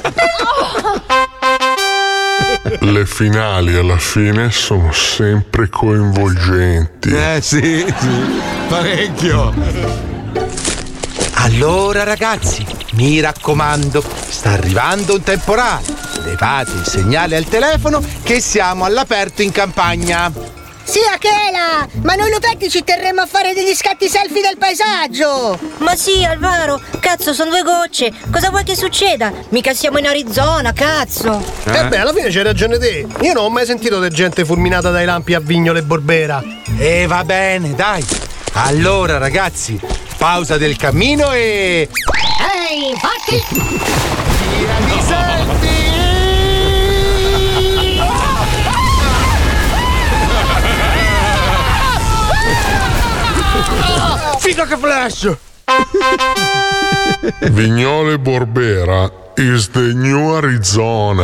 [SPEAKER 14] Le finali alla fine sono sempre coinvolgenti.
[SPEAKER 3] Eh sì, sì. Parecchio.
[SPEAKER 18] Allora ragazzi, mi raccomando, sta arrivando un temporale. Levate il segnale al telefono che siamo all'aperto in campagna.
[SPEAKER 8] Sì, Achela! Ma noi lupetti ci terremmo a fare degli scatti selfie del paesaggio!
[SPEAKER 19] Ma sì, Alvaro, cazzo, sono due gocce. Cosa vuoi che succeda? Mica siamo in Arizona, cazzo.
[SPEAKER 16] Eh beh, alla fine c'hai ragione te. Io non ho mai sentito di gente fulminata dai lampi a Vignolo e Borbera.
[SPEAKER 18] E va bene, dai. Allora, ragazzi, pausa del cammino e.
[SPEAKER 8] Ehi, infatti!
[SPEAKER 18] Figa che flash!
[SPEAKER 14] Vignole Borbera is the new Arizona.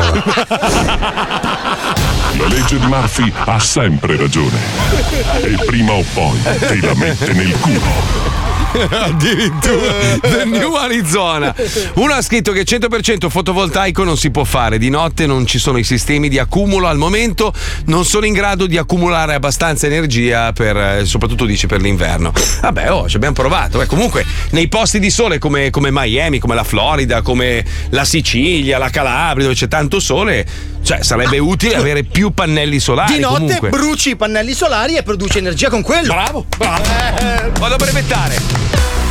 [SPEAKER 14] La legge di Murphy ha sempre ragione. E prima o poi te la mette nel culo.
[SPEAKER 3] Addirittura The New Arizona. Uno ha scritto che 100% fotovoltaico non si può fare. Di notte non ci sono i sistemi di accumulo al momento, non sono in grado di accumulare abbastanza energia per, eh, soprattutto dice per l'inverno. Vabbè, oh, ci abbiamo provato. Beh, comunque, nei posti di sole come, come Miami, come la Florida, come la Sicilia, la Calabria, dove c'è tanto sole, cioè sarebbe utile avere più pannelli solari.
[SPEAKER 5] Di notte
[SPEAKER 3] comunque.
[SPEAKER 5] bruci i pannelli solari e produci energia con quello.
[SPEAKER 3] Bravo, bravo. Vado a brevettare.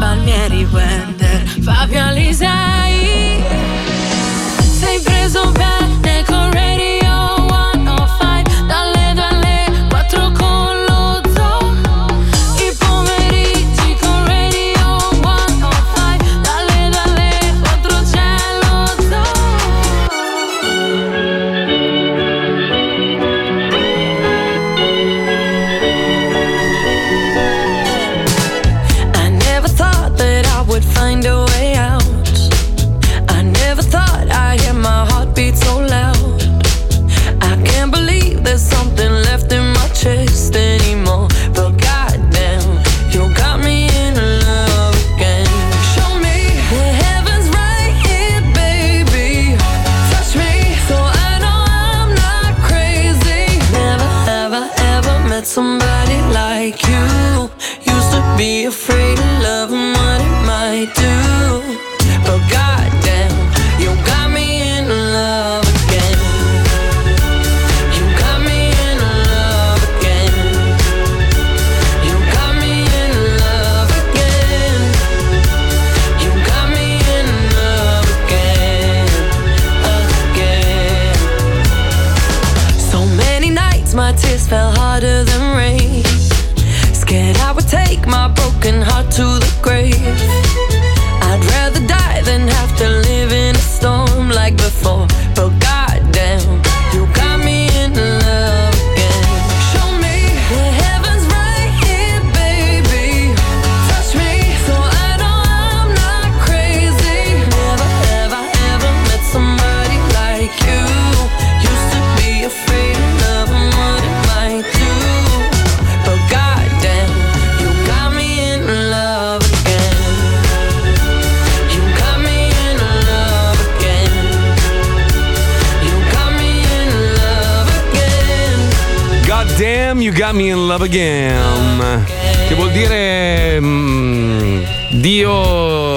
[SPEAKER 4] Palmieri Wender, Fabio Alisei. Sei preso bene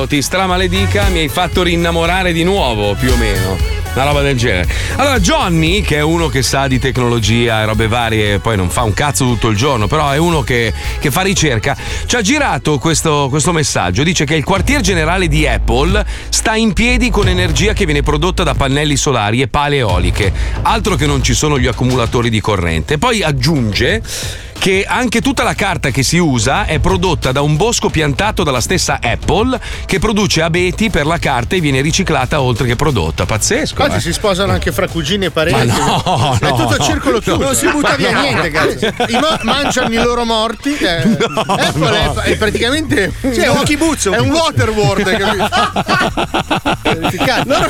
[SPEAKER 3] Ti stramaledica, mi hai fatto rinnamorare di nuovo, più o meno. Una roba del genere. Allora, Johnny, che è uno che sa di tecnologia e robe varie, poi non fa un cazzo tutto il giorno, però è uno che, che fa ricerca, ci ha girato questo, questo messaggio. Dice che il quartier generale di Apple sta in piedi con energia che viene prodotta da pannelli solari e pale eoliche. Altro che non ci sono gli accumulatori di corrente. Poi aggiunge che anche tutta la carta che si usa è prodotta da un bosco piantato dalla stessa Apple che produce abeti per la carta e viene riciclata oltre che prodotta. Pazzesco.
[SPEAKER 2] Quasi
[SPEAKER 3] eh.
[SPEAKER 2] si sposano anche fra cugini e parenti.
[SPEAKER 3] Ma no,
[SPEAKER 2] è
[SPEAKER 3] no,
[SPEAKER 2] tutto a
[SPEAKER 3] no.
[SPEAKER 2] circolo chiuso.
[SPEAKER 3] Non si butta via
[SPEAKER 2] Ma no.
[SPEAKER 3] niente, cazzo.
[SPEAKER 2] I mo- mangiano i loro morti. eh. Apple
[SPEAKER 3] no.
[SPEAKER 2] È, è praticamente
[SPEAKER 16] Sì, è un kibutz, un
[SPEAKER 2] È un waterworld, capito? Loro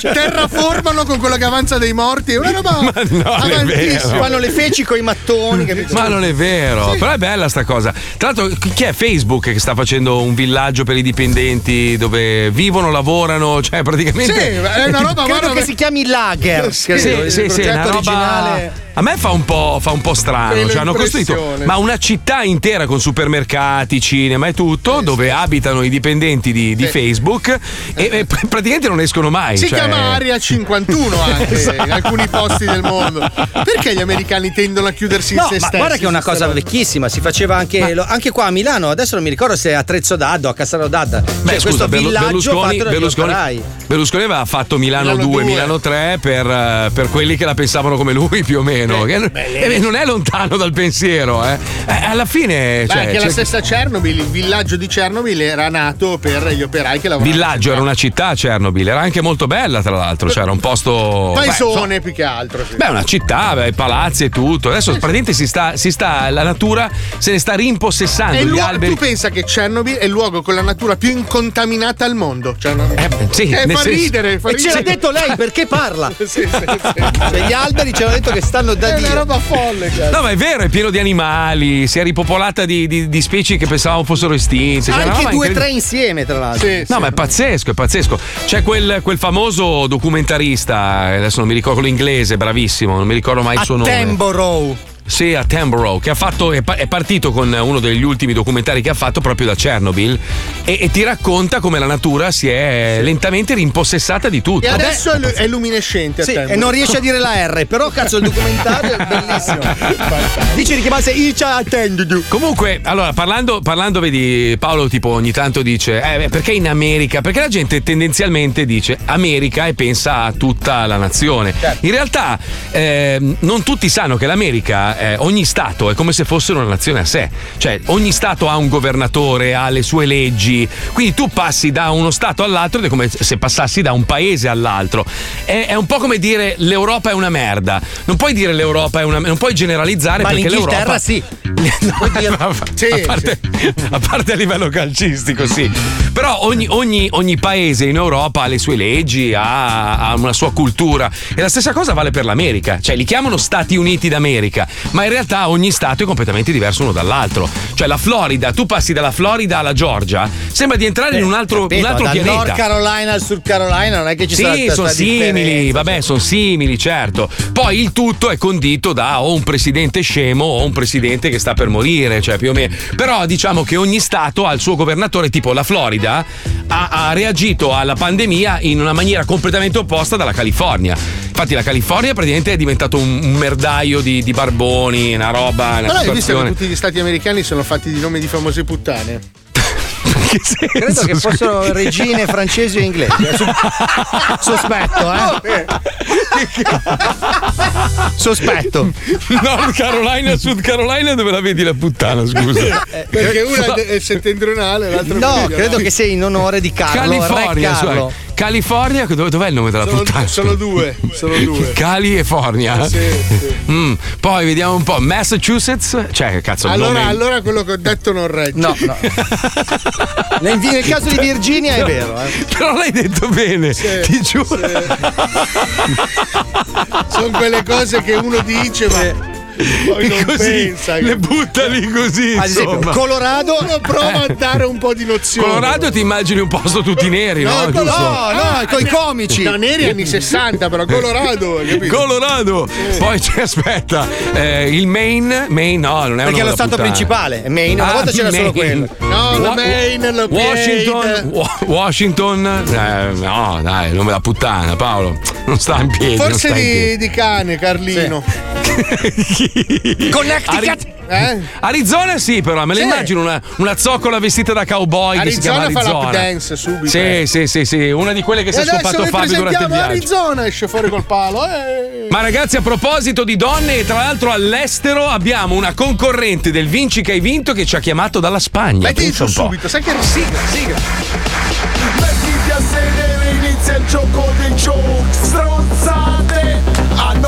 [SPEAKER 2] terraformano con quello che avanza dei morti. È una roba
[SPEAKER 3] Ma no,
[SPEAKER 2] avantissima.
[SPEAKER 16] Fanno le feci con i mattoni,
[SPEAKER 3] Ma non è vero, però è bella sta cosa. Tra l'altro, chi è Facebook che sta facendo un villaggio per i dipendenti dove vivono, lavorano? Cioè, praticamente.
[SPEAKER 2] Sì, è una roba
[SPEAKER 16] Credo
[SPEAKER 2] guarda,
[SPEAKER 16] che si chiami Lager.
[SPEAKER 3] Sì, sì, sì, è una
[SPEAKER 16] progetto
[SPEAKER 3] roba.
[SPEAKER 16] originale.
[SPEAKER 3] A me fa un po', fa un po' strano. Cioè, hanno costruito ma una città intera con supermercati, cinema e tutto, dove abitano i dipendenti di, di
[SPEAKER 2] Sì.
[SPEAKER 3] Facebook e, e pr- praticamente non escono mai.
[SPEAKER 2] Si
[SPEAKER 3] cioè-
[SPEAKER 2] chiama Area 51 anche
[SPEAKER 3] Esatto.
[SPEAKER 2] in alcuni posti del mondo. Perché gli americani tendono a chiudersi in
[SPEAKER 16] No,
[SPEAKER 2] se
[SPEAKER 16] ma
[SPEAKER 2] stessi?
[SPEAKER 16] guarda che è una cosa vecchissima, si faceva anche, lo- anche qua a Milano, adesso non mi ricordo se è a Trezzo d'Adda o a Cassano d'Adda.
[SPEAKER 3] Beh,
[SPEAKER 16] Cioè,
[SPEAKER 3] scusa,
[SPEAKER 16] questo
[SPEAKER 3] Berlu-
[SPEAKER 16] villaggio
[SPEAKER 3] Berlusconi, Berlusconi. Berlusconi aveva fatto Milano,
[SPEAKER 2] Milano
[SPEAKER 3] 2,
[SPEAKER 2] 2.
[SPEAKER 3] Milano 3 per, eh, per quelli che la pensavano come lui più o meno. Che non- eh, non è lontano dal pensiero, eh. Eh, alla fine.
[SPEAKER 2] Beh,
[SPEAKER 3] Cioè,
[SPEAKER 2] anche la stessa Chernobyl, il villaggio di Chernobyl era nato per gli operai che lavoravano.
[SPEAKER 3] Villaggio era una città, Chernobyl, era anche molto bella, tra l'altro. C'era un posto. beh,
[SPEAKER 2] Paesone più che altro. sì.
[SPEAKER 3] Beh, una città, beh, palazzi e tutto. Adesso praticamente si sta, si sta, la natura se ne sta rimpossessando.
[SPEAKER 2] Il
[SPEAKER 3] Gli
[SPEAKER 2] luogo-
[SPEAKER 3] alberi.
[SPEAKER 2] tu pensa che Chernobyl è il luogo con la natura più incontaminata al mondo? Cioè, no-
[SPEAKER 3] sì,
[SPEAKER 2] Eh, fa
[SPEAKER 3] senso-
[SPEAKER 2] ridere, fa
[SPEAKER 16] E ce l'ha detto lei perché parla.
[SPEAKER 2] Sì, sì, sì.
[SPEAKER 16] Cioè, gli alberi ci hanno detto che stanno da
[SPEAKER 2] È una
[SPEAKER 16] Dio.
[SPEAKER 2] roba folle, cazzo.
[SPEAKER 3] No, ma è vero, è pieno di animali, si è ripopolata di, di- di specie che pensavamo fossero estinte. Cioè,
[SPEAKER 16] Anche
[SPEAKER 3] roba
[SPEAKER 16] due o tre insieme, tra l'altro.
[SPEAKER 2] Sì,
[SPEAKER 3] No,
[SPEAKER 2] sì.
[SPEAKER 3] ma è pazzesco, è pazzesco. C'è quel, quel famoso documentarista, adesso non mi ricordo quello inglese, bravissimo, non mi ricordo mai il suo nome.
[SPEAKER 16] Attenborough.
[SPEAKER 3] Sì, a Tamborough, che ha fatto, è, pa- è partito con uno degli ultimi documentari che ha fatto proprio da Chernobyl e, e ti racconta come la natura si è lentamente rimpossessata di tutto.
[SPEAKER 2] E adesso è, lu- è luminescente.
[SPEAKER 16] Sì, e non riesce a dire la R, però cazzo il documentario è bellissimo. Dice di chiamarsi Icha Attendu.
[SPEAKER 3] Comunque, allora, parlando, parlando, vedi, Paolo tipo ogni tanto dice, eh, perché in America? Perché la gente tendenzialmente dice America e pensa a tutta la nazione. In realtà ehm, non tutti sanno che l'America, eh, ogni Stato è come se fosse una nazione a sé. Cioè, ogni Stato ha un governatore, ha le sue leggi, quindi tu passi da uno Stato all'altro ed è come se passassi da un paese all'altro. È, è un po' come dire l'Europa è una merda. Non puoi dire l'Europa è una non puoi generalizzare
[SPEAKER 16] Ma
[SPEAKER 3] perché l'Europa...
[SPEAKER 16] sì.
[SPEAKER 3] No, a, a parte, a parte a livello calcistico, sì. Però ogni, ogni- ogni paese in Europa ha le sue leggi, ha, ha una sua cultura. E la stessa cosa vale per l'America. Cioè, li chiamano Stati Uniti d'America, ma in realtà ogni Stato è completamente diverso uno dall'altro. Cioè, la Florida, tu passi dalla Florida alla Georgia, sembra di entrare in un altro, un
[SPEAKER 16] Capito,
[SPEAKER 3] altro
[SPEAKER 16] dal
[SPEAKER 3] pianeta.
[SPEAKER 16] North Carolina al Sud Carolina non è che ci sarà
[SPEAKER 3] Sì, sono simili, vabbè, sono simili, certo. Poi il tutto è condito da o un presidente scemo o un presidente che sta per morire, cioè più o meno. Però diciamo che ogni stato ha il suo governatore, tipo la Florida ha, ha reagito alla pandemia in una maniera completamente opposta dalla California. Infatti la California praticamente è diventato un, un merdaio di, di barboni, una roba, una
[SPEAKER 2] Però hai visto che tutti gli stati americani sono fatti di nomi di famose puttane?
[SPEAKER 16] Credo che fossero regine francesi e inglesi. Sospetto, eh. Sospetto.
[SPEAKER 3] Nord Carolina Sud Carolina dove la vedi la puttana, scusa.
[SPEAKER 2] Perché una è settentrionale, l'altra
[SPEAKER 16] No,
[SPEAKER 2] meridionale.
[SPEAKER 16] credo che sia in onore di Carlo.
[SPEAKER 3] California,
[SPEAKER 16] Carlo.
[SPEAKER 3] cioè, California, dove- dov'è il nome della
[SPEAKER 2] Sono,
[SPEAKER 3] puttana?
[SPEAKER 2] sono due, sono due.
[SPEAKER 3] Cali e Fornia.
[SPEAKER 2] Sì, sì.
[SPEAKER 3] Mm, Poi vediamo un po'. Massachusetts, cioè, che cazzo,
[SPEAKER 2] Allora,
[SPEAKER 3] nome-
[SPEAKER 2] allora quello che ho detto non regge.
[SPEAKER 16] No, no. Nel, nel caso di Virginia è vero, eh.
[SPEAKER 3] Però l'hai detto bene, ti giuro.
[SPEAKER 2] Sono quelle cose che uno dice, ma poi non
[SPEAKER 3] così,
[SPEAKER 2] pensa.
[SPEAKER 3] le butta lì così.
[SPEAKER 16] Ad esempio,
[SPEAKER 3] insomma.
[SPEAKER 16] Colorado.
[SPEAKER 2] Prova a dare un po' di nozione.
[SPEAKER 3] Colorado ti immagini un posto tutti neri, no?
[SPEAKER 2] No?
[SPEAKER 16] No, no, coi comici.
[SPEAKER 2] No, neri anni 60, però Colorado, capito?
[SPEAKER 3] Colorado. Poi c'è, aspetta, eh, il Maine, Maine no, non è
[SPEAKER 16] Perché è lo stato principale. è Maine, una
[SPEAKER 3] Ah,
[SPEAKER 16] volta c'era solo
[SPEAKER 3] Maine.
[SPEAKER 16] quello.
[SPEAKER 2] No, la
[SPEAKER 3] Wa-
[SPEAKER 2] Maine, la
[SPEAKER 3] Washington. Wa- Washington, eh, no, dai, nome da puttana, Paolo. Non sta in piedi.
[SPEAKER 2] Forse
[SPEAKER 3] sta in piedi.
[SPEAKER 2] di, di cane, Carlino.
[SPEAKER 16] Connecticut.
[SPEAKER 3] Ari-
[SPEAKER 2] Eh?
[SPEAKER 3] Arizona sì, però me la
[SPEAKER 2] Sì.
[SPEAKER 3] immagino una, una zoccola vestita da cowboy che si chiama
[SPEAKER 2] Arizona fa
[SPEAKER 3] Arizona.
[SPEAKER 2] l'up dance subito.
[SPEAKER 3] Sì, sì, sì, sì, una di quelle che si
[SPEAKER 2] e
[SPEAKER 3] è
[SPEAKER 2] adesso
[SPEAKER 3] scopato
[SPEAKER 2] vi
[SPEAKER 3] Fabio durante il viaggio.
[SPEAKER 2] Arizona, esce fuori col palo. eh.
[SPEAKER 3] Ma ragazzi, a proposito di donne, e tra l'altro all'estero abbiamo una concorrente del Vinci che hai vinto che ci ha chiamato dalla Spagna.
[SPEAKER 2] Metti su subito, sai che sigla, sigla.
[SPEAKER 12] Mettiti a sedere, inizia il gioco dei giochi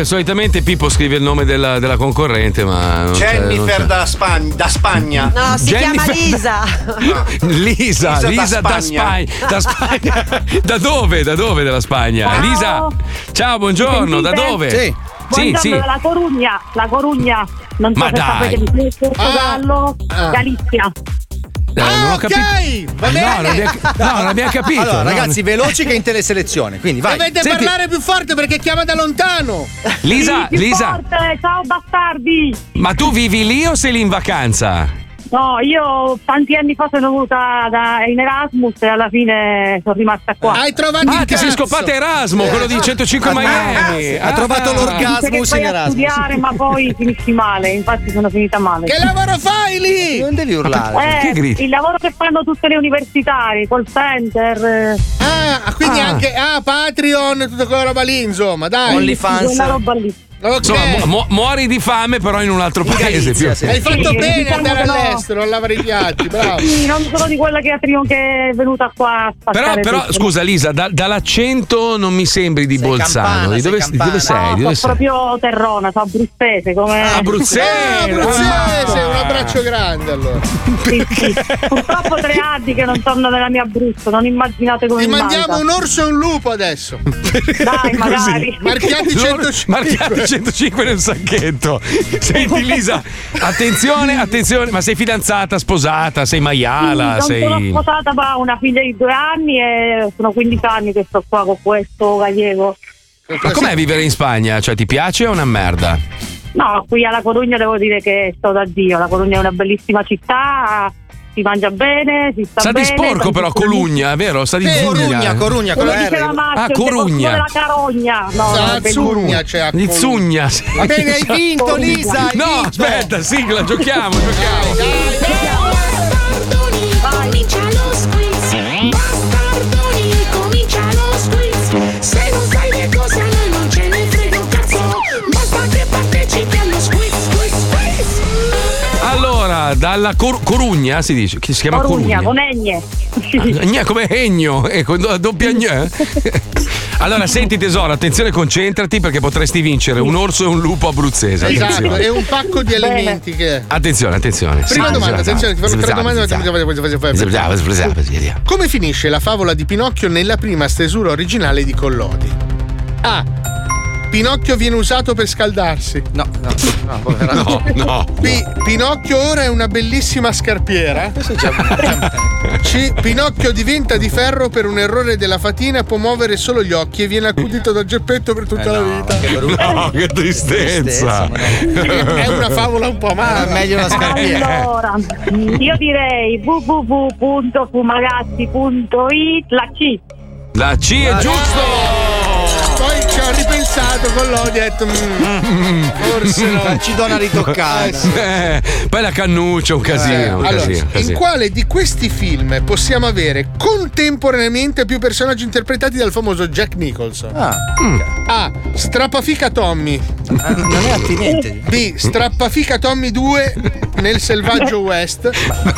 [SPEAKER 3] eh, solitamente Pippo scrive il nome della, della concorrente, ma. non c'è- non
[SPEAKER 6] Jennifer
[SPEAKER 3] c'è.
[SPEAKER 6] da, Spagna, da Spagna.
[SPEAKER 7] No, si chiama
[SPEAKER 3] Jennifer-
[SPEAKER 7] Lisa.
[SPEAKER 3] Lisa,
[SPEAKER 6] Lisa
[SPEAKER 3] Lisa,
[SPEAKER 6] da
[SPEAKER 3] da
[SPEAKER 6] Spagna.
[SPEAKER 3] Spagna. Da Spagna. Da dove? Da dove della Spagna?
[SPEAKER 20] Ciao.
[SPEAKER 3] Lisa, ciao, buongiorno, da dove?
[SPEAKER 20] Sì.
[SPEAKER 3] Sì,
[SPEAKER 20] Buongiorno
[SPEAKER 3] sì.
[SPEAKER 20] dalla Corugna, la Corugna, non so
[SPEAKER 3] Ma
[SPEAKER 20] se
[SPEAKER 3] dai.
[SPEAKER 20] sapete Portogallo,
[SPEAKER 2] Ah.
[SPEAKER 20] Galizia.
[SPEAKER 3] Eh, non ho capito.
[SPEAKER 2] va
[SPEAKER 3] No,
[SPEAKER 2] bene.
[SPEAKER 3] non abbiamo, no, non abbiamo capito.
[SPEAKER 5] Allora,
[SPEAKER 3] no.
[SPEAKER 5] ragazzi, veloci che in teleselezione. Quindi vai.
[SPEAKER 2] Dovete
[SPEAKER 3] Senti-
[SPEAKER 2] parlare più forte perché chiama da lontano.
[SPEAKER 3] Lisa,
[SPEAKER 20] Più
[SPEAKER 3] Lisa,
[SPEAKER 20] forte, ciao bastardi!
[SPEAKER 3] ma tu vivi lì o sei lì in vacanza?
[SPEAKER 20] No, io tanti anni fa sono venuta da, in Erasmus e alla fine sono rimasta qua.
[SPEAKER 2] Hai trovato
[SPEAKER 3] Ah,
[SPEAKER 2] il
[SPEAKER 3] ti sei scopata Erasmo, quello di 105 Miami.
[SPEAKER 5] Ha trovato
[SPEAKER 3] Ah.
[SPEAKER 5] l'orgasmo.
[SPEAKER 20] Dice che vai a studiare ma poi finisci male, infatti sono finita male.
[SPEAKER 2] Che lavoro fai lì?
[SPEAKER 5] Non devi urlare.
[SPEAKER 20] Eh, il lavoro che fanno tutte le universitarie, call center. eh,
[SPEAKER 2] Ah, quindi
[SPEAKER 3] Ah.
[SPEAKER 2] anche ah, Patreon, tutta quella roba lì, insomma, dai.
[SPEAKER 5] OnlyFans.
[SPEAKER 20] Quella roba lì.
[SPEAKER 2] Ok.
[SPEAKER 3] Insomma, mu- mu- muori di fame, però in un altro paese.
[SPEAKER 5] Galizia,
[SPEAKER 3] più-
[SPEAKER 5] sì.
[SPEAKER 2] Hai fatto
[SPEAKER 20] Sì,
[SPEAKER 2] bene
[SPEAKER 20] diciamo
[SPEAKER 2] andare
[SPEAKER 20] che no.
[SPEAKER 2] all'estero, a lavare i piatti, bravo.
[SPEAKER 20] Sì, non sono di quella che, ha prima- che è venuta qua a
[SPEAKER 3] Però,
[SPEAKER 20] spaccare
[SPEAKER 3] però
[SPEAKER 20] tutto.
[SPEAKER 3] scusa Lisa, da- dall'accento non mi sembri di
[SPEAKER 5] Sei
[SPEAKER 3] Bolzano.
[SPEAKER 5] campana,
[SPEAKER 3] di dove,
[SPEAKER 5] sei
[SPEAKER 3] dove sei?
[SPEAKER 20] No,
[SPEAKER 3] dove
[SPEAKER 20] sono
[SPEAKER 3] sei?
[SPEAKER 20] proprio terrona, sono abruzzese come
[SPEAKER 3] Ah, Bruxelles!
[SPEAKER 2] Ah, abruzzese, un abbraccio grande allora.
[SPEAKER 20] Sì, sì. Purtroppo tre anni che non torno nella mia Abruzzo, non immaginate come
[SPEAKER 2] Ti mandiamo
[SPEAKER 20] manca.
[SPEAKER 2] un orso e un lupo adesso.
[SPEAKER 20] Dai, magari.
[SPEAKER 2] Marchiati
[SPEAKER 3] Loro-
[SPEAKER 2] 105.
[SPEAKER 3] Marchiati 105 nel sacchetto. Senti Lisa, attenzione, attenzione, ma sei fidanzata, sposata, sei maiala,
[SPEAKER 20] Sì, non sono
[SPEAKER 3] sei...
[SPEAKER 20] sposata ma ho una figlia di due anni e sono 15 anni che sto qua con questo gallego.
[SPEAKER 3] Ma com'è vivere in Spagna? Cioè ti piace o è una merda?
[SPEAKER 20] No, qui alla Corugna devo dire che sto da Dio. La Corugna è una bellissima città, si mangia bene, si sta
[SPEAKER 3] Sa di
[SPEAKER 20] bene.
[SPEAKER 3] sporco
[SPEAKER 20] tanti
[SPEAKER 3] però, Colugna, è vero? Sa di
[SPEAKER 5] Sì. Corugna, Corugna,
[SPEAKER 20] Come dice la. Marzio,
[SPEAKER 3] Ah, Corugna.
[SPEAKER 20] della carogna. No, no, è bellissimo.
[SPEAKER 2] Zugna c'è a
[SPEAKER 3] Di. Zugna, sì.
[SPEAKER 5] Va bene, hai vinto, Lisa. hai
[SPEAKER 3] No,
[SPEAKER 5] vinto.
[SPEAKER 3] aspetta, sigla, giochiamo, giochiamo.
[SPEAKER 4] Bastardoni,
[SPEAKER 3] dalla Cor- Corugna si dice, che si chiama
[SPEAKER 20] Corugna,
[SPEAKER 3] Corugna.
[SPEAKER 20] con Egne.
[SPEAKER 3] Gne come Egno, eh, con do- doppia gne. Allora, senti tesoro, attenzione, concentrati perché potresti vincere un orso e un lupo abruzzese.
[SPEAKER 2] Esatto,
[SPEAKER 3] Attenzione,
[SPEAKER 2] è un pacco di elementi che.
[SPEAKER 3] attenzione. attenzione.
[SPEAKER 2] Prima
[SPEAKER 3] Sì,
[SPEAKER 2] domanda, attenzione, ti fanno tre domande. Come finisce la favola di Pinocchio nella prima stesura originale di Collodi? A. Pinocchio viene usato per scaldarsi.
[SPEAKER 5] No, no, no, povera-
[SPEAKER 3] No, no.
[SPEAKER 2] B. Pinocchio ora è una bellissima scarpiera. C. Pinocchio diventa di ferro per un errore della fatina, può muovere solo gli occhi e viene accudito da Geppetto per tutta la vita.
[SPEAKER 3] No, che tristezza.
[SPEAKER 2] È una favola un po' amara.
[SPEAKER 5] Meglio una scarpiera.
[SPEAKER 20] Allora, io direi www.fumagazzi.it la C.
[SPEAKER 3] La C è giusto.
[SPEAKER 2] Ripensato con l'odio e ho detto "Mm, forse no.
[SPEAKER 5] Ci do una ritoccata.
[SPEAKER 2] Eh.
[SPEAKER 3] Eh, poi la cannuccia, un casino.
[SPEAKER 2] Eh,
[SPEAKER 3] un
[SPEAKER 2] allora,
[SPEAKER 3] casino, un
[SPEAKER 2] in
[SPEAKER 3] casino.
[SPEAKER 2] quale di questi film possiamo avere contemporaneamente più personaggi interpretati dal famoso Jack Nicholson?
[SPEAKER 5] Ah,
[SPEAKER 2] A. Strappafica Tommy.
[SPEAKER 5] ah, non è attinente.
[SPEAKER 2] B. Strappafica Tommy 2 nel selvaggio West.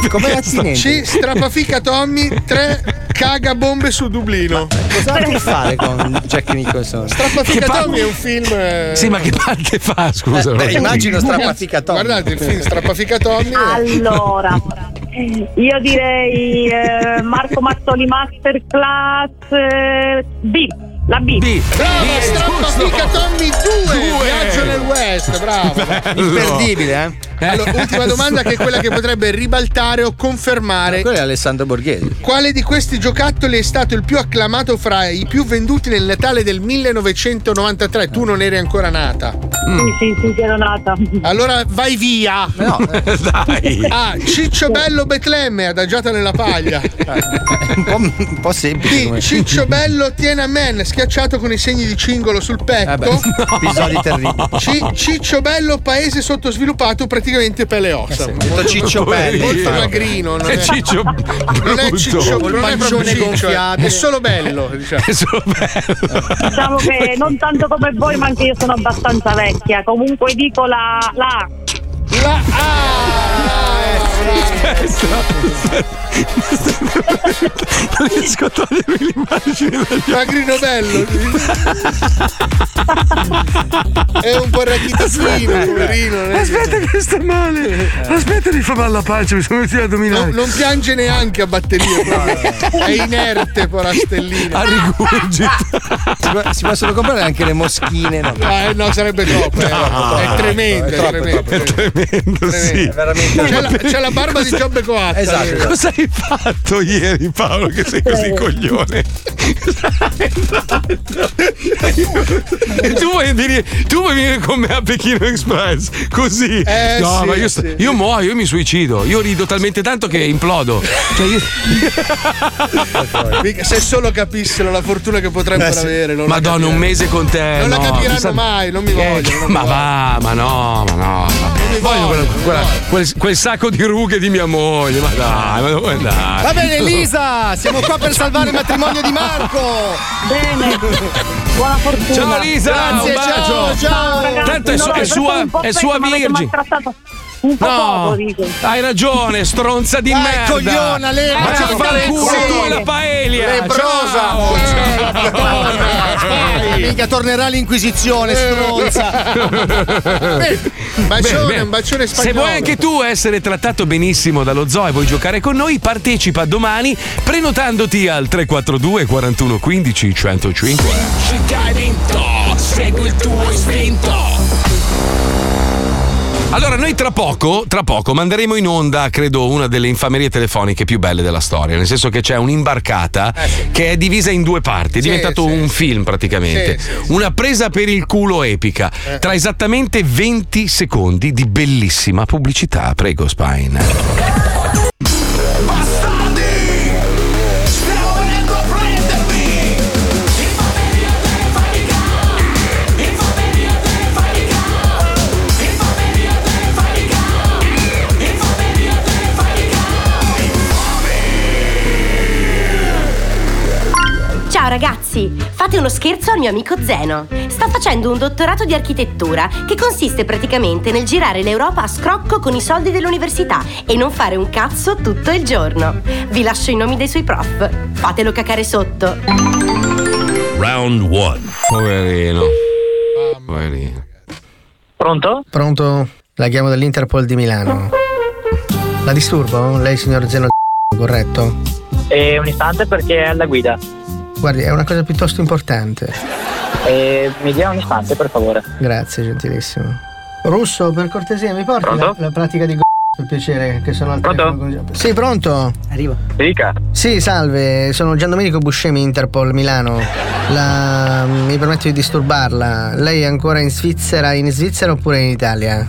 [SPEAKER 5] Com'è attinente?
[SPEAKER 2] C. Strappafica Tommy 3 caga bombe su Dublino.
[SPEAKER 5] Cosa ha a che fare con Jack Nicholson?
[SPEAKER 2] Strappafica
[SPEAKER 3] Che
[SPEAKER 2] Tommy è un film. eh,
[SPEAKER 3] Sì, ma che parte fa? Scusa.
[SPEAKER 5] Eh, beh, immagino Tommy.
[SPEAKER 2] Guardate il film Strappafica Tommy.
[SPEAKER 20] Allora, io direi eh, Marco Mazzoli Masterclass eh, B. La B.
[SPEAKER 2] Bravo,
[SPEAKER 3] B, è
[SPEAKER 2] strappa
[SPEAKER 3] giusto.
[SPEAKER 2] fica Tommy 2.
[SPEAKER 3] Due.
[SPEAKER 2] Viaggio nel West, bravo.
[SPEAKER 5] Imperdibile, eh?
[SPEAKER 2] Allora, ultima domanda che è quella che potrebbe ribaltare o confermare.
[SPEAKER 5] Quello è Alessandro Borghesi.
[SPEAKER 2] Quale di questi giocattoli è stato il più acclamato fra i più venduti nel Natale del 1993? Tu non eri ancora nata.
[SPEAKER 20] Sì, sì, sì, ero nata.
[SPEAKER 2] Allora vai via.
[SPEAKER 5] No,
[SPEAKER 3] Dai.
[SPEAKER 2] Ah, Ciccio Bello Betlemme, adagiata nella paglia.
[SPEAKER 5] un po', un po' semplice.
[SPEAKER 2] B.
[SPEAKER 5] come-
[SPEAKER 2] Ciccio Bello Tiananmen, schiacciato con i segni di cingolo sul petto.
[SPEAKER 5] Vabbè, episodi terribili.
[SPEAKER 2] C- Ciccio Bello, paese sottosviluppato, praticamente pele e ossa.
[SPEAKER 5] Eh detto Ciccio Bello,
[SPEAKER 2] Molto magrino. Non
[SPEAKER 3] È
[SPEAKER 2] è,
[SPEAKER 3] Ciccio
[SPEAKER 2] non è. Ciccio,
[SPEAKER 5] Col
[SPEAKER 2] non è proprio Ciccio. È solo bello. Diciamo.
[SPEAKER 3] È solo bello.
[SPEAKER 20] Diciamo che non tanto come voi, ma anche io sono abbastanza vecchia. Comunque dico la, la
[SPEAKER 2] La
[SPEAKER 3] Non riesco a togliermi l'immagine
[SPEAKER 2] Magrino bello. è un po' rachitosino, poverino. è-
[SPEAKER 3] Aspetta che sta male. Aspetta di fare la pancia, mi sono messo
[SPEAKER 2] Non, non piange neanche a batteria, proprio. è inerte, porastellina.
[SPEAKER 3] A rigurgito.
[SPEAKER 5] Si, possono comprare anche le moschine. No?
[SPEAKER 2] Eh, no, sarebbe troppo. eh.
[SPEAKER 3] No.
[SPEAKER 2] è tremendo, è,
[SPEAKER 5] troppo,
[SPEAKER 2] tremendo.
[SPEAKER 3] È tremendo, sì.
[SPEAKER 5] È veramente.
[SPEAKER 2] C'è la, c'è la barba di Giobbe Coatta.
[SPEAKER 5] Esatto.
[SPEAKER 3] Cosa hai fatto ieri, Paolo, che sei così coglione? e tu vuoi, venire, tu vuoi venire con me a Pechino Express? Così?
[SPEAKER 2] Eh,
[SPEAKER 3] no,
[SPEAKER 2] sì,
[SPEAKER 3] ma io,
[SPEAKER 2] sì.
[SPEAKER 3] io muoio, io mi suicido. Io rido talmente tanto che implodo. Cioè, io...
[SPEAKER 2] Se solo capissero la fortuna che potrebbero
[SPEAKER 3] Eh, sì.
[SPEAKER 2] avere. non la
[SPEAKER 3] Madonna, un mese con te.
[SPEAKER 2] Non la
[SPEAKER 3] no,
[SPEAKER 2] capiranno
[SPEAKER 3] chissà-
[SPEAKER 2] mai, non mi
[SPEAKER 3] Eh,
[SPEAKER 2] vogliono. non
[SPEAKER 3] ma
[SPEAKER 2] vogliono.
[SPEAKER 3] va, ma no, ma no.
[SPEAKER 2] mi
[SPEAKER 3] Voglio quella-
[SPEAKER 2] vogliono.
[SPEAKER 3] quel, quel sacco di rughe di mia moglie, ma dai, ma dove andare?
[SPEAKER 5] Va bene, Lisa, siamo qua per salvare il matrimonio di Marco.
[SPEAKER 20] Bene. Buona fortuna.
[SPEAKER 3] Ciao Lisa,
[SPEAKER 5] Grazie,
[SPEAKER 3] un bacio.
[SPEAKER 5] ciao, ciao.
[SPEAKER 20] ragazzi,
[SPEAKER 3] Tanto è, su-
[SPEAKER 20] no,
[SPEAKER 3] è
[SPEAKER 20] perché
[SPEAKER 3] sua, è sua virgine.
[SPEAKER 20] Un po'
[SPEAKER 3] No,
[SPEAKER 20] poco, dico.
[SPEAKER 3] hai ragione, stronza di
[SPEAKER 5] Dai,
[SPEAKER 3] merda.
[SPEAKER 5] cogliona, lei,
[SPEAKER 3] Ma
[SPEAKER 5] c'è
[SPEAKER 3] fare
[SPEAKER 5] il
[SPEAKER 3] culo tu e la paelia.
[SPEAKER 5] Lebrosa. Eh, torna. Mica tornerà l'inquisizione, stronza.
[SPEAKER 2] Un bacione,
[SPEAKER 3] Bene,
[SPEAKER 2] un bacione
[SPEAKER 3] Se
[SPEAKER 2] spagnolo.
[SPEAKER 3] vuoi anche tu essere trattato benissimo dallo zoo e vuoi giocare con noi, partecipa domani prenotandoti al 342 41 15 105.
[SPEAKER 13] Che hai vinto, segui il tuo istinto.
[SPEAKER 3] Allora, noi tra poco, tra poco manderemo in onda, credo, una delle infamerie telefoniche più belle della storia. Nel senso che c'è un'imbarcata che è divisa in due parti, è
[SPEAKER 2] Sì,
[SPEAKER 3] diventato
[SPEAKER 2] sì,
[SPEAKER 3] un film praticamente.
[SPEAKER 2] Sì, sì,
[SPEAKER 3] Una presa per il culo epica, tra esattamente 20 secondi di bellissima pubblicità. Prego, Spine.
[SPEAKER 21] Fate uno scherzo al mio amico Zeno. Sta facendo un dottorato di architettura che consiste praticamente nel girare l'Europa a scrocco con i soldi dell'università e non fare un cazzo tutto il giorno. Vi lascio i nomi dei suoi prof. Fatelo cacare sotto.
[SPEAKER 3] Round 1. Poverino. Poverino.
[SPEAKER 8] Pronto? Pronto? La chiamo dall'Interpol di Milano. La disturbo? Lei, signor Zeno, corretto?
[SPEAKER 22] Eh, un istante perché è alla guida.
[SPEAKER 8] Guardi, è una cosa piuttosto importante.
[SPEAKER 22] Eh, mi dia un istante, per favore.
[SPEAKER 8] Grazie, gentilissimo. Russo, per cortesia, mi porti la,
[SPEAKER 22] Pronto?
[SPEAKER 8] la pratica di per piacere, che sono al
[SPEAKER 22] Pronto?
[SPEAKER 8] telefono Sì, pronto? Arrivo.
[SPEAKER 22] Dica.
[SPEAKER 8] Sì, salve, sono Gian Domenico Buscemi, Interpol Milano. La... Mi permetto di disturbarla. Lei è ancora in Svizzera, in Svizzera oppure in Italia?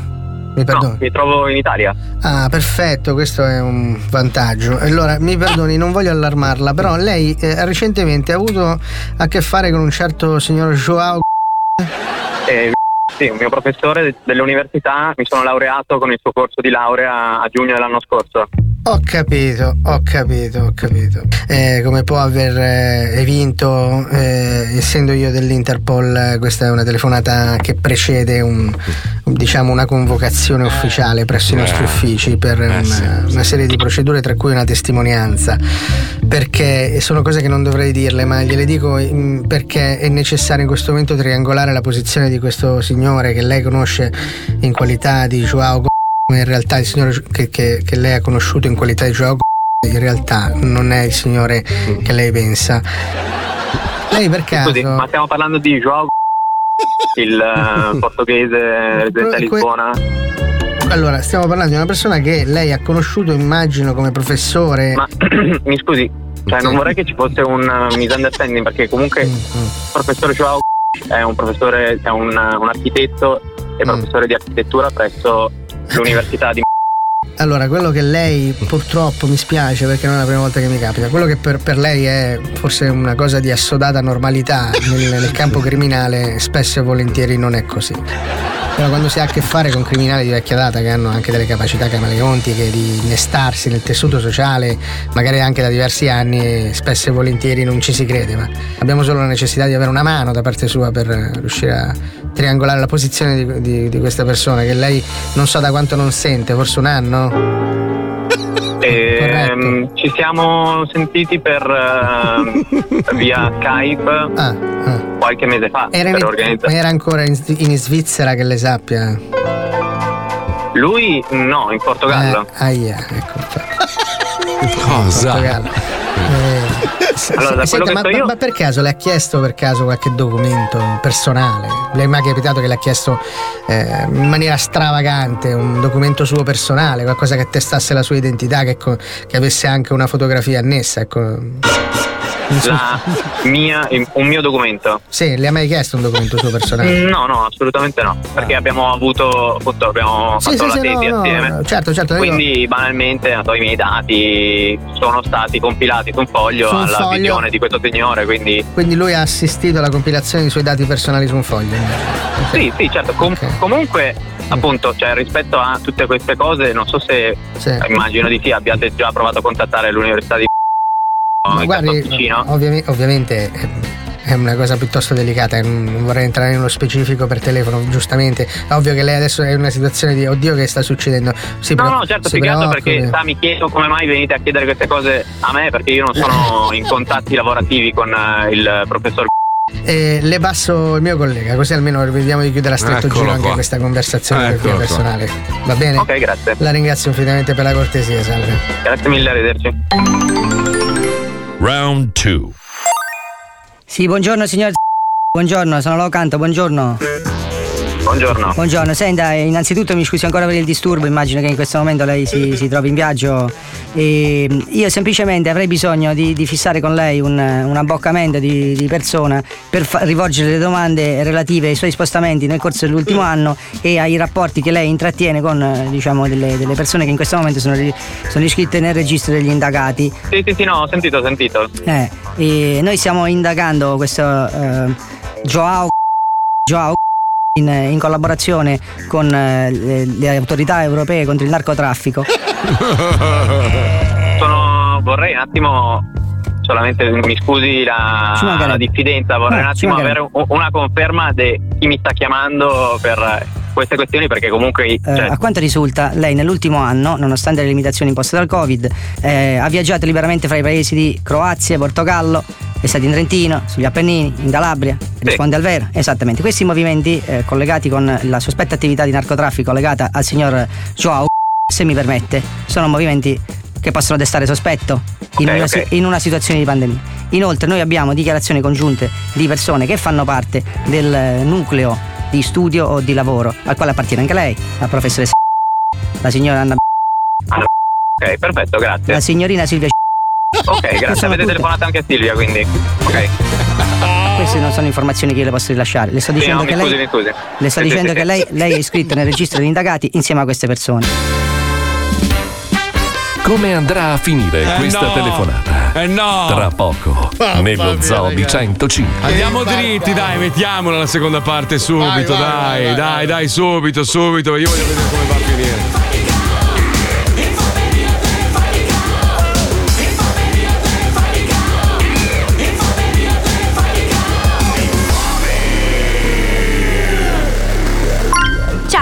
[SPEAKER 8] Mi.
[SPEAKER 22] No, mi trovo in Italia.
[SPEAKER 8] Ah, perfetto, questo è un vantaggio. Allora, mi perdoni, non voglio allarmarla, però lei eh, recentemente ha avuto a che fare con un certo signor Joao.
[SPEAKER 22] Eh, sì, un mio professore dell'università, mi sono laureato con il suo corso di laurea a giugno dell'anno scorso.
[SPEAKER 8] Ho capito, ho capito, ho capito. Eh, come può aver eh, vinto, eh, essendo io dell'Interpol, eh, questa è una telefonata che precede un, diciamo una convocazione ufficiale presso i nostri
[SPEAKER 3] Eh.
[SPEAKER 8] uffici per
[SPEAKER 3] Eh,
[SPEAKER 8] una, una serie di procedure, tra cui una testimonianza. Perché sono cose che non dovrei dirle, ma gliele dico perché è necessario in questo momento triangolare la posizione di questo signore che lei conosce in qualità di Joao ma in realtà il signore che, che- che lei ha conosciuto in qualità di Joao in realtà non è il signore che lei pensa. Lei per caso.
[SPEAKER 22] Scusi, ma stiamo parlando di Joao, il eh, portoghese residente a
[SPEAKER 8] Que-
[SPEAKER 22] Lisbona.
[SPEAKER 8] Allora, stiamo parlando di una persona che lei ha conosciuto, immagino, come professore.
[SPEAKER 22] Ma mi scusi, cioè non vorrei che ci fosse un uh, misunderstanding perché comunque
[SPEAKER 8] Mm,
[SPEAKER 22] il professore Joao è un professore, è un, un architetto
[SPEAKER 8] Mm.
[SPEAKER 22] e professore di architettura presso l'Università di
[SPEAKER 8] Allora, quello che lei purtroppo mi spiace perché non è la prima volta che mi capita, quello che per, per lei è forse una cosa di assodata normalità nel, nel campo criminale, spesso e volentieri non è così. Però quando si ha a che fare con criminali di vecchia data che hanno anche delle capacità camaleontiche di innestarsi nel tessuto sociale, magari anche da diversi anni, spesso e volentieri non ci si crede, ma abbiamo solo la necessità di avere una mano da parte sua per riuscire a triangolare la posizione di, di- di questa persona che lei non so da quanto non sente, forse un anno.
[SPEAKER 22] Ehm, ci siamo sentiti per ehm, via Skype
[SPEAKER 8] Ah,
[SPEAKER 22] qualche mese fa
[SPEAKER 8] Era,
[SPEAKER 22] per
[SPEAKER 8] in, era ancora in, in Svizzera che le sappia.
[SPEAKER 22] Lui no, in Portogallo.
[SPEAKER 8] Eh, aia, ecco.
[SPEAKER 3] Cosa?
[SPEAKER 8] Portogallo. Eh,
[SPEAKER 22] Allora, da
[SPEAKER 8] s-
[SPEAKER 22] quello che
[SPEAKER 8] ma,
[SPEAKER 22] io-
[SPEAKER 8] ma per caso le ha chiesto per caso qualche documento personale? Le è mai capitato che le ha chiesto eh, in maniera stravagante un documento suo personale, qualcosa che attestasse la sua identità, che, che avesse anche una fotografia annessa? Ecco.
[SPEAKER 22] Mia, un mio documento.
[SPEAKER 8] Sì, le ha mai chiesto un documento suo personale?
[SPEAKER 22] No, no, assolutamente no. Perché abbiamo avuto, abbiamo
[SPEAKER 8] Sì,
[SPEAKER 22] fatto
[SPEAKER 8] sì,
[SPEAKER 22] la tesi
[SPEAKER 8] no, no,
[SPEAKER 22] assieme.
[SPEAKER 8] certo, certo. io-
[SPEAKER 22] Quindi banalmente non so, i miei dati sono stati compilati su un foglio
[SPEAKER 8] Su un
[SPEAKER 22] alla
[SPEAKER 8] foglio.
[SPEAKER 22] visione di questo signore, quindi
[SPEAKER 8] Quindi lui ha assistito alla compilazione dei suoi dati personali su un foglio.
[SPEAKER 22] sì, sì, certo. Com- comunque, appunto, cioè, rispetto a tutte queste cose, non so se
[SPEAKER 8] Sì.
[SPEAKER 22] immagino di sì, abbiate già provato a contattare l'Università di in
[SPEAKER 8] guardi, ovviamente eh, è una cosa piuttosto delicata, eh, non vorrei entrare nello specifico per telefono, giustamente. È ovvio che lei adesso è in una situazione di oddio che sta succedendo. Si
[SPEAKER 22] No,
[SPEAKER 8] pre-
[SPEAKER 22] no, certo,
[SPEAKER 8] si
[SPEAKER 22] più che altro
[SPEAKER 8] preoccupi.
[SPEAKER 22] perché sa, mi chiedo come mai venite a chiedere queste cose a me, perché io non sono in contatti lavorativi con eh, il professor
[SPEAKER 8] Eh, le passo il mio collega, così almeno vediamo di chiudere a stretto
[SPEAKER 22] Eccolo
[SPEAKER 8] giro anche
[SPEAKER 22] qua.
[SPEAKER 8] questa conversazione per
[SPEAKER 22] Eccolo qua.
[SPEAKER 8] personale. Va bene?
[SPEAKER 22] Ok, grazie.
[SPEAKER 8] La ringrazio infinitamente per la cortesia, salve.
[SPEAKER 22] Grazie mille, arrivederci.
[SPEAKER 1] Round 2.
[SPEAKER 23] Sì, buongiorno signor. Buongiorno, sono Locanto, buongiorno.
[SPEAKER 22] Buongiorno.
[SPEAKER 23] Buongiorno, senta, innanzitutto mi scusi ancora per il disturbo, immagino che in questo momento lei si, si trovi in viaggio. E io semplicemente avrei bisogno di, di fissare con lei un, un abboccamento di, di persona per fa- rivolgere le domande relative ai suoi spostamenti nel corso dell'ultimo anno e ai rapporti che lei intrattiene con eh, diciamo, delle, delle persone che in questo momento sono, sono iscritte nel registro degli indagati.
[SPEAKER 22] Sì, sì, sì, no, ho sentito, ho sentito.
[SPEAKER 23] Eh, e noi stiamo indagando questo eh, Joao, Joao in, in collaborazione con eh, le, le autorità europee contro il narcotraffico.
[SPEAKER 22] Sono, vorrei un attimo, solamente mi scusi la, la diffidenza, vorrei
[SPEAKER 23] Eh,
[SPEAKER 22] un attimo avere una conferma di chi mi sta chiamando per queste questioni, perché comunque...
[SPEAKER 23] Eh,
[SPEAKER 22] cioè,
[SPEAKER 23] a quanto risulta, lei nell'ultimo anno, nonostante le limitazioni imposte dal Covid, eh, ha viaggiato liberamente fra i paesi di Croazia, Portogallo, è stato in Trentino, sugli Appennini, in Calabria, risponde al vero. Esattamente. Questi movimenti eh, collegati con la sospetta attività di narcotraffico legata al signor Joao, se mi permette, sono movimenti che possono destare sospetto in, una,
[SPEAKER 22] ok.
[SPEAKER 23] si- in una situazione di pandemia. Inoltre noi abbiamo dichiarazioni congiunte di persone che fanno parte del eh, nucleo di studio o di lavoro al quale appartiene anche lei, la professoressa la signora Anna
[SPEAKER 22] ok, perfetto, grazie.
[SPEAKER 23] la signorina Silvia
[SPEAKER 22] Ok, grazie. Avete
[SPEAKER 23] tutte-
[SPEAKER 22] telefonato anche a Silvia, quindi. Ok.
[SPEAKER 23] Queste non sono informazioni che io le posso rilasciare. Le sto
[SPEAKER 22] Sì,
[SPEAKER 23] dicendo
[SPEAKER 22] no,
[SPEAKER 23] che
[SPEAKER 22] scusi,
[SPEAKER 23] lei le sto
[SPEAKER 22] Sì,
[SPEAKER 23] dicendo
[SPEAKER 22] sì,
[SPEAKER 23] che lei, lei è iscritto nel registro degli indagati insieme a queste persone.
[SPEAKER 1] Come andrà a finire
[SPEAKER 3] Eh
[SPEAKER 1] questa
[SPEAKER 3] no.
[SPEAKER 1] telefonata?
[SPEAKER 3] Eh no.
[SPEAKER 1] Tra poco,
[SPEAKER 3] Mamma
[SPEAKER 1] nello
[SPEAKER 3] mia,
[SPEAKER 1] Zoo di
[SPEAKER 3] ragazzi.
[SPEAKER 1] 105.
[SPEAKER 3] Andiamo dritti, dai, mettiamola la seconda parte subito,
[SPEAKER 1] Vai, vai,
[SPEAKER 3] dai,
[SPEAKER 1] vai, vai,
[SPEAKER 3] dai, dai, subito, subito. Io voglio vedere come va a finire.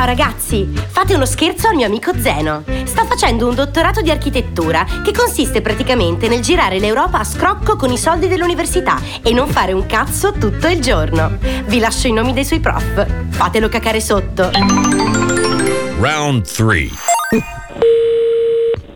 [SPEAKER 21] Ragazzi, fate uno scherzo al mio amico Zeno. Sta facendo un dottorato di architettura che consiste praticamente nel girare l'Europa a scrocco con i soldi dell'università e non fare un cazzo tutto il giorno. Vi lascio i nomi dei suoi prof. Fatelo cacare sotto.
[SPEAKER 1] Round 3.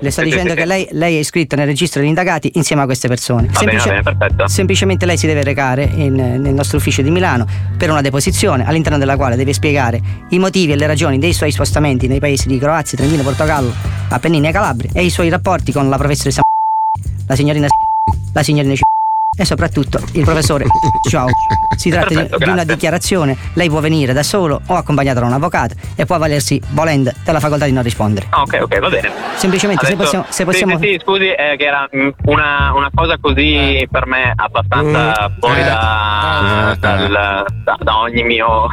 [SPEAKER 23] Le sto
[SPEAKER 22] Sì,
[SPEAKER 23] dicendo
[SPEAKER 22] sì,
[SPEAKER 23] che lei, lei è iscritto nel registro degli indagati insieme a queste persone.
[SPEAKER 22] Va bene, va bene, perfetto.
[SPEAKER 23] semplicemente lei si deve recare in- nel nostro ufficio di Milano per una deposizione all'interno della quale deve spiegare i motivi e le ragioni dei suoi spostamenti nei paesi di Croazia, Trentino, Portogallo, Appennini e Calabria e i suoi rapporti con la professoressa la signorina la signorina e soprattutto il professore Ciao. Si tratta di-
[SPEAKER 22] Perfetto,
[SPEAKER 23] di, una
[SPEAKER 22] grazie.
[SPEAKER 23] dichiarazione, lei può venire da solo o accompagnato da un avvocato e può avvalersi, volendo, della facoltà di non rispondere.
[SPEAKER 22] Ah, ok, ok, va bene.
[SPEAKER 23] Semplicemente se
[SPEAKER 22] Adesso-
[SPEAKER 23] possiamo, se
[SPEAKER 22] sì,
[SPEAKER 23] possiamo
[SPEAKER 22] Sì, sì, scusi, è che era mm, una, una cosa così per me abbastanza
[SPEAKER 23] Mm.
[SPEAKER 22] fuori
[SPEAKER 23] Eh.
[SPEAKER 22] da, dal- da- da ogni mio.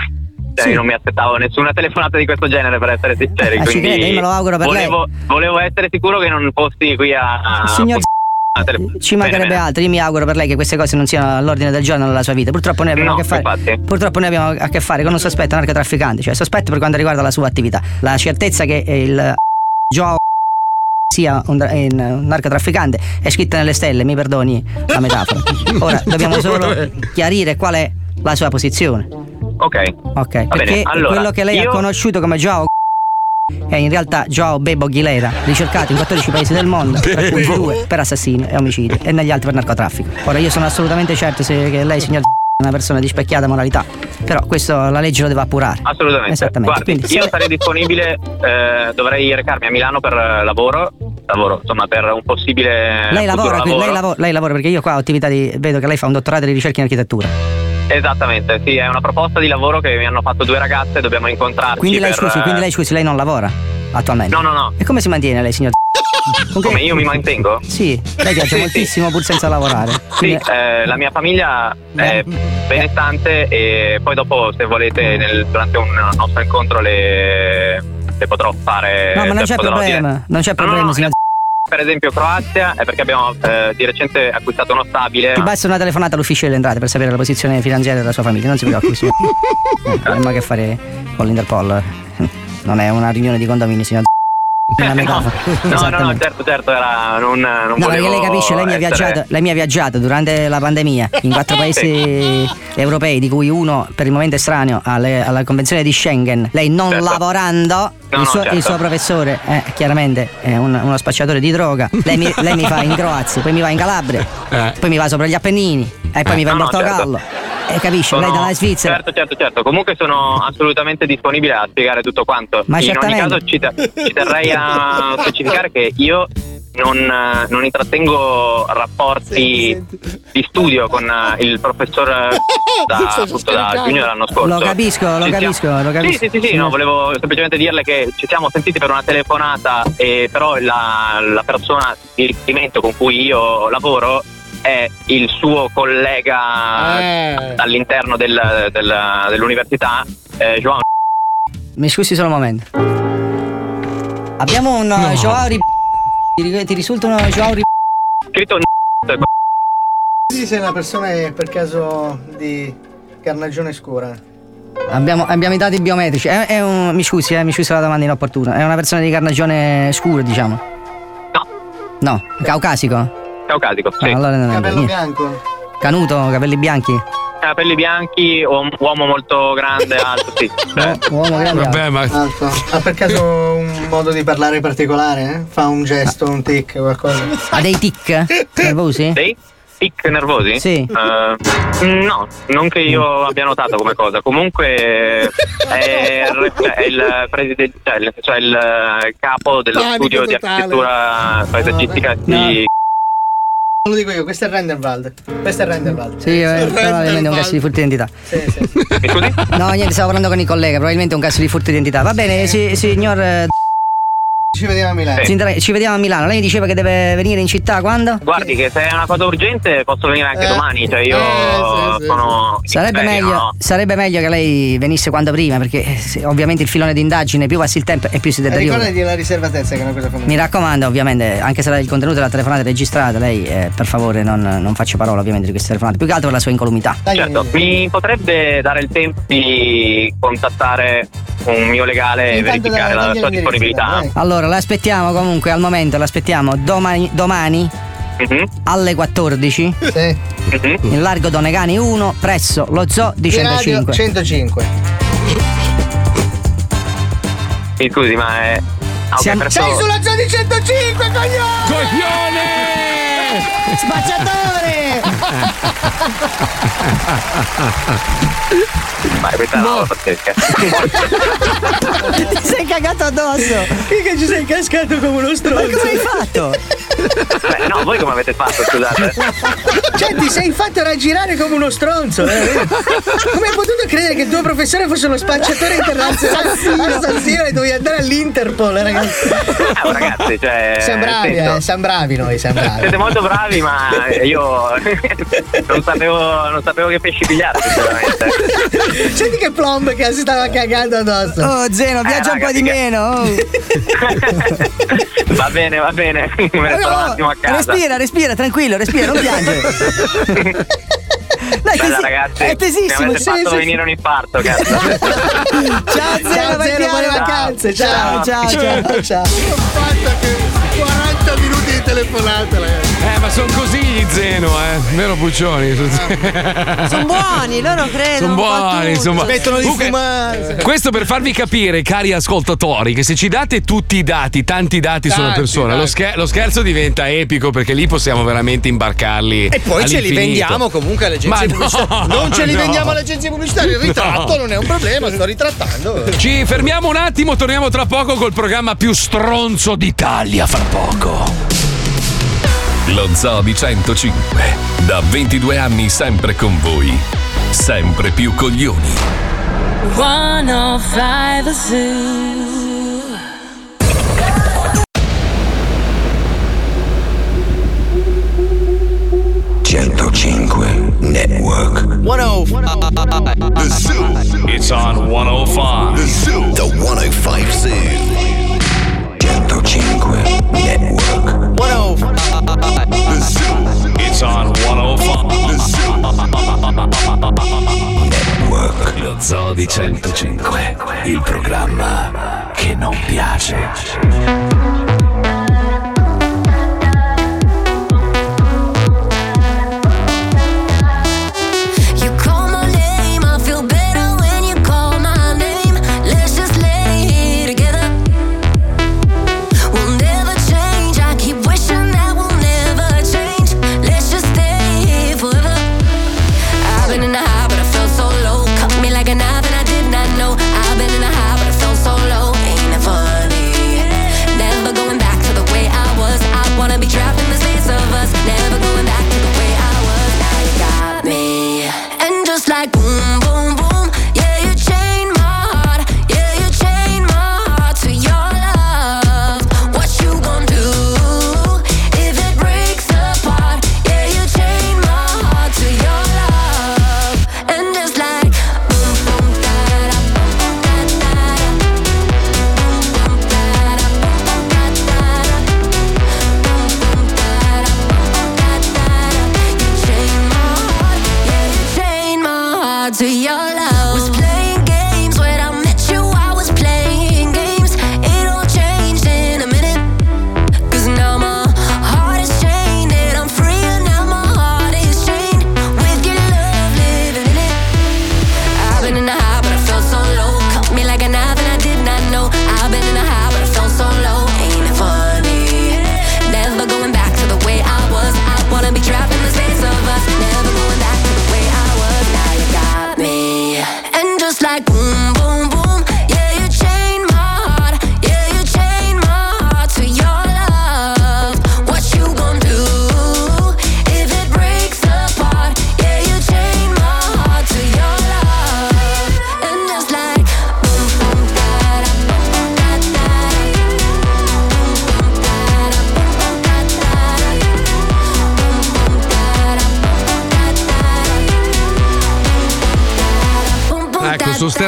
[SPEAKER 22] Cioè,
[SPEAKER 23] Sì.
[SPEAKER 22] Non mi aspettavo nessuna telefonata di questo genere per essere sinceri.
[SPEAKER 23] Eh, ci
[SPEAKER 22] quindi
[SPEAKER 23] crede, io me lo auguro per
[SPEAKER 22] volevo, volevo essere sicuro che non fossi qui a.
[SPEAKER 23] Signor Ci
[SPEAKER 22] Bene,
[SPEAKER 23] mancherebbe
[SPEAKER 22] bene.
[SPEAKER 23] altro, io mi auguro per lei che queste cose non siano all'ordine del giorno nella sua vita. Purtroppo noi abbiamo,
[SPEAKER 22] No,
[SPEAKER 23] a, che fare, purtroppo noi abbiamo a che fare con un sospetto narcotrafficante, cioè sospetto per quanto riguarda la sua attività. La certezza che il Joe sia un, dra- un- narcotrafficante è scritta nelle stelle, mi perdoni la metafora. Ora dobbiamo solo chiarire qual è la sua posizione.
[SPEAKER 22] Ok.
[SPEAKER 23] Ok,
[SPEAKER 22] bene,
[SPEAKER 23] perché
[SPEAKER 22] allora,
[SPEAKER 23] quello che lei
[SPEAKER 22] io-
[SPEAKER 23] ha conosciuto come Joao è in realtà Joao Bebo Aguilera, ricercato in 14 paesi del mondo, per cui due per assassino e omicidio e negli altri per narcotraffico. Ora io sono assolutamente certo se, che lei, signor è una persona di specchiata moralità, però questo la legge lo deve appurare.
[SPEAKER 22] Assolutamente.
[SPEAKER 23] Esattamente.
[SPEAKER 22] Guardi,
[SPEAKER 23] Quindi,
[SPEAKER 22] io
[SPEAKER 23] se-
[SPEAKER 22] sarei disponibile, eh, dovrei recarmi a Milano per eh, lavoro, lavoro, insomma, per un possibile
[SPEAKER 23] lei lavora, lei, lavo- lei lavora perché io qua ho attività di. vedo che lei fa un dottorato di ricerca in architettura.
[SPEAKER 22] Esattamente, sì, è una proposta di lavoro che mi hanno fatto due ragazze, dobbiamo incontrarci
[SPEAKER 23] Quindi lei
[SPEAKER 22] per,
[SPEAKER 23] scusi, quindi lei scusi, lei non lavora attualmente?
[SPEAKER 22] No, no, no.
[SPEAKER 23] E come si mantiene lei, signor? Con che-
[SPEAKER 22] Come io mi mantengo?
[SPEAKER 23] Sì, lei viaggia
[SPEAKER 22] Sì, sì.
[SPEAKER 23] moltissimo pur senza lavorare.
[SPEAKER 22] Sì, eh, la mia famiglia è benestante e poi dopo se volete nel- durante un nostro incontro le, le potrò fare...
[SPEAKER 23] No, ma non c'è problema,
[SPEAKER 22] dire.
[SPEAKER 23] non c'è
[SPEAKER 22] No, no,
[SPEAKER 23] problema,
[SPEAKER 22] no,
[SPEAKER 23] signor.
[SPEAKER 22] Per esempio Croazia è perché abbiamo eh, di recente acquistato uno stabile.
[SPEAKER 23] Ti basta una telefonata all'ufficio delle entrate per sapere la posizione finanziaria della sua famiglia, non si preoccupi. Eh, non ha a che fare con l'Interpol. Non è una riunione di condominio, signor. Una metafora.
[SPEAKER 22] No, no, no, certo, certo, era non, non
[SPEAKER 23] No, perché lei capisce, lei mi, ha viaggiato, lei mi ha viaggiato durante la pandemia in quattro paesi europei, di cui uno per il momento estraneo alle- alla convenzione di Schengen. Lei non
[SPEAKER 22] Certo.
[SPEAKER 23] lavorando,
[SPEAKER 22] No,
[SPEAKER 23] il,
[SPEAKER 22] no,
[SPEAKER 23] suo,
[SPEAKER 22] certo.
[SPEAKER 23] il suo professore è chiaramente è un- uno spacciatore di droga. Lei mi, lei mi fa in Croazia, poi mi va in Calabria, poi mi va sopra gli Appennini e poi mi va in
[SPEAKER 22] No,
[SPEAKER 23] Portogallo. E capisce,
[SPEAKER 22] Sono-
[SPEAKER 23] lei dalla Svizzera.
[SPEAKER 22] Certo, certo, certo. Comunque sono assolutamente disponibile a spiegare tutto quanto.
[SPEAKER 23] Ma
[SPEAKER 22] In
[SPEAKER 23] certamente.
[SPEAKER 22] ogni caso ci, te- ci terrei a specificare che io non, eh, non intrattengo rapporti di studio con eh, il professor eh, da, appunto, da giugno dell'anno scorso.
[SPEAKER 23] Lo capisco, lo
[SPEAKER 22] Ci
[SPEAKER 23] capisco,
[SPEAKER 22] siamo-
[SPEAKER 23] lo capisco.
[SPEAKER 22] Sì, sì, sì, sì, no, volevo semplicemente dirle che ci siamo sentiti per una telefonata e però la, la persona di riferimento con cui io lavoro è il suo collega
[SPEAKER 23] Eh.
[SPEAKER 22] all'interno del- del- dell'università, eh, Joao.
[SPEAKER 23] Mi scusi solo un momento. Abbiamo un uh, Joao Rib- ti, ti risulta uno Joao Rib-
[SPEAKER 22] Scritto
[SPEAKER 8] Sì, sei una persona che per caso di carnagione scura.
[SPEAKER 23] Abbiamo, abbiamo i dati biometrici. È, è un, mi scusi, eh, mi scusi la domanda inopportuna. È una persona di carnagione scuro, diciamo.
[SPEAKER 22] No.
[SPEAKER 23] No, caucasico.
[SPEAKER 22] Caucasico, sì.
[SPEAKER 23] Ah, allora
[SPEAKER 8] Capello
[SPEAKER 23] niente.
[SPEAKER 8] bianco.
[SPEAKER 23] Canuto, capelli bianchi.
[SPEAKER 22] Capelli bianchi, uom- uomo molto grande, alto, sì.
[SPEAKER 23] Uomo grande.
[SPEAKER 3] Vabbè, ma
[SPEAKER 8] Alto. Ha per caso un modo di parlare particolare? eh? Fa un gesto, un tic, qualcosa?
[SPEAKER 23] Ha dei tic nervosi?
[SPEAKER 22] Dei tic nervosi?
[SPEAKER 23] Sì.
[SPEAKER 22] Eh, no, non che io abbia notato come cosa. Comunque è, il- è il presidente, cioè il, cioè il eh, capo dello
[SPEAKER 8] Panico
[SPEAKER 22] studio di
[SPEAKER 8] totale.
[SPEAKER 22] architettura paesaggistica di
[SPEAKER 8] lo dico io, questo è Renderwald. Questo è Renderwald.
[SPEAKER 23] Sì, eh, probabilmente è un caso di furto di identità. No, niente, stavo parlando con il collega, probabilmente è un caso di furto di identità. Va bene, si- signor. Eh,
[SPEAKER 8] Ci vediamo a Milano.
[SPEAKER 23] Sindra- Ci vediamo a Milano. Lei mi diceva che deve venire in città quando?
[SPEAKER 22] Guardi che se è una cosa urgente posso venire anche
[SPEAKER 23] Eh.
[SPEAKER 22] domani, cioè io sono
[SPEAKER 23] Sarebbe
[SPEAKER 22] impegno,
[SPEAKER 23] meglio,
[SPEAKER 22] no?
[SPEAKER 23] sarebbe meglio che lei venisse quando prima, perché eh, se- ovviamente il filone d'indagine più passi il tempo e più si
[SPEAKER 8] E
[SPEAKER 23] deteriora.
[SPEAKER 8] ricordati la riservatezza che è una cosa
[SPEAKER 23] Mi
[SPEAKER 8] fondamentale.
[SPEAKER 23] raccomando, ovviamente, anche se il contenuto della telefonata è registrato, lei eh, per favore non, non faccia parola ovviamente di queste telefonate, più che altro per la sua incolumità.
[SPEAKER 22] Certo, mi potrebbe dare il tempo di contattare un mio legale e verificare
[SPEAKER 23] da-
[SPEAKER 22] la sua disponibilità?
[SPEAKER 23] Allora, l'aspettiamo comunque al momento, l'aspettiamo domani, domani
[SPEAKER 22] Mhm.
[SPEAKER 23] alle 14 in largo Donegani 1 presso lo zoo di
[SPEAKER 8] Di radio
[SPEAKER 23] 105.
[SPEAKER 8] 105.
[SPEAKER 22] Mi scusi, ma è ok,
[SPEAKER 23] Siamo-
[SPEAKER 22] perfetto.
[SPEAKER 8] Sei sulla zona di 105, coglione!
[SPEAKER 3] Coglione!
[SPEAKER 8] Spacciatore!
[SPEAKER 22] Vai, questa è una roba pazzesca.
[SPEAKER 23] Ti sei cagato addosso!
[SPEAKER 8] Che ci sei cascato come uno stronzo?
[SPEAKER 23] Ma come hai fatto?
[SPEAKER 22] Beh, no, voi come avete fatto, scusate?
[SPEAKER 8] Cioè, ti sei fatto raggirare come uno stronzo, eh? Come hai potuto credere che il tuo professore fosse uno spacciatore internazionale assassino e dovevi andare all'Interpol, ragazzi?
[SPEAKER 22] Eh, ragazzi, cioè.
[SPEAKER 8] Siamo bravi, eh, siamo bravi noi, siamo bravi.
[SPEAKER 22] Siete molto bravi, ma io non sapevo, non sapevo che pesci pigliare, sinceramente.
[SPEAKER 8] Senti che plomb che si stava cagando addosso.
[SPEAKER 23] Oh Zeno, viaggia un po' di meno. oh.
[SPEAKER 22] Va bene, va bene. Me ne sto un attimo a casa.
[SPEAKER 23] Respira, respira, tranquillo, respira, non piangere. Dai,
[SPEAKER 22] Bella
[SPEAKER 23] tesi-
[SPEAKER 22] ragazzi,
[SPEAKER 23] è tesissimo,
[SPEAKER 22] mi avete
[SPEAKER 23] sì,
[SPEAKER 22] fatto
[SPEAKER 23] sì,
[SPEAKER 22] venire un infarto, cazzo.
[SPEAKER 23] Ciao Zeno,
[SPEAKER 8] Ciao Zeno, buone vacanze, ciao,
[SPEAKER 23] ciao, ciao.
[SPEAKER 8] ciao.
[SPEAKER 2] Fatta che 40 minuti di telefonata, ragazzi.
[SPEAKER 3] Eh, ma sono così gli Zeno, eh. Vero Puccioni?
[SPEAKER 7] Sono buoni, loro credono.
[SPEAKER 3] Sono buoni, insomma.
[SPEAKER 8] Smettono di
[SPEAKER 3] Comunque,
[SPEAKER 8] fumare.
[SPEAKER 3] Questo per farvi capire, cari ascoltatori, che se ci date tutti i dati, tanti dati su una
[SPEAKER 2] Tanti,
[SPEAKER 3] persona, lo, scher- lo scherzo diventa epico perché lì possiamo veramente imbarcarli.
[SPEAKER 5] E poi ce li vendiamo comunque alle
[SPEAKER 3] Ma
[SPEAKER 5] agenzie
[SPEAKER 3] no,
[SPEAKER 5] pubblicitarie. Non ce li
[SPEAKER 3] no.
[SPEAKER 5] vendiamo alle agenzie pubblicitarie. Il ritratto
[SPEAKER 3] No.
[SPEAKER 5] non è un problema, sto ritrattando.
[SPEAKER 3] Ci fermiamo un attimo, torniamo tra poco col programma più stronzo d'Italia fra poco.
[SPEAKER 24] Lo Zoo di 105, da 22 anni sempre con voi, sempre più coglioni.
[SPEAKER 4] 105 Zoo.
[SPEAKER 1] 105 Network.
[SPEAKER 5] 105.
[SPEAKER 1] The Zoo.
[SPEAKER 3] It's on 105.
[SPEAKER 1] The Zoo. The 105 Zoo. 105 Network.
[SPEAKER 5] 105.
[SPEAKER 3] It's on 105.
[SPEAKER 1] The Zoo. Network.
[SPEAKER 24] Lo Zoo di 105, il programma che non piace.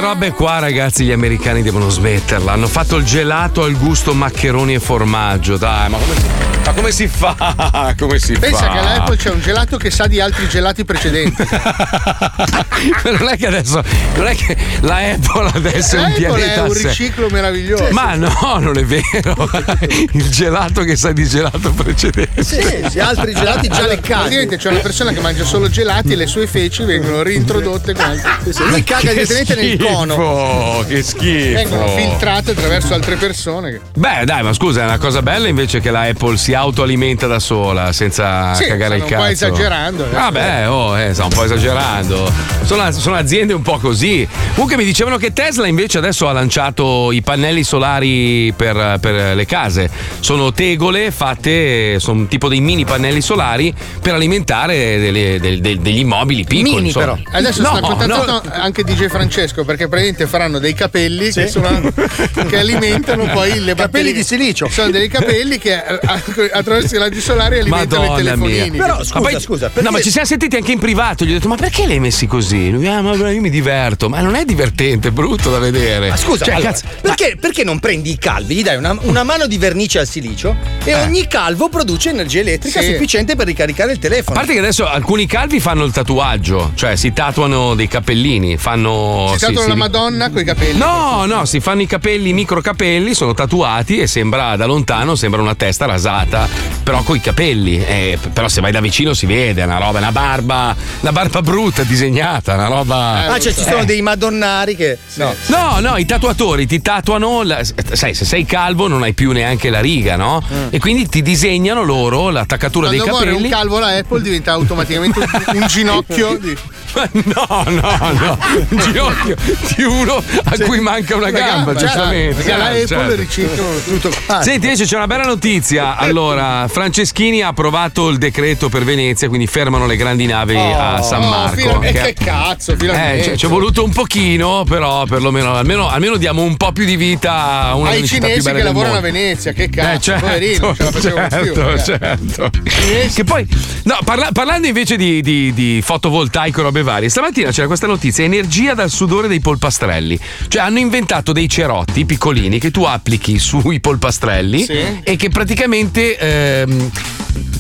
[SPEAKER 4] Da
[SPEAKER 3] su ste
[SPEAKER 4] da.
[SPEAKER 3] robe qua, ragazzi, gli americani devono smetterla. Hanno fatto il gelato al gusto maccheroni e formaggio. Dai, ma come. Ma come si fa? Come si
[SPEAKER 2] Pensa
[SPEAKER 3] fa?
[SPEAKER 2] che alla Apple c'è un gelato che sa di altri gelati precedenti.
[SPEAKER 3] Non è che adesso. Non è che la Apple adesso è un
[SPEAKER 2] Apple
[SPEAKER 3] pianeta
[SPEAKER 2] è un riciclo meraviglioso.
[SPEAKER 3] Ma no, non è vero. Il gelato che sa di gelato precedente.
[SPEAKER 2] Praticamente c'è una persona che mangia solo gelati e le sue feci vengono reintrodotte altri.
[SPEAKER 5] Lui caga direttamente nel cono.
[SPEAKER 3] Che schifo.
[SPEAKER 2] Vengono filtrate attraverso altre persone.
[SPEAKER 3] Beh, dai, ma scusa, è una cosa bella invece che la Apple si autoalimenta da sola senza
[SPEAKER 2] Sì,
[SPEAKER 3] cagare il cazzo.
[SPEAKER 2] un po' esagerando, eh.
[SPEAKER 3] Vabbè, oh, eh, sta un po' esagerando. Sono, sono aziende un po' così. Comunque mi dicevano che Tesla invece adesso ha lanciato i pannelli solari per, per le case. Sono tegole fatte, sono tipo dei mini pannelli solari per alimentare delle- del- del- degli immobili piccoli. insomma.
[SPEAKER 2] Adesso
[SPEAKER 3] No,
[SPEAKER 2] sta
[SPEAKER 3] no.
[SPEAKER 2] contattando anche DJ Francesco perché praticamente faranno dei capelli che, sono- che alimentano poi le
[SPEAKER 5] Capelli di silicio.
[SPEAKER 2] Sono dei capelli che eh, attraverso i raggi solari alimentano
[SPEAKER 3] Madonna
[SPEAKER 2] i telefonini.
[SPEAKER 3] mia. Ma poi- No, ma ci siamo sentiti anche in privato. Gli ho detto, ma perché li hai messi così? Lui, ah, ma io mi diverto. Ma non è divertente, è brutto da vedere.
[SPEAKER 5] Ma scusa,
[SPEAKER 3] Cioè,
[SPEAKER 5] allora,
[SPEAKER 3] cazzo,
[SPEAKER 5] perché, perché non prendi i calvi, gli dai una, una mano di vernice al silicio e
[SPEAKER 3] Eh.
[SPEAKER 5] ogni calvo produce energia elettrica
[SPEAKER 3] Sì.
[SPEAKER 5] sufficiente per ricaricare il
[SPEAKER 3] A
[SPEAKER 5] telefono?
[SPEAKER 3] parte che adesso alcuni calvi fanno il tatuaggio, cioè si tatuano dei capellini, fanno. Sì,
[SPEAKER 2] stato
[SPEAKER 3] sì,
[SPEAKER 2] la
[SPEAKER 3] li-
[SPEAKER 2] Madonna con i capelli.
[SPEAKER 3] No, no, si fanno i capelli, micro capelli, sono tatuati e sembra da lontano, sembra una testa rasata, però coi capelli. Eh, però se vai da vicino si vede, è una roba, una barba, una barba brutta disegnata, una roba.
[SPEAKER 5] ah, cioè ci sono dei madonnari che. No.
[SPEAKER 3] No, no, i tatuatori ti tatuano, la- sai, se sei calvo non hai più neanche la riga, no? E quindi ti disegnano loro l'attaccatura
[SPEAKER 2] Quando
[SPEAKER 3] dei
[SPEAKER 2] muore
[SPEAKER 3] capelli.
[SPEAKER 2] un calvo la Apple diventa automaticamente un, un ginocchio di...
[SPEAKER 3] No, no, no, un ginocchio di uno a cui manca una gamba,
[SPEAKER 2] gamba,
[SPEAKER 3] giustamente. Eh,
[SPEAKER 2] Apple
[SPEAKER 3] certo.
[SPEAKER 2] riciclano tutto qua.
[SPEAKER 3] Senti, invece c'è una bella notizia. Allora, Franceschini ha approvato il decreto per Venezia, quindi fermano le grandi navi a San
[SPEAKER 2] Oh,
[SPEAKER 3] Marco.
[SPEAKER 2] e
[SPEAKER 3] che-
[SPEAKER 2] che cazzo,
[SPEAKER 3] eh,
[SPEAKER 2] finalmente.
[SPEAKER 3] ci- è voluto un pochino, però perlomeno almeno, almeno diamo un po' più di vita a una
[SPEAKER 2] Ai cinesi che lavorano a. Venezia, che cazzo,
[SPEAKER 3] Eh, certo,
[SPEAKER 2] poverino, non ce la facevano più.
[SPEAKER 3] certo,
[SPEAKER 2] eh.
[SPEAKER 3] certo. Che poi, no, parla- parlando invece di, di- di fotovoltaico e robe varie, stamattina c'era questa notizia: energia dal sudore dei polpastrelli. Cioè, hanno inventato dei cerotti piccolini che tu applichi sui polpastrelli
[SPEAKER 2] Sì.
[SPEAKER 3] e che praticamente. ehm,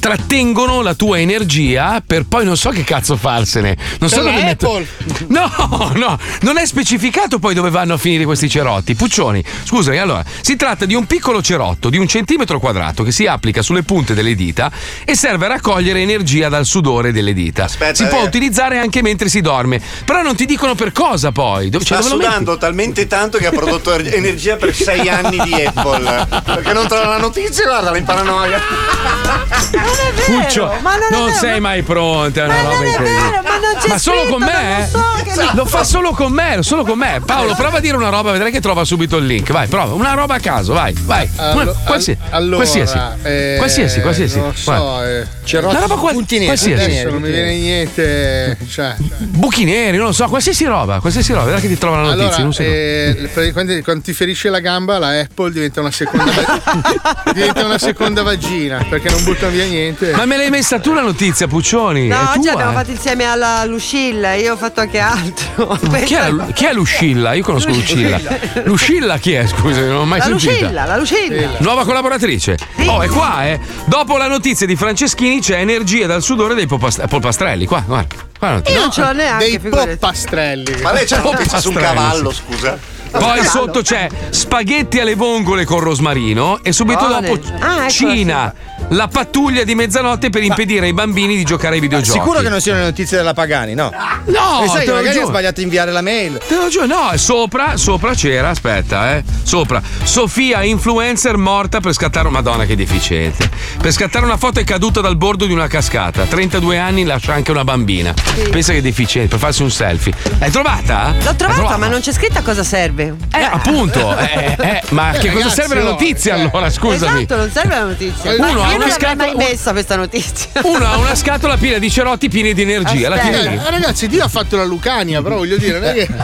[SPEAKER 3] Trattengono la tua energia per poi non so che cazzo farsene. Non so
[SPEAKER 2] la
[SPEAKER 3] dove metto-. No, no, non è specificato poi dove vanno a finire questi cerotti. Puccioni, scusami, allora, si tratta di un piccolo cerotto di un centimetro quadrato che si applica sulle punte delle dita e serve a raccogliere energia dal sudore delle dita. si può
[SPEAKER 6] eh.
[SPEAKER 3] utilizzare anche mentre si dorme, però non ti dicono per cosa poi. Dove, cioè,
[SPEAKER 6] Sta
[SPEAKER 3] metti?
[SPEAKER 6] sudando talmente tanto che ha prodotto er- energia per sei anni di Apple. Perché non trova la notizia, guarda, in paranoia.
[SPEAKER 3] Puccio,
[SPEAKER 7] ma non è vero.
[SPEAKER 3] sei mai pronta, è una roba incredibile.
[SPEAKER 7] ma non c'è
[SPEAKER 3] Ma solo
[SPEAKER 7] scritto,
[SPEAKER 3] con me?
[SPEAKER 7] ma non
[SPEAKER 3] eh?
[SPEAKER 7] so
[SPEAKER 3] Lo fa solo con me, solo con me. Paolo, prova a dire una roba, vedrai che trova subito il link. Vai, prova. Una roba a caso, vai, vai.
[SPEAKER 2] Allo-
[SPEAKER 3] Una- qualsi-
[SPEAKER 2] al- allora,
[SPEAKER 3] qualsiasi.
[SPEAKER 2] eh,
[SPEAKER 3] qualsiasi, qualsiasi.
[SPEAKER 2] Non lo so, eh.
[SPEAKER 3] Una roba qual- qualsiasi.
[SPEAKER 2] Adesso non mi viene niente. Cioè.
[SPEAKER 3] Buchi neri, non lo so, qualsiasi roba, qualsiasi roba. Vedrai che ti trova la notizia.
[SPEAKER 2] Allora,
[SPEAKER 3] non so.
[SPEAKER 2] eh, praticamente quando ti ferisce la gamba, la Apple diventa una seconda, diventa una seconda vagina perché non buttano via niente.
[SPEAKER 3] Ma me l'hai messa tu la notizia, Puccioni?
[SPEAKER 7] No, oggi
[SPEAKER 3] tua,
[SPEAKER 7] abbiamo
[SPEAKER 3] eh.
[SPEAKER 7] fatto insieme alla Lucilla, io ho fatto anche altro.
[SPEAKER 3] Chi è, chi è Lucilla? Io conosco Lucilla. Lucilla chi è? Scusa, non ho mai
[SPEAKER 7] La
[SPEAKER 3] sentita.
[SPEAKER 7] Lucilla, la Lucilla.
[SPEAKER 3] Nuova collaboratrice. Oh, è qua, eh. Dopo la notizia di Franceschini c'è energia dal sudore dei polpast- polpastrelli. Qua, guarda. Notizia.
[SPEAKER 7] Io non ce l'ho neanche,
[SPEAKER 2] Dei
[SPEAKER 7] figurati.
[SPEAKER 2] poppastrelli.
[SPEAKER 6] Ma lei c'è la notizia su un
[SPEAKER 3] Pastrelli,
[SPEAKER 6] cavallo,
[SPEAKER 3] sì.
[SPEAKER 6] scusa.
[SPEAKER 3] Poi sotto c'è spaghetti alle vongole con rosmarino e subito
[SPEAKER 7] Buone.
[SPEAKER 3] dopo
[SPEAKER 7] Ah, ecco,
[SPEAKER 3] Cina, la pattuglia di mezzanotte per impedire ai bambini di giocare ai videogiochi.
[SPEAKER 5] Sicuro che non siano le notizie della Pagani, no?
[SPEAKER 3] No,
[SPEAKER 5] e sai
[SPEAKER 3] te
[SPEAKER 5] magari ha sbagliato a inviare la mail.
[SPEAKER 3] Te lo giuro, no, sopra, sopra c'era, aspetta, eh. Sopra. Sofia, influencer morta per scattare. Madonna, che deficiente. Per scattare una foto è caduta dal bordo di una cascata. 32 anni, lascia anche una bambina. Pensa che deficiente, per farsi un selfie. L'hai trovata?
[SPEAKER 7] L'ho
[SPEAKER 3] L'hai
[SPEAKER 7] trovata, ma non c'è scritto a cosa serve.
[SPEAKER 3] Eh, appunto. eh, eh, ma
[SPEAKER 2] Eh,
[SPEAKER 3] che cosa serve la
[SPEAKER 2] no,
[SPEAKER 3] notizia allora? Scusami.
[SPEAKER 7] Esatto, non serve la notizia.
[SPEAKER 3] Uno
[SPEAKER 7] Ma
[SPEAKER 3] ha
[SPEAKER 7] io
[SPEAKER 3] una
[SPEAKER 7] non
[SPEAKER 3] scatola-
[SPEAKER 7] mai messa questa notizia.
[SPEAKER 3] Uno ha una scatola piena di cerotti pieni di energia. La.
[SPEAKER 2] Eh, ragazzi, Dio ha fatto la Lucania, però voglio dire, non è che.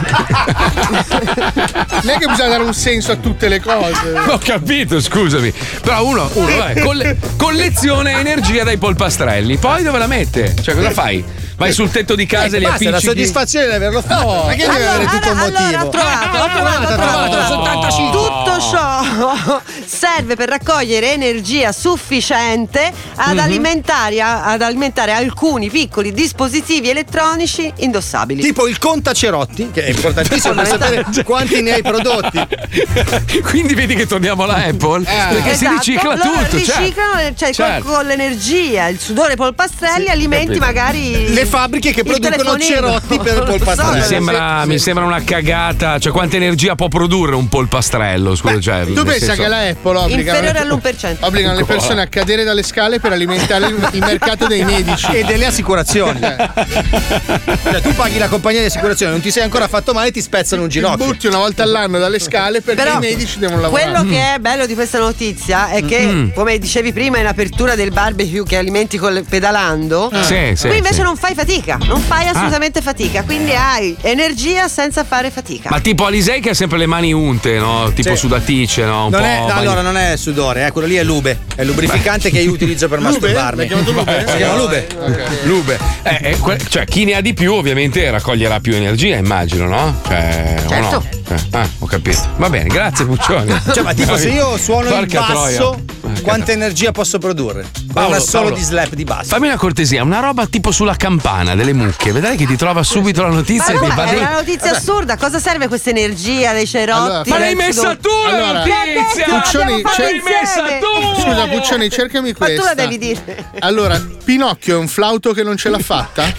[SPEAKER 2] non è che bisogna dare un senso a tutte le cose.
[SPEAKER 3] Ho capito, scusami. Però uno, uno vabbè, colle- colleziona energia dai polpastrelli. Poi dove la mette? Cioè, cosa fai? Vai sul tetto di casa e li
[SPEAKER 5] Basta, la
[SPEAKER 3] appiccichi.
[SPEAKER 5] soddisfazione di averlo fatto. ma che deve
[SPEAKER 7] Allora,
[SPEAKER 5] avere tutto un
[SPEAKER 7] allora,
[SPEAKER 5] motivo?
[SPEAKER 7] allora, trovato, ho trovato, ho trovato.
[SPEAKER 5] sono 85.
[SPEAKER 7] Tutto ciò serve per raccogliere energia sufficiente ad,
[SPEAKER 5] Mhm.
[SPEAKER 7] alimentare, ad alimentare alcuni piccoli dispositivi elettronici indossabili.
[SPEAKER 5] Tipo il contacerotti, che è importantissimo per sapere quanti ne hai prodotti.
[SPEAKER 3] Quindi vedi che torniamo alla Apple? Perché si
[SPEAKER 7] Esatto,
[SPEAKER 3] ricicla
[SPEAKER 7] loro
[SPEAKER 3] tutto. certo.
[SPEAKER 7] Riciclano, cioè,
[SPEAKER 3] Certo.
[SPEAKER 7] con, l'energia, il sudore polpastrelli, alimenti
[SPEAKER 3] capito.
[SPEAKER 7] magari.
[SPEAKER 5] Le fabbriche che producono cerotti per
[SPEAKER 7] Non lo
[SPEAKER 5] polpastrelli.
[SPEAKER 7] so,
[SPEAKER 3] Mi sembra, mi sembra una cagata. Cioè, quanta energia può produrre un polpastrello? Scusa, cioè,
[SPEAKER 2] Tu pensa
[SPEAKER 3] senso-
[SPEAKER 2] che la Apple obbliga,
[SPEAKER 7] Inferiore all'1%.
[SPEAKER 2] obbligano le persone a cadere dalle scale per alimentare il, mercato dei medici
[SPEAKER 5] E delle assicurazioni. Cioè, tu paghi la compagnia di assicurazione, non ti sei ancora fatto male, ti spezzano un
[SPEAKER 2] Ti
[SPEAKER 5] ginocchio.
[SPEAKER 2] butti una volta all'anno dalle scale perché
[SPEAKER 7] Però
[SPEAKER 2] i medici devono lavorare.
[SPEAKER 7] Quello che è bello di questa notizia è che,
[SPEAKER 2] Mm.
[SPEAKER 7] come dicevi prima, in apertura del barbecue che alimenti col pedalando,
[SPEAKER 3] Ah. Sì, sì,
[SPEAKER 7] qui invece
[SPEAKER 3] sì.
[SPEAKER 7] non fai fatica, non fai assolutamente fatica, quindi hai energia senza fare fatica.
[SPEAKER 3] Ma tipo Alisei che ha sempre le mani unte, no? Tipo
[SPEAKER 5] Sì.
[SPEAKER 3] sudaticce, no? Un
[SPEAKER 5] Non
[SPEAKER 3] po'
[SPEAKER 5] è, no, allora non è sudore, eh, quello lì è lube, è il lubrificante che io utilizzo per masturbarmi.
[SPEAKER 2] L'hai chiamato Lube?
[SPEAKER 5] Si chiama lube.
[SPEAKER 3] Lube. Eh, eh, que- cioè, chi ne ha di più, ovviamente, raccoglierà più energia, immagino, no? Cioè, o
[SPEAKER 7] Certo.
[SPEAKER 3] no? Eh, ah, ho capito. Va bene, grazie, Puccioni.
[SPEAKER 5] Cioè, ma tipo se io suono il
[SPEAKER 3] Porca
[SPEAKER 5] basso,
[SPEAKER 3] troia.
[SPEAKER 5] Quanta energia posso produrre?
[SPEAKER 3] Paolo,
[SPEAKER 5] una solo
[SPEAKER 3] Paolo.
[SPEAKER 5] di slap di basso.
[SPEAKER 3] Fammi una cortesia, una roba tipo sulla campana delle mucche. Vedrai che ti trova subito la notizia
[SPEAKER 7] Ma
[SPEAKER 3] e ti va
[SPEAKER 7] è una notizia assurda, cosa serve questa energia dei cerotti?
[SPEAKER 3] Ma l'hai messa tu la
[SPEAKER 2] Allora,
[SPEAKER 3] notizia!
[SPEAKER 7] L'abbiamo fatta
[SPEAKER 2] c'è-
[SPEAKER 7] insieme.
[SPEAKER 2] Scusa, Puccioni, cercami
[SPEAKER 7] Ma tu
[SPEAKER 2] questa.
[SPEAKER 7] la devi dire.
[SPEAKER 2] Allora, Pinocchio è un flauto che non ce l'ha fatta?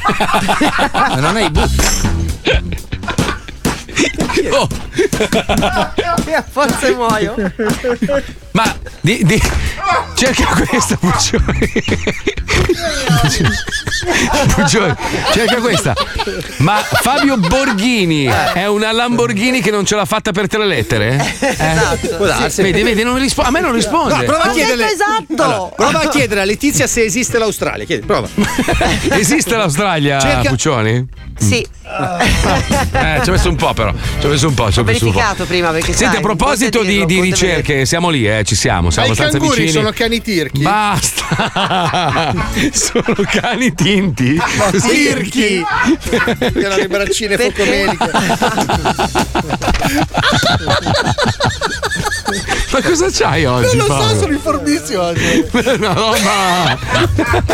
[SPEAKER 5] Ma non hai bu-
[SPEAKER 3] Oh,
[SPEAKER 7] Forse muoio.
[SPEAKER 3] ma di, di- cerca questa, Puccioni. Puccioni, cerca questa. Ma Fabio Borghini è una Lamborghini che non ce l'ha fatta per tre lettere? Eh?
[SPEAKER 5] Esatto.
[SPEAKER 3] Vedi, vedi, non rispo- a me non risponde.
[SPEAKER 5] No, prova a
[SPEAKER 7] detto esatto.
[SPEAKER 5] Allora, prova a chiedere a Letizia se esiste l'Australia. Chiedi, prova.
[SPEAKER 3] Esiste l'Australia,
[SPEAKER 5] Cerca-
[SPEAKER 3] Puccioni?
[SPEAKER 7] Sì,
[SPEAKER 3] Eh, ci ho messo un po', però. Ci ho messo un po'. Ci ho
[SPEAKER 7] verificato prima perché
[SPEAKER 3] Senti,
[SPEAKER 7] sai,
[SPEAKER 3] a proposito di,
[SPEAKER 7] dirlo,
[SPEAKER 3] di ricerche, siamo lì, eh, ci siamo,
[SPEAKER 2] Ma
[SPEAKER 3] siamo
[SPEAKER 2] i
[SPEAKER 3] abbastanza
[SPEAKER 2] canguri
[SPEAKER 3] vicini.
[SPEAKER 2] sono cani tirchi?
[SPEAKER 3] Basta! sono cani tinti.
[SPEAKER 5] Tirchi! che erano le braccine focomeliche.
[SPEAKER 3] Ma cosa c'hai oggi?
[SPEAKER 2] Non lo so,
[SPEAKER 3] Paolo?
[SPEAKER 2] sono informissimo oggi.
[SPEAKER 3] Una roba.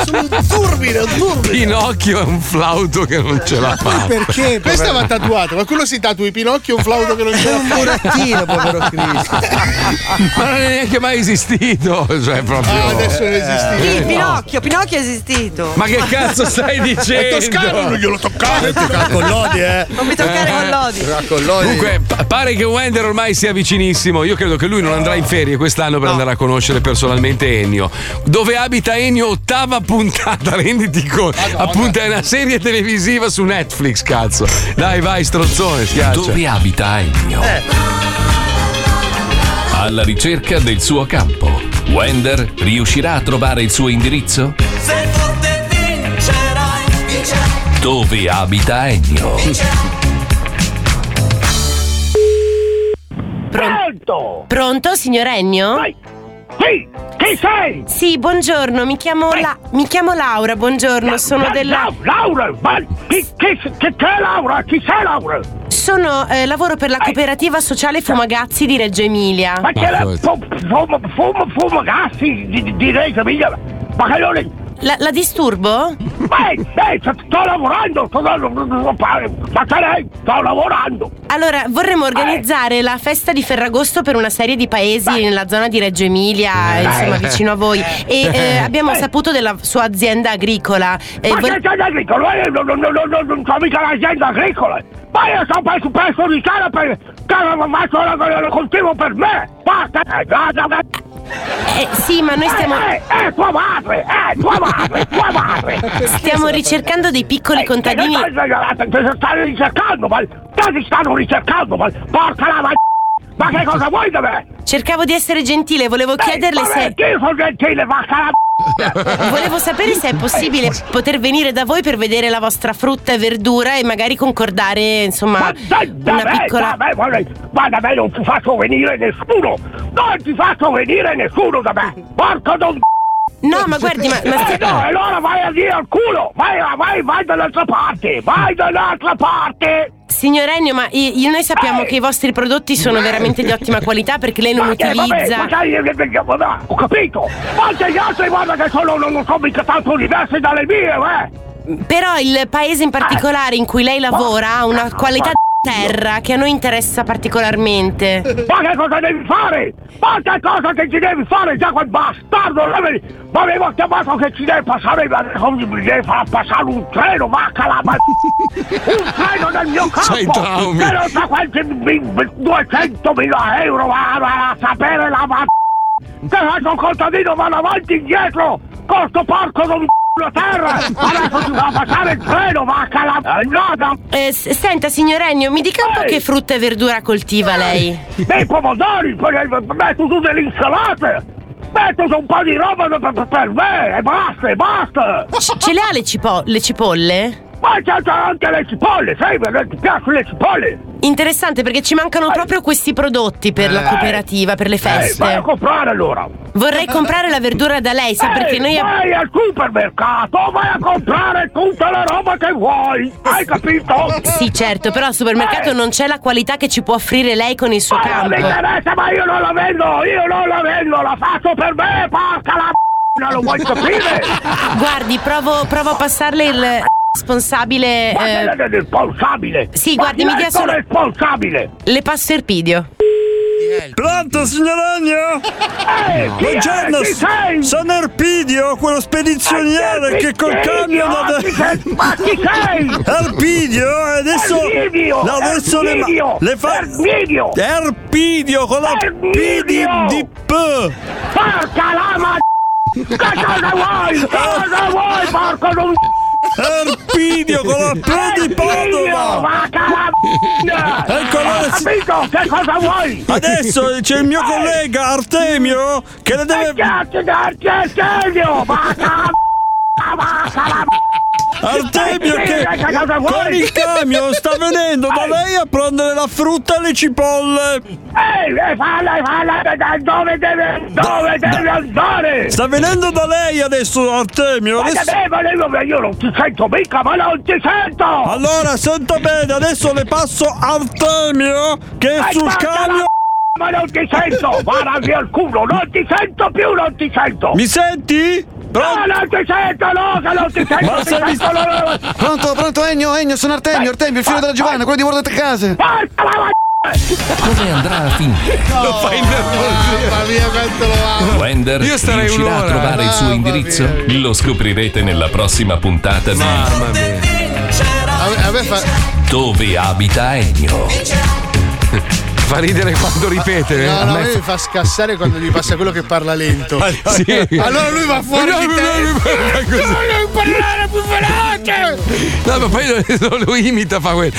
[SPEAKER 2] Sono un turbine, un turbine.
[SPEAKER 3] Pinocchio è un flauto che non ce la fa.
[SPEAKER 5] Perché?
[SPEAKER 2] Questo va tatuato, qualcuno si tatui Pinocchio e un flauto che non ce
[SPEAKER 5] È
[SPEAKER 2] l'ha
[SPEAKER 5] un
[SPEAKER 2] fatta.
[SPEAKER 5] burattino, povero Cristo.
[SPEAKER 3] Ma non è neanche mai esistito. Cioè, proprio.
[SPEAKER 2] Ah, adesso non esiste.
[SPEAKER 7] Chi?
[SPEAKER 3] no.
[SPEAKER 7] Pinocchio, Pinocchio è esistito.
[SPEAKER 3] Ma che cazzo stai
[SPEAKER 2] È
[SPEAKER 3] dicendo?
[SPEAKER 2] toscano, non glielo toccare.
[SPEAKER 5] Con l'odi, eh.
[SPEAKER 7] Non mi toccare con l'odi.
[SPEAKER 5] Con l'odi.
[SPEAKER 3] Comunque, pa- pare che Wender ormai sia vicinissimo. Io credo che lui non andrà in ferie quest'anno per andare a conoscere personalmente Ennio. Dove abita Ennio, ottava puntata, renditi conto. Appunto, è una serie televisiva su Netflix, cazzo. Dai, vai, strozzone, schiaccia.
[SPEAKER 1] Dove abita Ennio? Alla ricerca del suo campo. Wender riuscirà a trovare il suo indirizzo?
[SPEAKER 25] Sei forte vincerai, vincerai.
[SPEAKER 1] Dove abita Ennio?
[SPEAKER 26] Pronto? Pronto, signor Ennio?
[SPEAKER 27] Sì, chi sei?
[SPEAKER 26] Sì, buongiorno, mi chiamo, La- mi chiamo Laura, buongiorno, sono
[SPEAKER 27] La-
[SPEAKER 26] della...
[SPEAKER 27] La- Laura, ma chi, chi, chi, chi è Laura? Chi sei Laura?
[SPEAKER 26] Sono, eh, lavoro per la cooperativa sociale Fumagazzi di Reggio Emilia.
[SPEAKER 27] Ma che è fu- fumo, fumo, fumo gassi di, di, di Reggio Emilia? Ma che non è...
[SPEAKER 26] La, la disturbo?
[SPEAKER 27] Beh, beh, sto, lavorando, sto, lei? Sto lavorando.
[SPEAKER 26] Allora, vorremmo organizzare la festa di Ferragosto per una serie di paesi nella zona di Reggio Emilia, insomma, vicino a voi. E eh, abbiamo saputo della sua azienda agricola. E
[SPEAKER 27] Ma
[SPEAKER 26] vor-
[SPEAKER 27] che azienda agricola? Io non, non, non, non, non so mica l'azienda agricola. Ma io sto preso presso di casa per... che faccio la, la, la coltivo per me. Basta. Eh.
[SPEAKER 26] Eh, sì, ma noi stiamo.
[SPEAKER 27] Eh, eh, tua madre, eh, tua madre, tua madre.
[SPEAKER 26] Stiamo ricercando dei piccoli contadini.
[SPEAKER 27] Stai- Ti stanno ricercando, ma... Ti stanno ricercando, ma... Porca la ma... Ma che cosa vuoi da me?
[SPEAKER 26] Cercavo di essere gentile, volevo chiederle
[SPEAKER 27] Vabbè,
[SPEAKER 26] se.
[SPEAKER 27] Io sono gentile, vacca la
[SPEAKER 26] Volevo sapere se è possibile poter venire da voi per vedere la vostra frutta e verdura e magari concordare, insomma,
[SPEAKER 27] Dai, da
[SPEAKER 26] una
[SPEAKER 27] me,
[SPEAKER 26] piccola.
[SPEAKER 27] da me, guarda, guarda, da me non ti faccio venire nessuno! Non ti faccio venire nessuno da me! Porco non...
[SPEAKER 26] No, ma guardi, ma, ma
[SPEAKER 27] Eh, no, allora vai a dire al culo! Vai, vai, vai dall'altra parte! Vai dall'altra parte!
[SPEAKER 26] Signor Ennio, ma i- io- noi sappiamo che i vostri prodotti sono veramente di ottima qualità perché lei non
[SPEAKER 27] Ma che, vabbè,
[SPEAKER 26] utilizza.
[SPEAKER 27] ma sai, eh, eh, eh, vabbè, ho capito! Ma anche gli altri, guarda che sono, non, sono mica tanto diversi dalle mie, eh!
[SPEAKER 26] Però il paese in particolare in cui lei lavora ha una qualità di terra che a noi interessa particolarmente.
[SPEAKER 27] Ma che cosa devi fare? Ma che cosa che ci devi fare già quel bastardo? Ma avevo chiamato che ci deve passare, ma mi deve far passare un treno, vacca la ma... Un treno nel mio campo!
[SPEAKER 3] traumi.
[SPEAKER 27] Che non so quanti 200.000 euro va va a sapere la ma... Che faccio un contadino, vado avanti e indietro! Con sto porco non la terra! Adesso ci fa passare il treno, vacca la... Eh, no,
[SPEAKER 26] Eh, s- senta, signor Ennio, mi dica un po' che frutta e verdura coltiva lei.
[SPEAKER 27] dei pomodori, poi metto su delle insalate, metto su un po' di roba per, per- me e basta, e basta.
[SPEAKER 26] Ce le ha le, cipo- le cipolle?
[SPEAKER 27] Ma c'è c'è anche le cipolle, sai, perché ti piacciono le cipolle?
[SPEAKER 26] Interessante perché ci mancano proprio questi prodotti per la
[SPEAKER 27] Eh.
[SPEAKER 26] cooperativa, per le
[SPEAKER 27] Eh, vai a
[SPEAKER 26] feste.
[SPEAKER 27] comprare allora.
[SPEAKER 26] Vorrei comprare la verdura da lei, sa perché
[SPEAKER 27] Eh,
[SPEAKER 26] noi ab-
[SPEAKER 27] vai al supermercato, vai a comprare tutta la roba che vuoi, hai capito?
[SPEAKER 26] Sì, certo, però al supermercato non c'è la qualità che ci può offrire lei con il suo
[SPEAKER 27] Ma non
[SPEAKER 26] campo.
[SPEAKER 27] mi interessa, ma io non la vendo, io non la vendo, la faccio per me, porca la non lo vuoi capire?
[SPEAKER 26] Guardi, provo, provo a passarle il responsabile.
[SPEAKER 27] Ma
[SPEAKER 26] eh,
[SPEAKER 27] che è responsabile?
[SPEAKER 26] Sì,
[SPEAKER 27] Ma
[SPEAKER 26] guardi, mi dia solo.
[SPEAKER 27] responsabile!
[SPEAKER 26] Le passo Erpidio.
[SPEAKER 28] Pronto, signor Agno?
[SPEAKER 27] Eh, chi è?
[SPEAKER 28] Buongiorno,
[SPEAKER 27] sei?
[SPEAKER 28] sono Erpidio, quello spedizioniere
[SPEAKER 27] Eh,
[SPEAKER 28] che col camion da...
[SPEAKER 27] sei? Ma chi sei?
[SPEAKER 28] Erpidio, e adesso...
[SPEAKER 27] Erpidio,
[SPEAKER 28] no, adesso le, ma- le fa...
[SPEAKER 27] Erpidio.
[SPEAKER 28] Erpidio, con la P di, di P!
[SPEAKER 27] Porca la ma... Che cosa vuoi? Cosa vuoi, porco non...
[SPEAKER 28] Erpidio, con la P di Padova!
[SPEAKER 27] Ho
[SPEAKER 28] allora si-
[SPEAKER 27] capito, che cosa vuoi?
[SPEAKER 28] Adesso c'è il mio collega Artemio che le deve...
[SPEAKER 27] Cazzo darti al serio! Vacca la...
[SPEAKER 28] Artemio che
[SPEAKER 27] Che cosa vuoi?
[SPEAKER 28] con il camion sta venendo da lei a prendere la frutta e le cipolle.
[SPEAKER 27] Ehi, eh, falla, falla, da dove deve, dove deve andare?
[SPEAKER 28] Sta venendo da lei adesso Artemio.
[SPEAKER 27] Ma
[SPEAKER 28] Adesso...
[SPEAKER 27] ma io, io non ti sento mica, ma non ti sento!
[SPEAKER 28] Allora senta bene, adesso le passo Artemio che è sul camion.
[SPEAKER 27] Ma non ti sento! Via il culo! Non ti sento più! Non ti sento!
[SPEAKER 28] Mi senti?
[SPEAKER 27] No, non ti sento! No, che non ti sento!
[SPEAKER 28] Ma
[SPEAKER 27] ti sento
[SPEAKER 28] visto-
[SPEAKER 27] no, no, no.
[SPEAKER 16] Pronto, pronto, Ennio, Ennio, sono Artemio, Artemio, il figlio della Giovanna, quello di Guardate Case.
[SPEAKER 27] Porca la
[SPEAKER 1] Come andrà a finire?
[SPEAKER 3] Lo fai innervosire.
[SPEAKER 2] Mamma mia, quanto lo amo.
[SPEAKER 1] Wender
[SPEAKER 3] Io starei
[SPEAKER 1] riuscirà a trovare il suo indirizzo? Lo scoprirete nella prossima puntata di
[SPEAKER 3] Mamma mia.
[SPEAKER 2] A me, a me fa.
[SPEAKER 1] Dove abita Ennio.
[SPEAKER 3] Fa ridere quando ripete.
[SPEAKER 2] No,
[SPEAKER 3] A
[SPEAKER 2] no, a
[SPEAKER 3] me
[SPEAKER 2] mi fa scassare quando gli passa quello che parla lento.
[SPEAKER 3] Sì.
[SPEAKER 2] Allora lui va fuori di te.
[SPEAKER 3] Così.
[SPEAKER 2] No, devi parlare più veloce!
[SPEAKER 3] No, ma poi lo, lo imita, fa quello.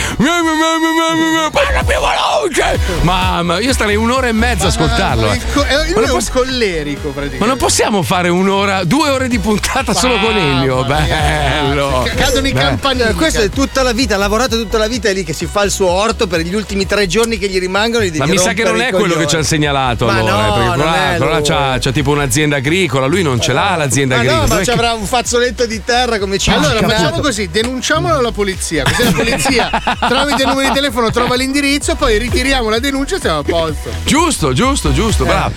[SPEAKER 3] Parla più veloce! Mamma, io starei un'ora e mezza a ascoltarlo. eh.
[SPEAKER 2] Co- eh,
[SPEAKER 3] Ma
[SPEAKER 2] Lui
[SPEAKER 3] non
[SPEAKER 2] è un
[SPEAKER 3] posso-
[SPEAKER 2] collerico
[SPEAKER 3] Ma
[SPEAKER 2] praticamente.
[SPEAKER 3] non possiamo fare un'ora, due ore di puntata solo con Elio? Bello!
[SPEAKER 2] C- Cadono i
[SPEAKER 3] Beh.
[SPEAKER 2] campanili.
[SPEAKER 16] Questo è tutta la vita, ha lavorato tutta la vita, è lì che si fa il suo orto per gli ultimi tre giorni che gli rimangono. Gli devi
[SPEAKER 3] Ma mi sa che non è quello che ci hanno segnalato
[SPEAKER 16] Ma
[SPEAKER 3] allora,
[SPEAKER 16] no,
[SPEAKER 3] eh, perché
[SPEAKER 16] non
[SPEAKER 3] quello là, quello là c'ha, c'ha tipo un'azienda agricola, lui non ce l'ha l'azienda
[SPEAKER 16] Ma
[SPEAKER 3] agricola.
[SPEAKER 16] no, ma ci
[SPEAKER 3] che-
[SPEAKER 16] avrà un fazzoletto di terra come ci
[SPEAKER 2] Allora facciamo così, denunciamolo alla polizia, così la polizia tramite il numero di telefono trova l'indirizzo, poi ritiriamo la denuncia e siamo a posto.
[SPEAKER 3] Giusto, giusto, giusto, bravo.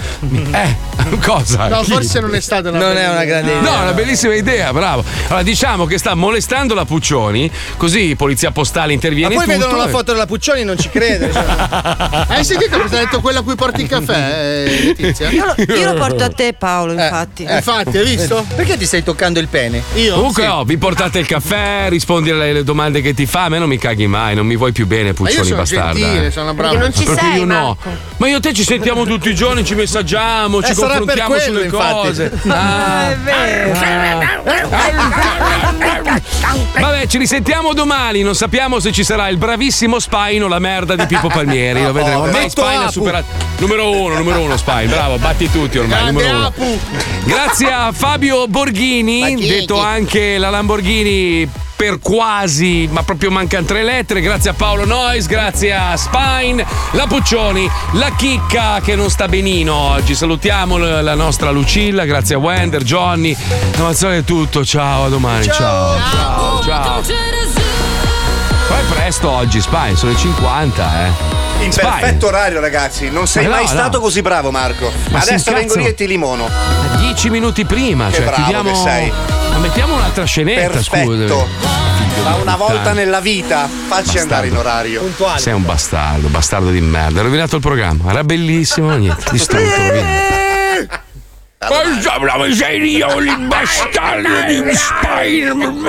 [SPEAKER 3] Eh, cosa?
[SPEAKER 2] No,
[SPEAKER 3] Chi?
[SPEAKER 2] forse non è stata una
[SPEAKER 16] Non è una
[SPEAKER 2] idea.
[SPEAKER 16] grande
[SPEAKER 3] No, è una bellissima idea, bravo. Allora diciamo che sta molestando la Puccioni, così polizia postale
[SPEAKER 16] Ma
[SPEAKER 3] interviene
[SPEAKER 16] poi
[SPEAKER 3] in tutto.
[SPEAKER 16] vedono la foto della Puccioni e non ci crede. cioè.
[SPEAKER 2] Hai sentito cosa ha detto quella a cui porti il caffè, eh, Letizia?
[SPEAKER 7] Io lo, io lo porto a te, Paolo, infatti.
[SPEAKER 2] Eh, infatti, hai visto?
[SPEAKER 16] Perché ti stai toccando il pene?
[SPEAKER 2] Io?
[SPEAKER 3] Comunque,
[SPEAKER 2] Sì.
[SPEAKER 3] oh, vi portate il caffè, rispondi alle domande che ti fa. A me non mi caghi mai, non mi vuoi più bene, Puccioni
[SPEAKER 2] sono
[SPEAKER 3] bastarda.
[SPEAKER 2] gentile,
[SPEAKER 3] eh.
[SPEAKER 2] sono una
[SPEAKER 7] Perché
[SPEAKER 2] brava.
[SPEAKER 7] non ci
[SPEAKER 3] Perché
[SPEAKER 7] sei,
[SPEAKER 3] io no. Ma io e te ci sentiamo tutti i giorni, ci messaggiamo, ci
[SPEAKER 16] Eh, sarà per
[SPEAKER 3] confrontiamo
[SPEAKER 16] quello,
[SPEAKER 3] sulle
[SPEAKER 16] infatti.
[SPEAKER 3] cose. Ah,
[SPEAKER 7] è vero.
[SPEAKER 3] Vabbè, ci risentiamo domani. Non sappiamo se ci sarà il bravissimo Spaino, la merda di Pippo Palmieri. Lo vedremo ormai
[SPEAKER 5] Detto
[SPEAKER 3] Spine ha
[SPEAKER 5] Apu.
[SPEAKER 3] superato. Numero uno, numero uno Spine, bravo, batti tutti ormai, numero uno. Grazie a Fabio Borghini, detto anche la Lamborghini per quasi, ma proprio mancano tre lettere. Grazie a Paolo Nois, grazie a Spine, la Puccioni, la Chicca che non sta benino oggi. Salutiamo la nostra Lucilla, grazie a Wender, Johnny. Mazzone è tutto, ciao, a domani, ciao. Ciao, ciao. Poi presto oggi, Spine, sono le 50, eh.
[SPEAKER 6] In
[SPEAKER 3] Spine.
[SPEAKER 6] perfetto orario, ragazzi. Non sei
[SPEAKER 3] Ma no,
[SPEAKER 6] mai
[SPEAKER 3] no.
[SPEAKER 6] stato così bravo, Marco.
[SPEAKER 3] Ma
[SPEAKER 6] Adesso vengo lì e ti limono.
[SPEAKER 3] 10 minuti prima,
[SPEAKER 6] Che
[SPEAKER 3] cioè
[SPEAKER 6] bravo
[SPEAKER 3] chiudiamo.
[SPEAKER 6] che sei.
[SPEAKER 3] Ma mettiamo un'altra scenetta,
[SPEAKER 6] Perfetto.
[SPEAKER 3] scusa.
[SPEAKER 6] Ma una volta nella vita, facci andare in orario.
[SPEAKER 3] Sei un bastardo, bastardo di merda. Hai rovinato il programma. Era bellissimo, niente, distrutto, è la miseria, il bastardo di Spider-Man.